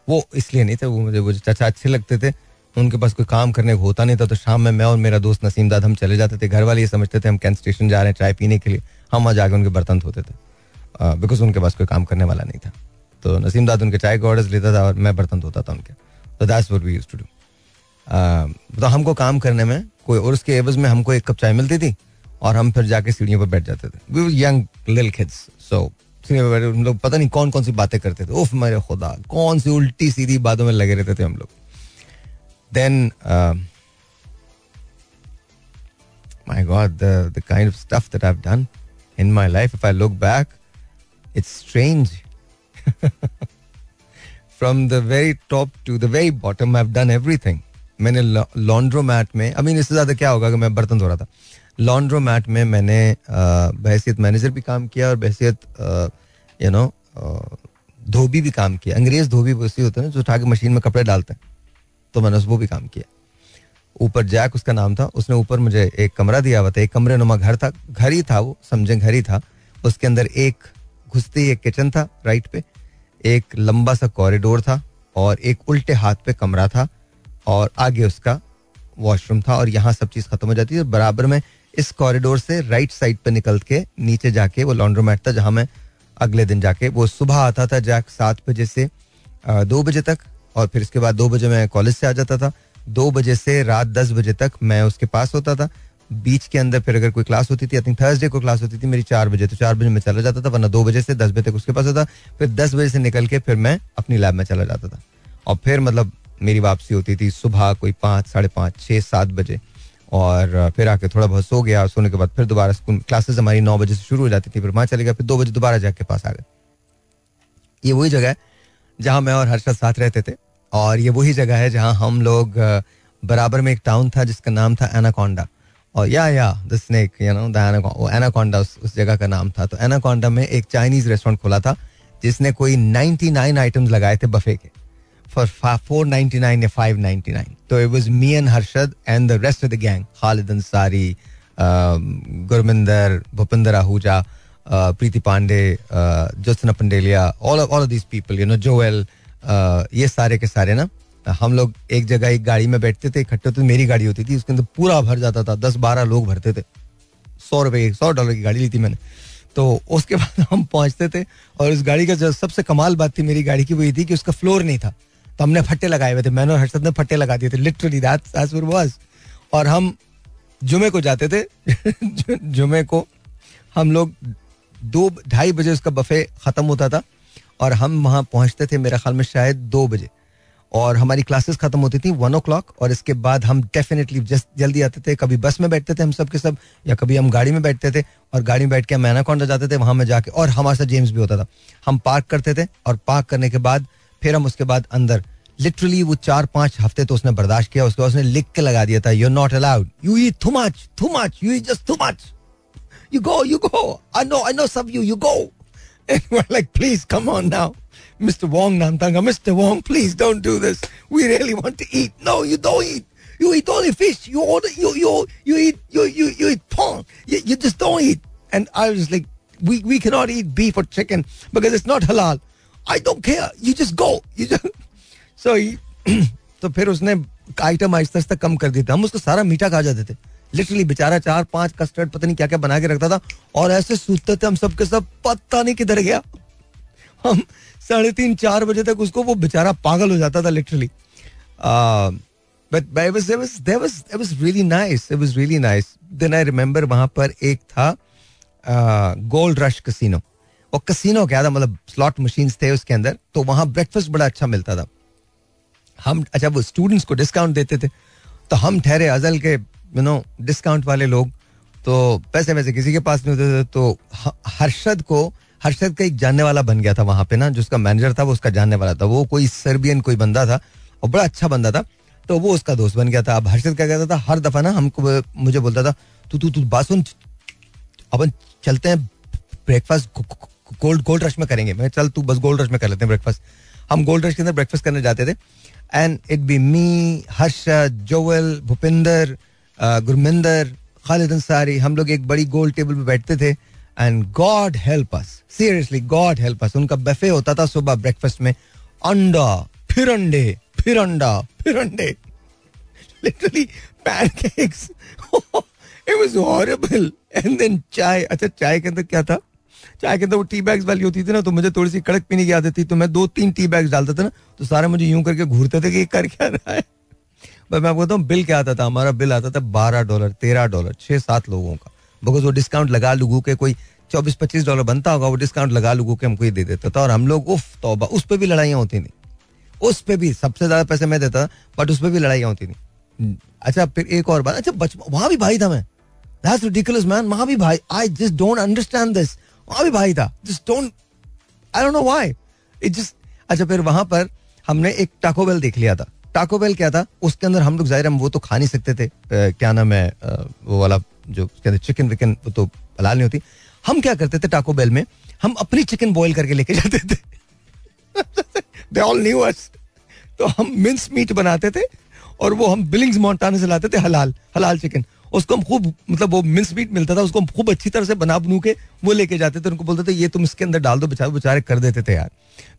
वो इसलिए नहीं थे वो मुझे वो चाचा अच्छे लगते थे। उनके पास कोई काम करने को होता नहीं था तो शाम में मैं और मेरा दोस्त नसीम दाद हम चले जाते थे। घर वाले ये समझते थे हम कैंट स्टेशन जा रहे हैं चाय पीने के लिए। हम वहाँ जाके उनके बर्तन धोते थे। बिकॉज़ उनके पास कोई काम करने वाला नहीं था। तो नसीम दाद उनके चाय के ऑर्डर लेता था और मैं बर्तन धोता था उनके। तो that's what we used to do तो हमको काम करने में कोई, और उसके एवज में हमको एक कप चाय मिलती थी और हम फिर जाके सीढ़ियों पर बैठ जाते थे। We young lil kids so हम लोग पता नहीं कौन कौन सी बातें करते थे। उफ, मेरे खुदा कौन सी उल्टी सीधी बातों में लगे रहते थे हम लोग। Then my god, the the kind of stuff that i've done in my life, if i look back, it's strange. [LAUGHS] from the very top to the very bottom, i've done everything. मैंने laundromat में I mean इससे ज़्यादा क्या होगा कि मैं बर्तन धो रहा था? लॉन्ड्रोमैट में मैंने बहसीत मैनेजर भी काम किया और बहसीत यू नो धोबी भी काम किया। अंग्रेज़ धोबी वैसे होते हैं जो उठा के मशीन में कपड़े डालते हैं। तो मैंने उस, वो भी काम किया। ऊपर जैक, उसका नाम था, उसने ऊपर मुझे एक कमरा दिया हुआ था, एक कमरे नुमा घर था, घर ही था वो, समझे घर ही था। उसके अंदर एक घुसते ही एक किचन था राइट पे। एक लंबा सा कॉरिडोर था और एक उल्टे हाथ पे कमरा था और आगे उसका वॉशरूम था और यहाँ सब चीज़ खत्म हो जाती थी बराबर में इस कॉरिडोर से राइट साइड पे निकल के नीचे जाके वो लॉन्ड्रोमैट था जहाँ मैं अगले दिन जाके वो सुबह आता था जैक सात बजे से दो बजे तक और फिर इसके बाद दो बजे मैं कॉलेज से आ जाता था। दो बजे से रात दस बजे तक मैं उसके पास होता था। बीच के अंदर फिर अगर कोई क्लास होती थी आई थिंक थर्सडे को क्लास होती थी मेरी चार बजे तो चार बजे मैं चला जाता था, वरना दो बजे से दस बजे तक उसके पास होता फिर दस बजे से निकल के फिर मैं अपनी लैब में चला जाता था। और फिर मतलब मेरी वापसी होती थी सुबह कोई पाँच, साढ़े पाँच छः सात बजे। और फिर आके थोड़ा बहुत सो गया, सोने के बाद फिर दोबारा स्कूल क्लासेस हमारी नौ बजे से शुरू हो जाती थी, फिर वहाँ चले गया, फिर दो बजे दोबारा जैक पास आ गए। ये वही जगह है जहाँ मैं और हर्षद साथ रहते थे। और ये वही जगह है जहाँ हम लोग, बराबर में एक टाउन था जिसका नाम था एनाकोंडा और या या the snake you know the anaconda उस, जगह का नाम था। तो एनाकोंडा में एक चाइनीज़ रेस्टोरेंट खोला था जिसने कोई 99 आइटम्स लगाए थे बफे के। For 499 या 599 तो it was me and Harshad and the rest of the gang Khalid Ansari um, Gurminder Bhupinder Ahuja Preeti Pandey Josna Pandelia all all of these people you know Joel ये सारे के सारे ना हम लोग एक जगह एक गाड़ी में बैठते थे, इकट्ठे तो मेरी गाड़ी होती थी, उसके अंदर पूरा भर जाता था, दस बारह लोग भरते थे। सौ रुपए सौ डॉलर की गाड़ी ली थी मैंने। तो उसके बाद हम पहुँचते थे और उस गाड़ी का जो सबसे कमाल बात थी मेरी गाड़ी की, वो ये थी कि उसका फ्लोर नहीं था। तो हमने फट्टे लगाए हुए थे, मैंने और हर्षद ने फट्टे लगा दिए थे लिटरली दैट्स वाज और हम जुमे को जाते थे [LAUGHS] जुमे को हम लोग दो, ढाई बजे उसका बफे खत्म होता था और हम वहाँ पहुँचते थे, मेरा ख्याल में शायद दो बजे। और हमारी क्लासेस खत्म होती थी वन ओ और इसके बाद हम डेफिनेटली जल्दी आते थे कभी बस में बैठते थे हम सब के सब या कभी हम गाड़ी में बैठते थे और गाड़ी में बैठ के हम मैनाकोंडा जाते थे वहाँ में जाके और हमारे साथ जेम्स भी होता था। हम पार्क करते थे और पार्क करने के बाद फिर हम उसके बाद अंदर लिटरली वो चार पाँच हफ़्ते तो उसने बर्दाश्त किया उसके बाद उसने लिख के लगा दिया था you not allowed you eat too much too much you just too much you go you go I know I know सब you you go like, please, come on now. Mr. Wong Nantanga, Mr. Wong, please don't do this. We really want to eat. No, you don't eat. You eat only fish. You order, you you you eat you you you eat pork. You, you just don't eat. And I was like, we we cannot eat beef or chicken because it's not halal. I don't care. You just go. You just so he, तो फिर उसने item Aahista Aahista कम कर दिया हम उसको सारा मीठा खा जाते थे लिटरली बेचारा चार पाँच कस्टर्ड पता नहीं क्या क्या बना के रखता था और ऐसे सूतते थे हम सबके सब पता नहीं किधर गया हम साढ़े तीन, चार बजे तक उसको वो बेचारा पागल हो जाता था लिटरली वहाँ पर एक था गोल्ड रश कसिनो वो कसिनो क्या था मतलब स्लॉट मशीन थे उसके अंदर तो वहाँ ब्रेकफास्ट बड़ा अच्छा मिलता था। हम अच्छा वो स्टूडेंट्स को डिस्काउंट देते थे। तो हम ठहरे अजल के यू नो डिस्काउंट वाले लोग तो पैसे वैसे किसी के पास नहीं होते थे तो हर्षद को हर्षद का एक जानने वाला बन गया था वहाँ पे ना जिसका मैनेजर था, वो उसका जानने वाला था। वो कोई सर्बियन कोई बंदा था और बड़ा अच्छा बंदा था तो वो उसका दोस्त बन गया था। अब हर्षद क्या कहता था, हर दफ़ा ना हमको मुझे बोलता था, तू तू तू, बात सुन, अपन चलते हैं ब्रेकफास्ट गोल्ड गोल्ड रश में करेंगे। मैं, चल तू बस गोल्ड रश में कर लेते हैं ब्रेकफास्ट हम गोल्ड रश के अंदर ब्रेकफास्ट करने जाते थे। And it be me Harshad Joel Bhupinder Gurminder, Khalid Ansari, हम लोग एक बड़ी गोल टेबल पे बैठते थे। And god help us seriously god help us उनका बफे होता था सुबह ब्रेकफास्ट में। अंडा फिर अंडे फिर अंडा फिर अंडे literally pancakes it was horrible and then chai अच्छा चाय के अंदर क्या था? चाय के अंदर वो टी बैग्स वाली होती थी ना तो मुझे थोड़ी सी कड़क पीने की आदत थी तो मैं दो तीन टी बैग्स डालता था ना तो सारे मुझे यूँ करके घूरते थे कि ये कर क्या रहा है। [LAUGHS] पर मैं आपको बताऊँ, बिल क्या आता था? हमारा बिल आता था बारह डॉलर, तेरह डॉलर छह सात लोगों का। बिकॉज़ वो डिस्काउंट लगा लुगू के कोई चौबीस पच्चीस डॉलर बनता होगा वो डिस्काउंट लगा लुगू के हमको ही दे देता था और हम लोग उफ तोबा उस पर भी लड़ाइयाँ होती थी। उस पर भी सबसे ज़्यादा पैसे मैं देता बट उस पर भी लड़ाइयाँ होती थी। अच्छा फिर एक और बात अच्छा बचपन वहाँ भी भाई था मैं। दैट्स रिडिकुलस मैन वहाँ भी भाई I just don't understand this वहाँ भी भाई था just don't I don't know why it just अच्छा फिर वहाँ पर हमने एक टाकोबेल देख लिया था। टाकोबेल क्या था? उसके अंदर हम लोग ज़ाहिर हम वो तो खा नहीं सकते थे। क्या नाम है वो वाला जो अंदर चिकन विकन वो तो हलाल नहीं होती। हम क्या करते थे टाकोबेल में? हम अपनी चिकन बॉईल करके लेके जाते थे। दे ऑल न्यू अस तो हम मिन्स मीट बनाते थे और वो हम बिलिंग्स मोन्टाना से लाते थे हलाल हलाल चिकन उसको हम खूब मतलब वो मिन्स मीट मिलता था, उसको हम खूब अच्छी तरह से बना बनू के वो लेके जाते थे। उनको बोलते थे, ये तुम इसके अंदर डाल दो, बेचारे बेचारे कर देते थे यार।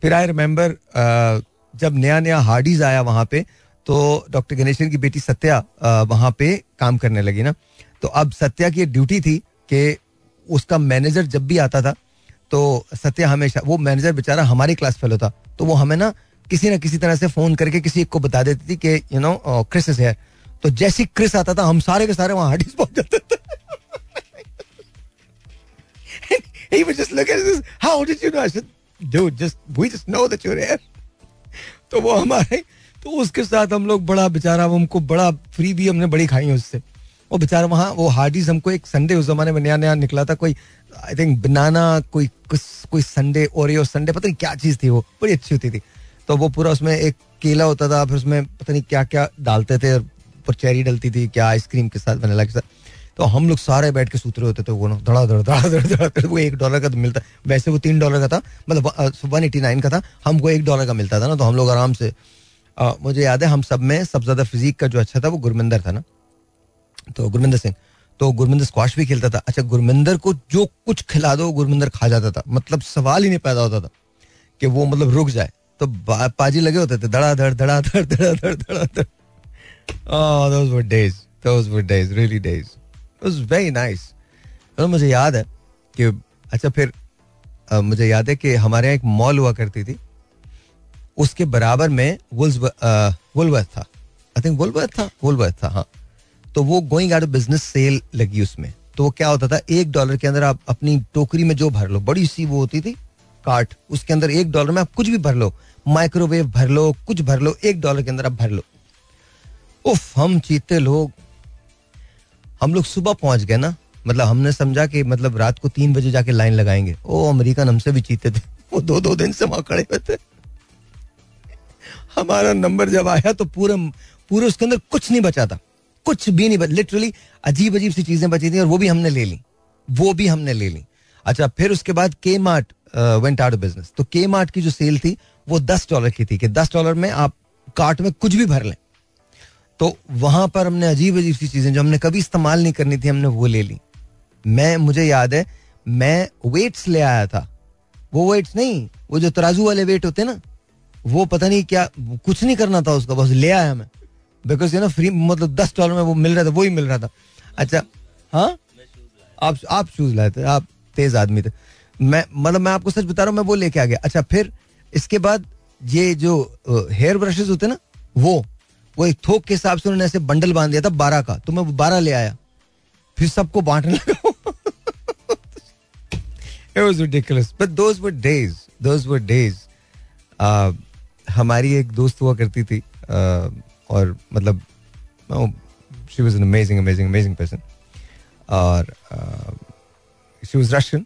फिर आई रिमेम्बर जब नया नया हार्डीज आया वहाँ पे तो डॉक्टर गणेशन की बेटी सत्या वहाँ पे काम करने लगी ना। तो अब सत्या की ड्यूटी थी कि उसका मैनेजर जब भी आता था तो सत्या हमेशा वो मैनेजर बेचारा हमारी क्लास फेलो था तो वो हमें ना किसी ना किसी तरह से फ़ोन करके किसी एक को बता देती थी कि you know Chris is here तो जैसे क्रिस आता था हम सारे के सारे वहाँ हार्डीज पहुँच जाते थे [LAUGHS] he would just look at us, how did you know? I said, dude, just we just know that you're here. [LAUGHS] तो वो हमारे तो उसके साथ हम लोग बड़ा बेचारा हमको बड़ा फ्री भी हमने बड़ी खाई है उससे वो बेचारा वहाँ वो हार्डीज हमको एक संडे उस जमाने में नया नया निकला था। कोई आई थिंक बनाना कोई कुछ कोई संडे ओरियो संडे पता नहीं क्या चीज़ थी वो बड़ी अच्छी होती थी। तो वो पूरा उसमें एक केला होता था फिर उसमें पता नहीं क्या क्या डालते थे और चेरी डलती थी क्या आइसक्रीम के साथ वनीला के साथ। तो हम लोग सारे बैठ के सूत्र होते थे वो ना धड़ा धड़ धड़ा धड़ धड़ा वो एक डॉलर का तो मिलता वैसे वो तीन डॉलर का था मतलब वन एटी नाइन का था हमको एक डॉलर का मिलता था ना तो हम लोग आराम से आ, मुझे याद है हम सब में सबसे ज़्यादा फिजिक का जो अच्छा था वो गुरमिंदर था ना। तो गुरमिंदर सिंह तो गुरमिंदर स्क्वाश भी खेलता था। अच्छा गुरमिंदर को जो कुछ खिला दो गुरमिंदर खा जाता था। मतलब सवाल ही नहीं पैदा होता था कि वो मतलब रुक जाए। तो पाजी लगे होते थे धड़ा धड़ धड़ा धड़ धड़ा धड़ धड़ा धड़। Oh, मुझे याद है कि अच्छा फिर मुझे याद है कि हमारे यहाँ एक मॉल हुआ करती थी। उसके बराबर में वुलवर्थ था। आई थिंक वुलवर्थ था वुलवर्थ था हाँ। तो वो गोइंग आउट बिज़नेस सेल लगी उसमें। तो वो क्या होता था, एक डॉलर के अंदर आप अपनी टोकरी में जो भर लो, बड़ी सी वो होती थी कार्ट उसके अंदर एक डॉलर में आप कुछ भी भर लो माइक्रोवेव भर लो, कुछ भर लो, एक डॉलर के अंदर आप भर लो। उफ, हम चीते लोग, हम लोग सुबह पहुँच गए ना मतलब हमने समझा कि मतलब रात को तीन बजे जाके लाइन लगाएँगे। ओ, अमेरिकन हमसे भी चीते थे। वो दो दो दिन से वहाँ खड़े हुए थे। हमारा नंबर जब आया तो पूरे पूरे उसके अंदर कुछ नहीं बचा था। कुछ भी नहीं लिटरली अजीब अजीब सी चीज़ें बची थी और वो भी हमने ले ली। वो भी हमने ले ली। अच्छा फिर उसके बाद के मार्ट वेंट आउट बिज़नेस तो के मार्ट की जो सेल थी, वो दस डॉलर की थी कि दस डॉलर में आप कार्ट में कुछ भी भर लें। तो वहाँ पर हमने अजीब अजीब सी चीज़ें, जो हमने कभी इस्तेमाल नहीं करनी थी, हमने वो ले ली। मैं, मुझे याद है, मैं वेट्स ले आया था। वो वेट्स नहीं, वो जो तराजू वाले वेट होते ना, वो पता नहीं क्या, कुछ नहीं करना था उसका, बस ले आया मैं। बिकॉज़ यू ना फ्री मतलब दस डॉलर में वो मिल रहा था वो ही मिल रहा था अच्छा हाँ आप आप शूज़ लाए थे आप तेज आदमी थे मैं मतलब मैं आपको सच बता रहा हूँ मैं वो लेके आ गया अच्छा फिर इसके बाद ये जो हेयर ब्रशेस होते ना वो वो एक थोक के हिसाब से उन्होंने ऐसे बंडल बाँध दिया था बारह का तो मैं वो बारह ले आया फिर सबको बांटने लगा It was ridiculous. But those were days. Those were days. Uh, हमारी एक दोस्त हुआ करती थी uh, और मतलब she was an amazing amazing amazing person और she was Russian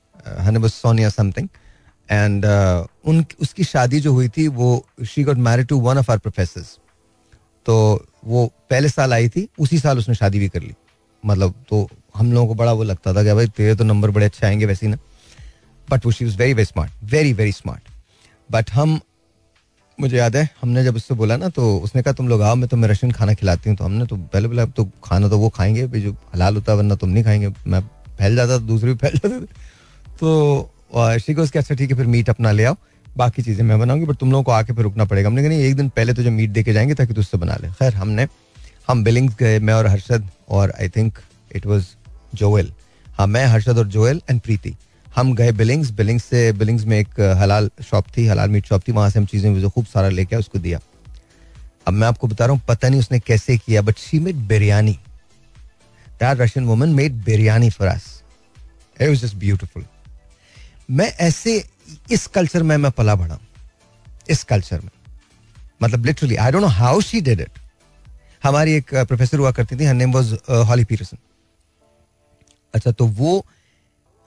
name Sonia something and उन, उसकी शादी जो हुई थी, वो she got married to one of our professor तो वो पहले साल आई थी, उसी साल उसने शादी भी कर ली। मतलब तो हम लोगों को बड़ा वो लगता था कि भाई, तेरे तो नंबर बड़े अच्छे आएँगे, वैसे ही ना। बट वो she was very very smart very very smart but हम मुझे याद है, हमने जब उससे बोला ना तो उसने कहा, तुम लोग आओ, मैं तुम्हें रशियन खाना खिलाती हूँ। तो हमने तो पहले बोला, अब तो खाना तो वो खाएँगे जो हलाल होता है, वरना तुम नहीं खाएँगे। मैं फैल जाता तो दूसरे भी फैल जाते तो शी को उसके अच्छा ठीक है, फिर मीट अपना ले आओ, बाकी चीज़ें मैं बनाऊँगी बट तुम लोगों को आके फिर रुकना पड़ेगा। हमने कहा, नहीं, एक दिन पहले तो तुझे मीट दे के जाएँगे, ताकि तुझसे बना ले। खैर, हमने, हम बिलिंग्स गए, मैं और हर्षद, और I think it was Joel हाँ मैं, हर्षद और जोएल एंड प्रीति हम गए बिलिंग्स बिलिंग्स से बिलिंग्स में एक हलाल शॉप थी, हलाल मीट शॉप थी, वहाँ से हम चीज़ें, जो खूब सारा लेके उसको दिया। अब मैं आपको बता रहा हूँ, पता नहीं उसने कैसे किया but she made biryani that Russian woman made biryani for us it was just beautiful मैं ऐसे, इस कल्चर में मैं पला बढ़ा इस कल्चर में। मतलब literally I don't know how she did it हमारी एक प्रोफेसर हुआ करती थी her name was Holly Peterson अच्छा तो वो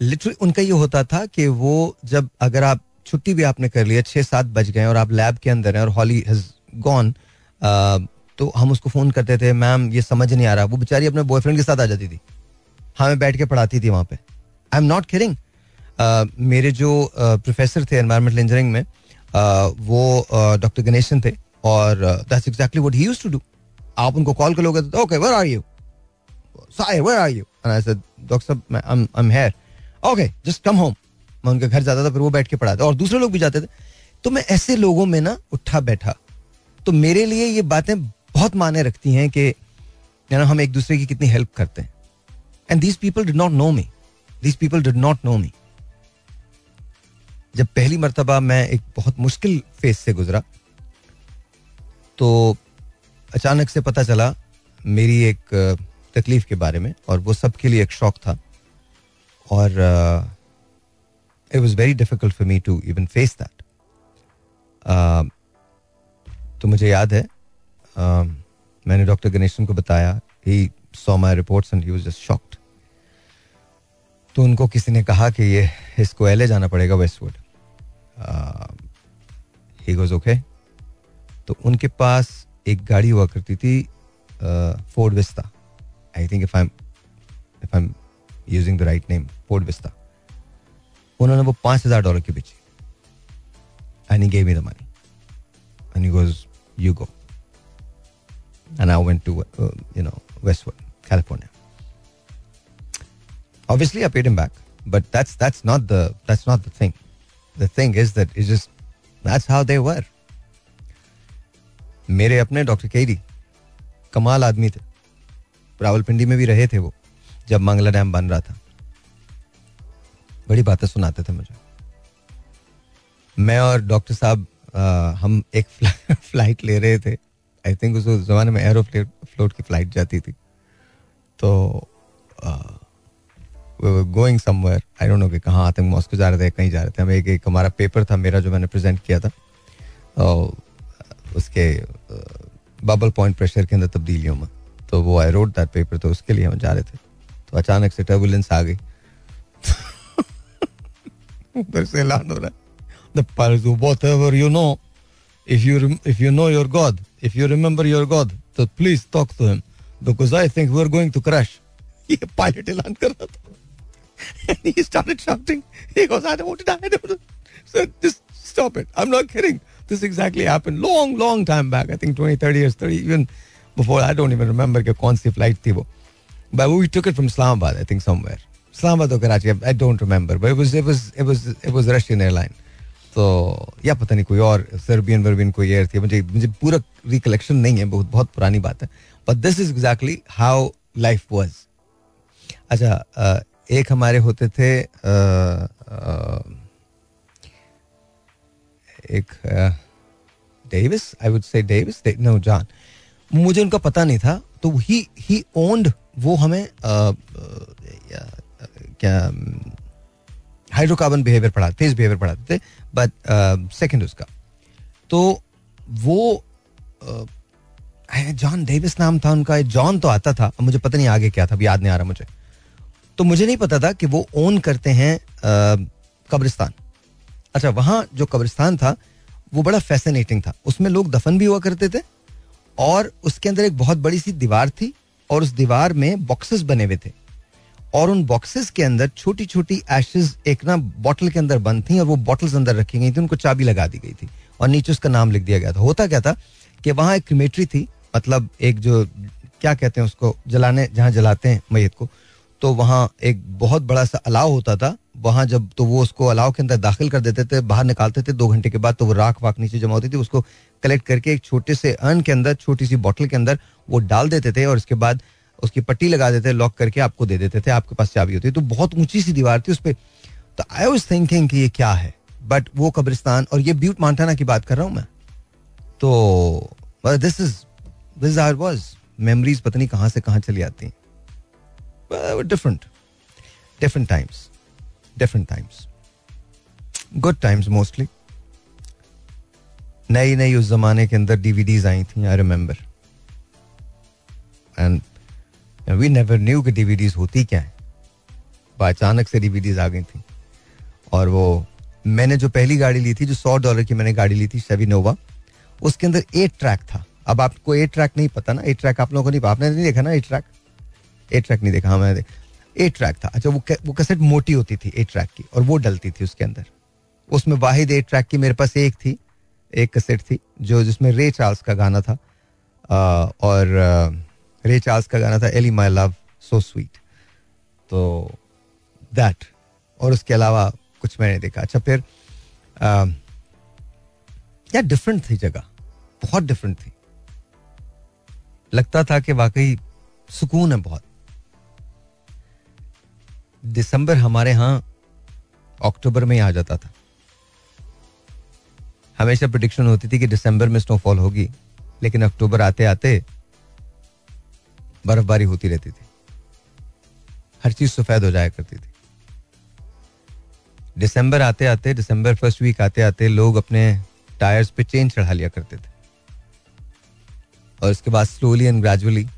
लिटरली उनका ये होता था कि वो जब अगर आप छुट्टी भी आपने कर लिया छः सात बज गए और आप लैब के अंदर हैं और हॉली हैज़ गॉन तो हम उसको फ़ोन करते थे, मैम, ये समझ नहीं आ रहा। वो बेचारी अपने बॉयफ्रेंड के साथ आ जाती थी। हमें बैठ के पढ़ाती थी वहाँ पे। आई एम नॉट केयरिंग मेरे जो प्रोफेसर थे एनवायरमेंटल इंजीनियरिंग में वो डॉक्टर गणेशन थे और that's exactly what he used to do आप उनको कॉल करोगे तो okay where are you are you doctor साहब I am here okay just come home मैं उनके घर जाता था, फिर वो बैठ के पढ़ाते और दूसरे लोग भी जाते थे। तो मैं ऐसे लोगों में ना उठा बैठा। तो मेरे लिए ये बातें बहुत माने रखती हैं कि ना हम एक दूसरे की कितनी हेल्प करते हैं। And these people did not know me these people did not know me जब पहली मरतबा मैं एक बहुत मुश्किल फ़ेज़ से गुजरा तो अचानक से पता चला, मेरी एक, तकलीफ़ के बारे में, और वो सबके लिए एक शौक था। और it was very difficult for me to even face that तो मुझे याद है uh, मैंने डॉक्टर गणेशन को बताया he saw my reports and he was just shocked तो उनको किसी ने कहा कि ये इसको एले जाना पड़ेगा वेस्टवुड ही गोज ओके तो उनके पास एक गाड़ी हुआ करती थी Ford Vista I think if I am if I am using the right name Ford Vista उन्होंने वो पाँच हज़ार डॉलर की बेची and he gave me the money and he goes you go and I went to you know Westwood California Obviously, I paid him back, but that's that's not the that's not the thing. The thing is that it's just that's how they were. मेरे अपने doctor KD कमाल आदमी थे। रावलपिंडी में भी रहे थे वो। जब मंगला डैम बन रहा था। बड़ी बातें सुनाते थे मुझे। मैं और डॉक्टर साहब हम एक फ़्लाइट [LAUGHS] ले रहे थे। आई थिंक उस जमाने में एरो फ्लोट की फ़्लाइट जाती थी। तो going somewhere I don't know कि कहाँ आतंक मॉस्को जा रहे थे कहीं जा रहे थे। हम एक एक हमारा पेपर था, मेरा जो मैंने प्रेजेंट किया था। और उसके बबल पॉइंट प्रेशर के अंदर तब्दीलियों में। तो वो आई रोड दैट पेपर तो उसके लिए हम जा रहे थे। तो अचानक से टर्बुलेंस आ गई ऊपर से ऐलान हो रहा है the pulse whatever you know if you if you know your god if you remember your god so please talk to him because i think we're going to crash ये पायलट ऐलान कर रहा था and he started shouting he goes i don't want to die I don't want to-" so just stop it i'm not kidding this exactly happened long long time back i think 20 30 years 30 even before i don't even remember कि कौन सी flight थी वो but we took it from Islamabad, i think, somewhere. Islamabad or Karachi, i don't remember, but it was it was it was it was Russian airline. तो या पता नहीं कोई और सर्बियन वर्बियन कोई एयर थी। मुझे मुझे पूरा रिकलेक्शन नहीं है, बहुत बहुत पुरानी बात है। But this is exactly how life was अच्छा एक हमारे होते थे एक Davis I would say Davis no John मुझे उनका पता नहीं था तो ही ही ओन्ड वो हमें क्या हाइड्रोकार्बन बिहेवियर पढ़ाते फेस बिहेवियर पढ़ाते थे बट सेकंड उसका। तो वो जॉन डेविस नाम था उनका जॉन तो आता था, मुझे पता नहीं आगे क्या था याद नहीं आ रहा मुझे। तो मुझे नहीं पता था कि वो ओन करते हैं कब्रिस्तान। अच्छा वहाँ जो कब्रिस्तान था, वो बड़ा फैसिनेटिंग था। उसमें लोग दफन भी हुआ करते थे, और उसके अंदर एक बहुत बड़ी सी दीवार थी और उस दीवार में बॉक्सेस बने हुए थे। और उन बॉक्सेस के अंदर छोटी छोटी एशेज एक ना बॉटल के अंदर बंद थी और वो बॉटल्स अंदर रखी गई थी, उनको चाबी लगा दी गई थी। और नीचे उसका नाम लिख दिया गया था। होता क्या था कि वहाँ एक क्रिमेटरी थी मतलब एक जो, क्या कहते हैं उसको, जलाने, जहाँ जलाते हैं मैत को तो वहाँ एक बहुत बड़ा सा अलाव होता था वहाँ जब तो वो उसको अलाव के अंदर दाखिल कर देते थे, बाहर निकालते थे, दो घंटे के बाद तो वो राख वाख नीचे जमा होती थी, उसको कलेक्ट करके एक छोटे से अर्न के अंदर, छोटी सी बॉटल के अंदर वो डाल देते थे और उसके बाद उसकी पट्टी लगा देते लॉक करके आपको दे देते थे, आपके पास चाबी होती तो बहुत ऊँची सी दीवार थी उस पर तो आई वॉज़ थिंकिंग कि ये क्या है? बट वो कब्रिस्तान, और ये ब्यूट मांटाना की बात कर रहा हूँ मैं। तो this is this are was memories पता नहीं कहाँ से कहाँ चली आती। हैं different different times different times good times mostly नई नई उस जमाने के अंदर डीवीडीज आई थी I remember and we never knew कि डीवीडीज होती क्या है. अचानक से डीवीडीज आ गई थी. और वो, मैंने जो पहली गाड़ी ली थी, जो सौ डॉलर की मैंने गाड़ी ली थी शेवी नोवा उसके अंदर एट ट्रैक था. अब आपको एट ट्रैक नहीं पता ना. एट ट्रैक आप लोगों को नहीं, आपने नहीं देखा ना एट ट्रैक एट ट्रैक नहीं देखा. हाँ मैंने एट ट्रैक था। अच्छा वो वो कैसेट मोटी होती थी एट ट्रैक की और वो डलती थी उसके अंदर। उसमें वाहिद एट ट्रैक की मेरे पास एक थी एक कैसेट थी जो जिसमें रे चार्ल्स का गाना था। आ, और आ, रे चार्ल्स का गाना था Ellie my love so sweet तो दैट और उसके अलावा कुछ मैंने देखा। अच्छा फिर आ, या डिफरेंट थी जगह? बहुत डिफरेंट थी। लगता था कि वाकई सुकून है बहुत। दिसंबर हमारे यहाँ अक्टूबर में ही आ जाता था। हमेशा प्रिडिक्शन होती थी कि दिसंबर में स्नोफॉल होगी, लेकिन अक्टूबर आते आते बर्फबारी होती रहती थी। हर चीज़ सफ़ेद हो जाया करती थी। दिसंबर आते आते दिसंबर फ़र्स्ट वीक आते आते लोग अपने टायर्स पे चेन चढ़ा लिया करते थे। और उसके बाद स्लोली एंड ग्रेजुअली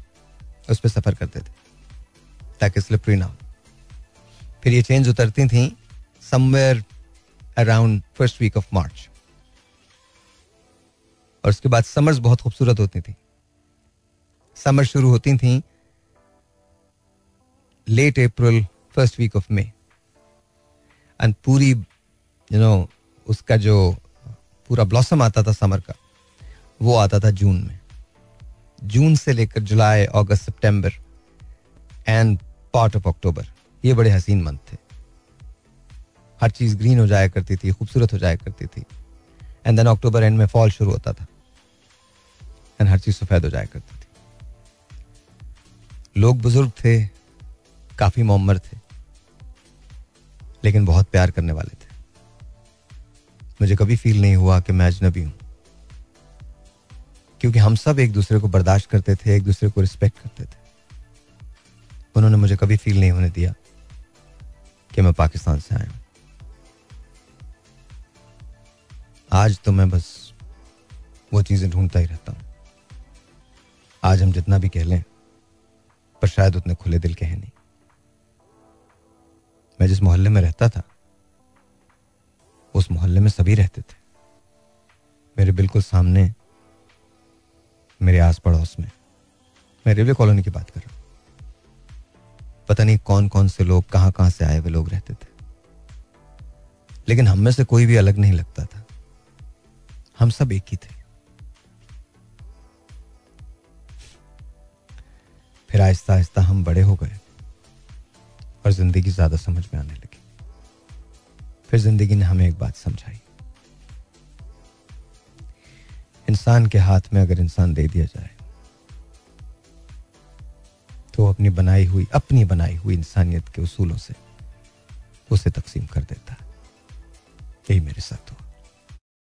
उस पर सफ़र करते थे। ताकि स्लिपरी ना हो। फिर ये चेंज उतरती थी somewhere around first week of March और उसके बाद समर्स बहुत खूबसूरत होती थी। समर शुरू होती थी late April first week of May and पूरी यू नो उसका जो पूरा ब्लॉसम आता था समर का, वो आता था जून में। जून से लेकर जुलाई अगस्त सितंबर एंड पार्ट ऑफ़ अक्टूबर ये बड़े हसीन मंथ थे। हर चीज़ ग्रीन हो जाया करती थी, खूबसूरत हो जाया करती थी। एंड देन अक्टूबर एंड में फॉल शुरू होता था। एंड हर चीज़ सफ़ेद हो जाया करती थी। लोग बुज़ुर्ग थे, काफ़ी मोमर थे, लेकिन बहुत प्यार करने वाले थे। मुझे कभी फील नहीं हुआ कि मैं अजनबी हूँ। क्योंकि हम सब एक दूसरे को बर्दाश्त करते थे, एक दूसरे को रिस्पेक्ट करते थे। उन्होंने मुझे कभी फील नहीं होने दिया। कि मैं पाकिस्तान से आया आज तो मैं बस वो चीज़ें ढूंढता ही रहता हूँ। आज हम जितना भी कह लें, पर शायद उतने खुले दिल के हैं नहीं। मैं जिस मोहल्ले में रहता था, उस मोहल्ले में सभी रहते थे। मेरे बिल्कुल सामने, मेरे आस पड़ोस में मैं रेलवे कॉलोनी की बात कर रहा हूँ। पता नहीं कौन कौन से लोग कहाँ कहाँ से आए हुए लोग रहते थे। लेकिन हम में से कोई भी अलग नहीं लगता था। हम सब एक ही थे। फिर आहिस्ता आहिस्ता हम बड़े हो गए और ज़िंदगी ज़्यादा समझ में आने लगी। फिर ज़िंदगी ने हमें एक बात समझाई। इंसान के हाथ में अगर इंसान दे दिया जाए तो अपनी बनाई हुई, अपनी बनाई हुई इंसानियत के उसूलों से उसे तकसीम कर देता है। यही मेरे साथ हुआ।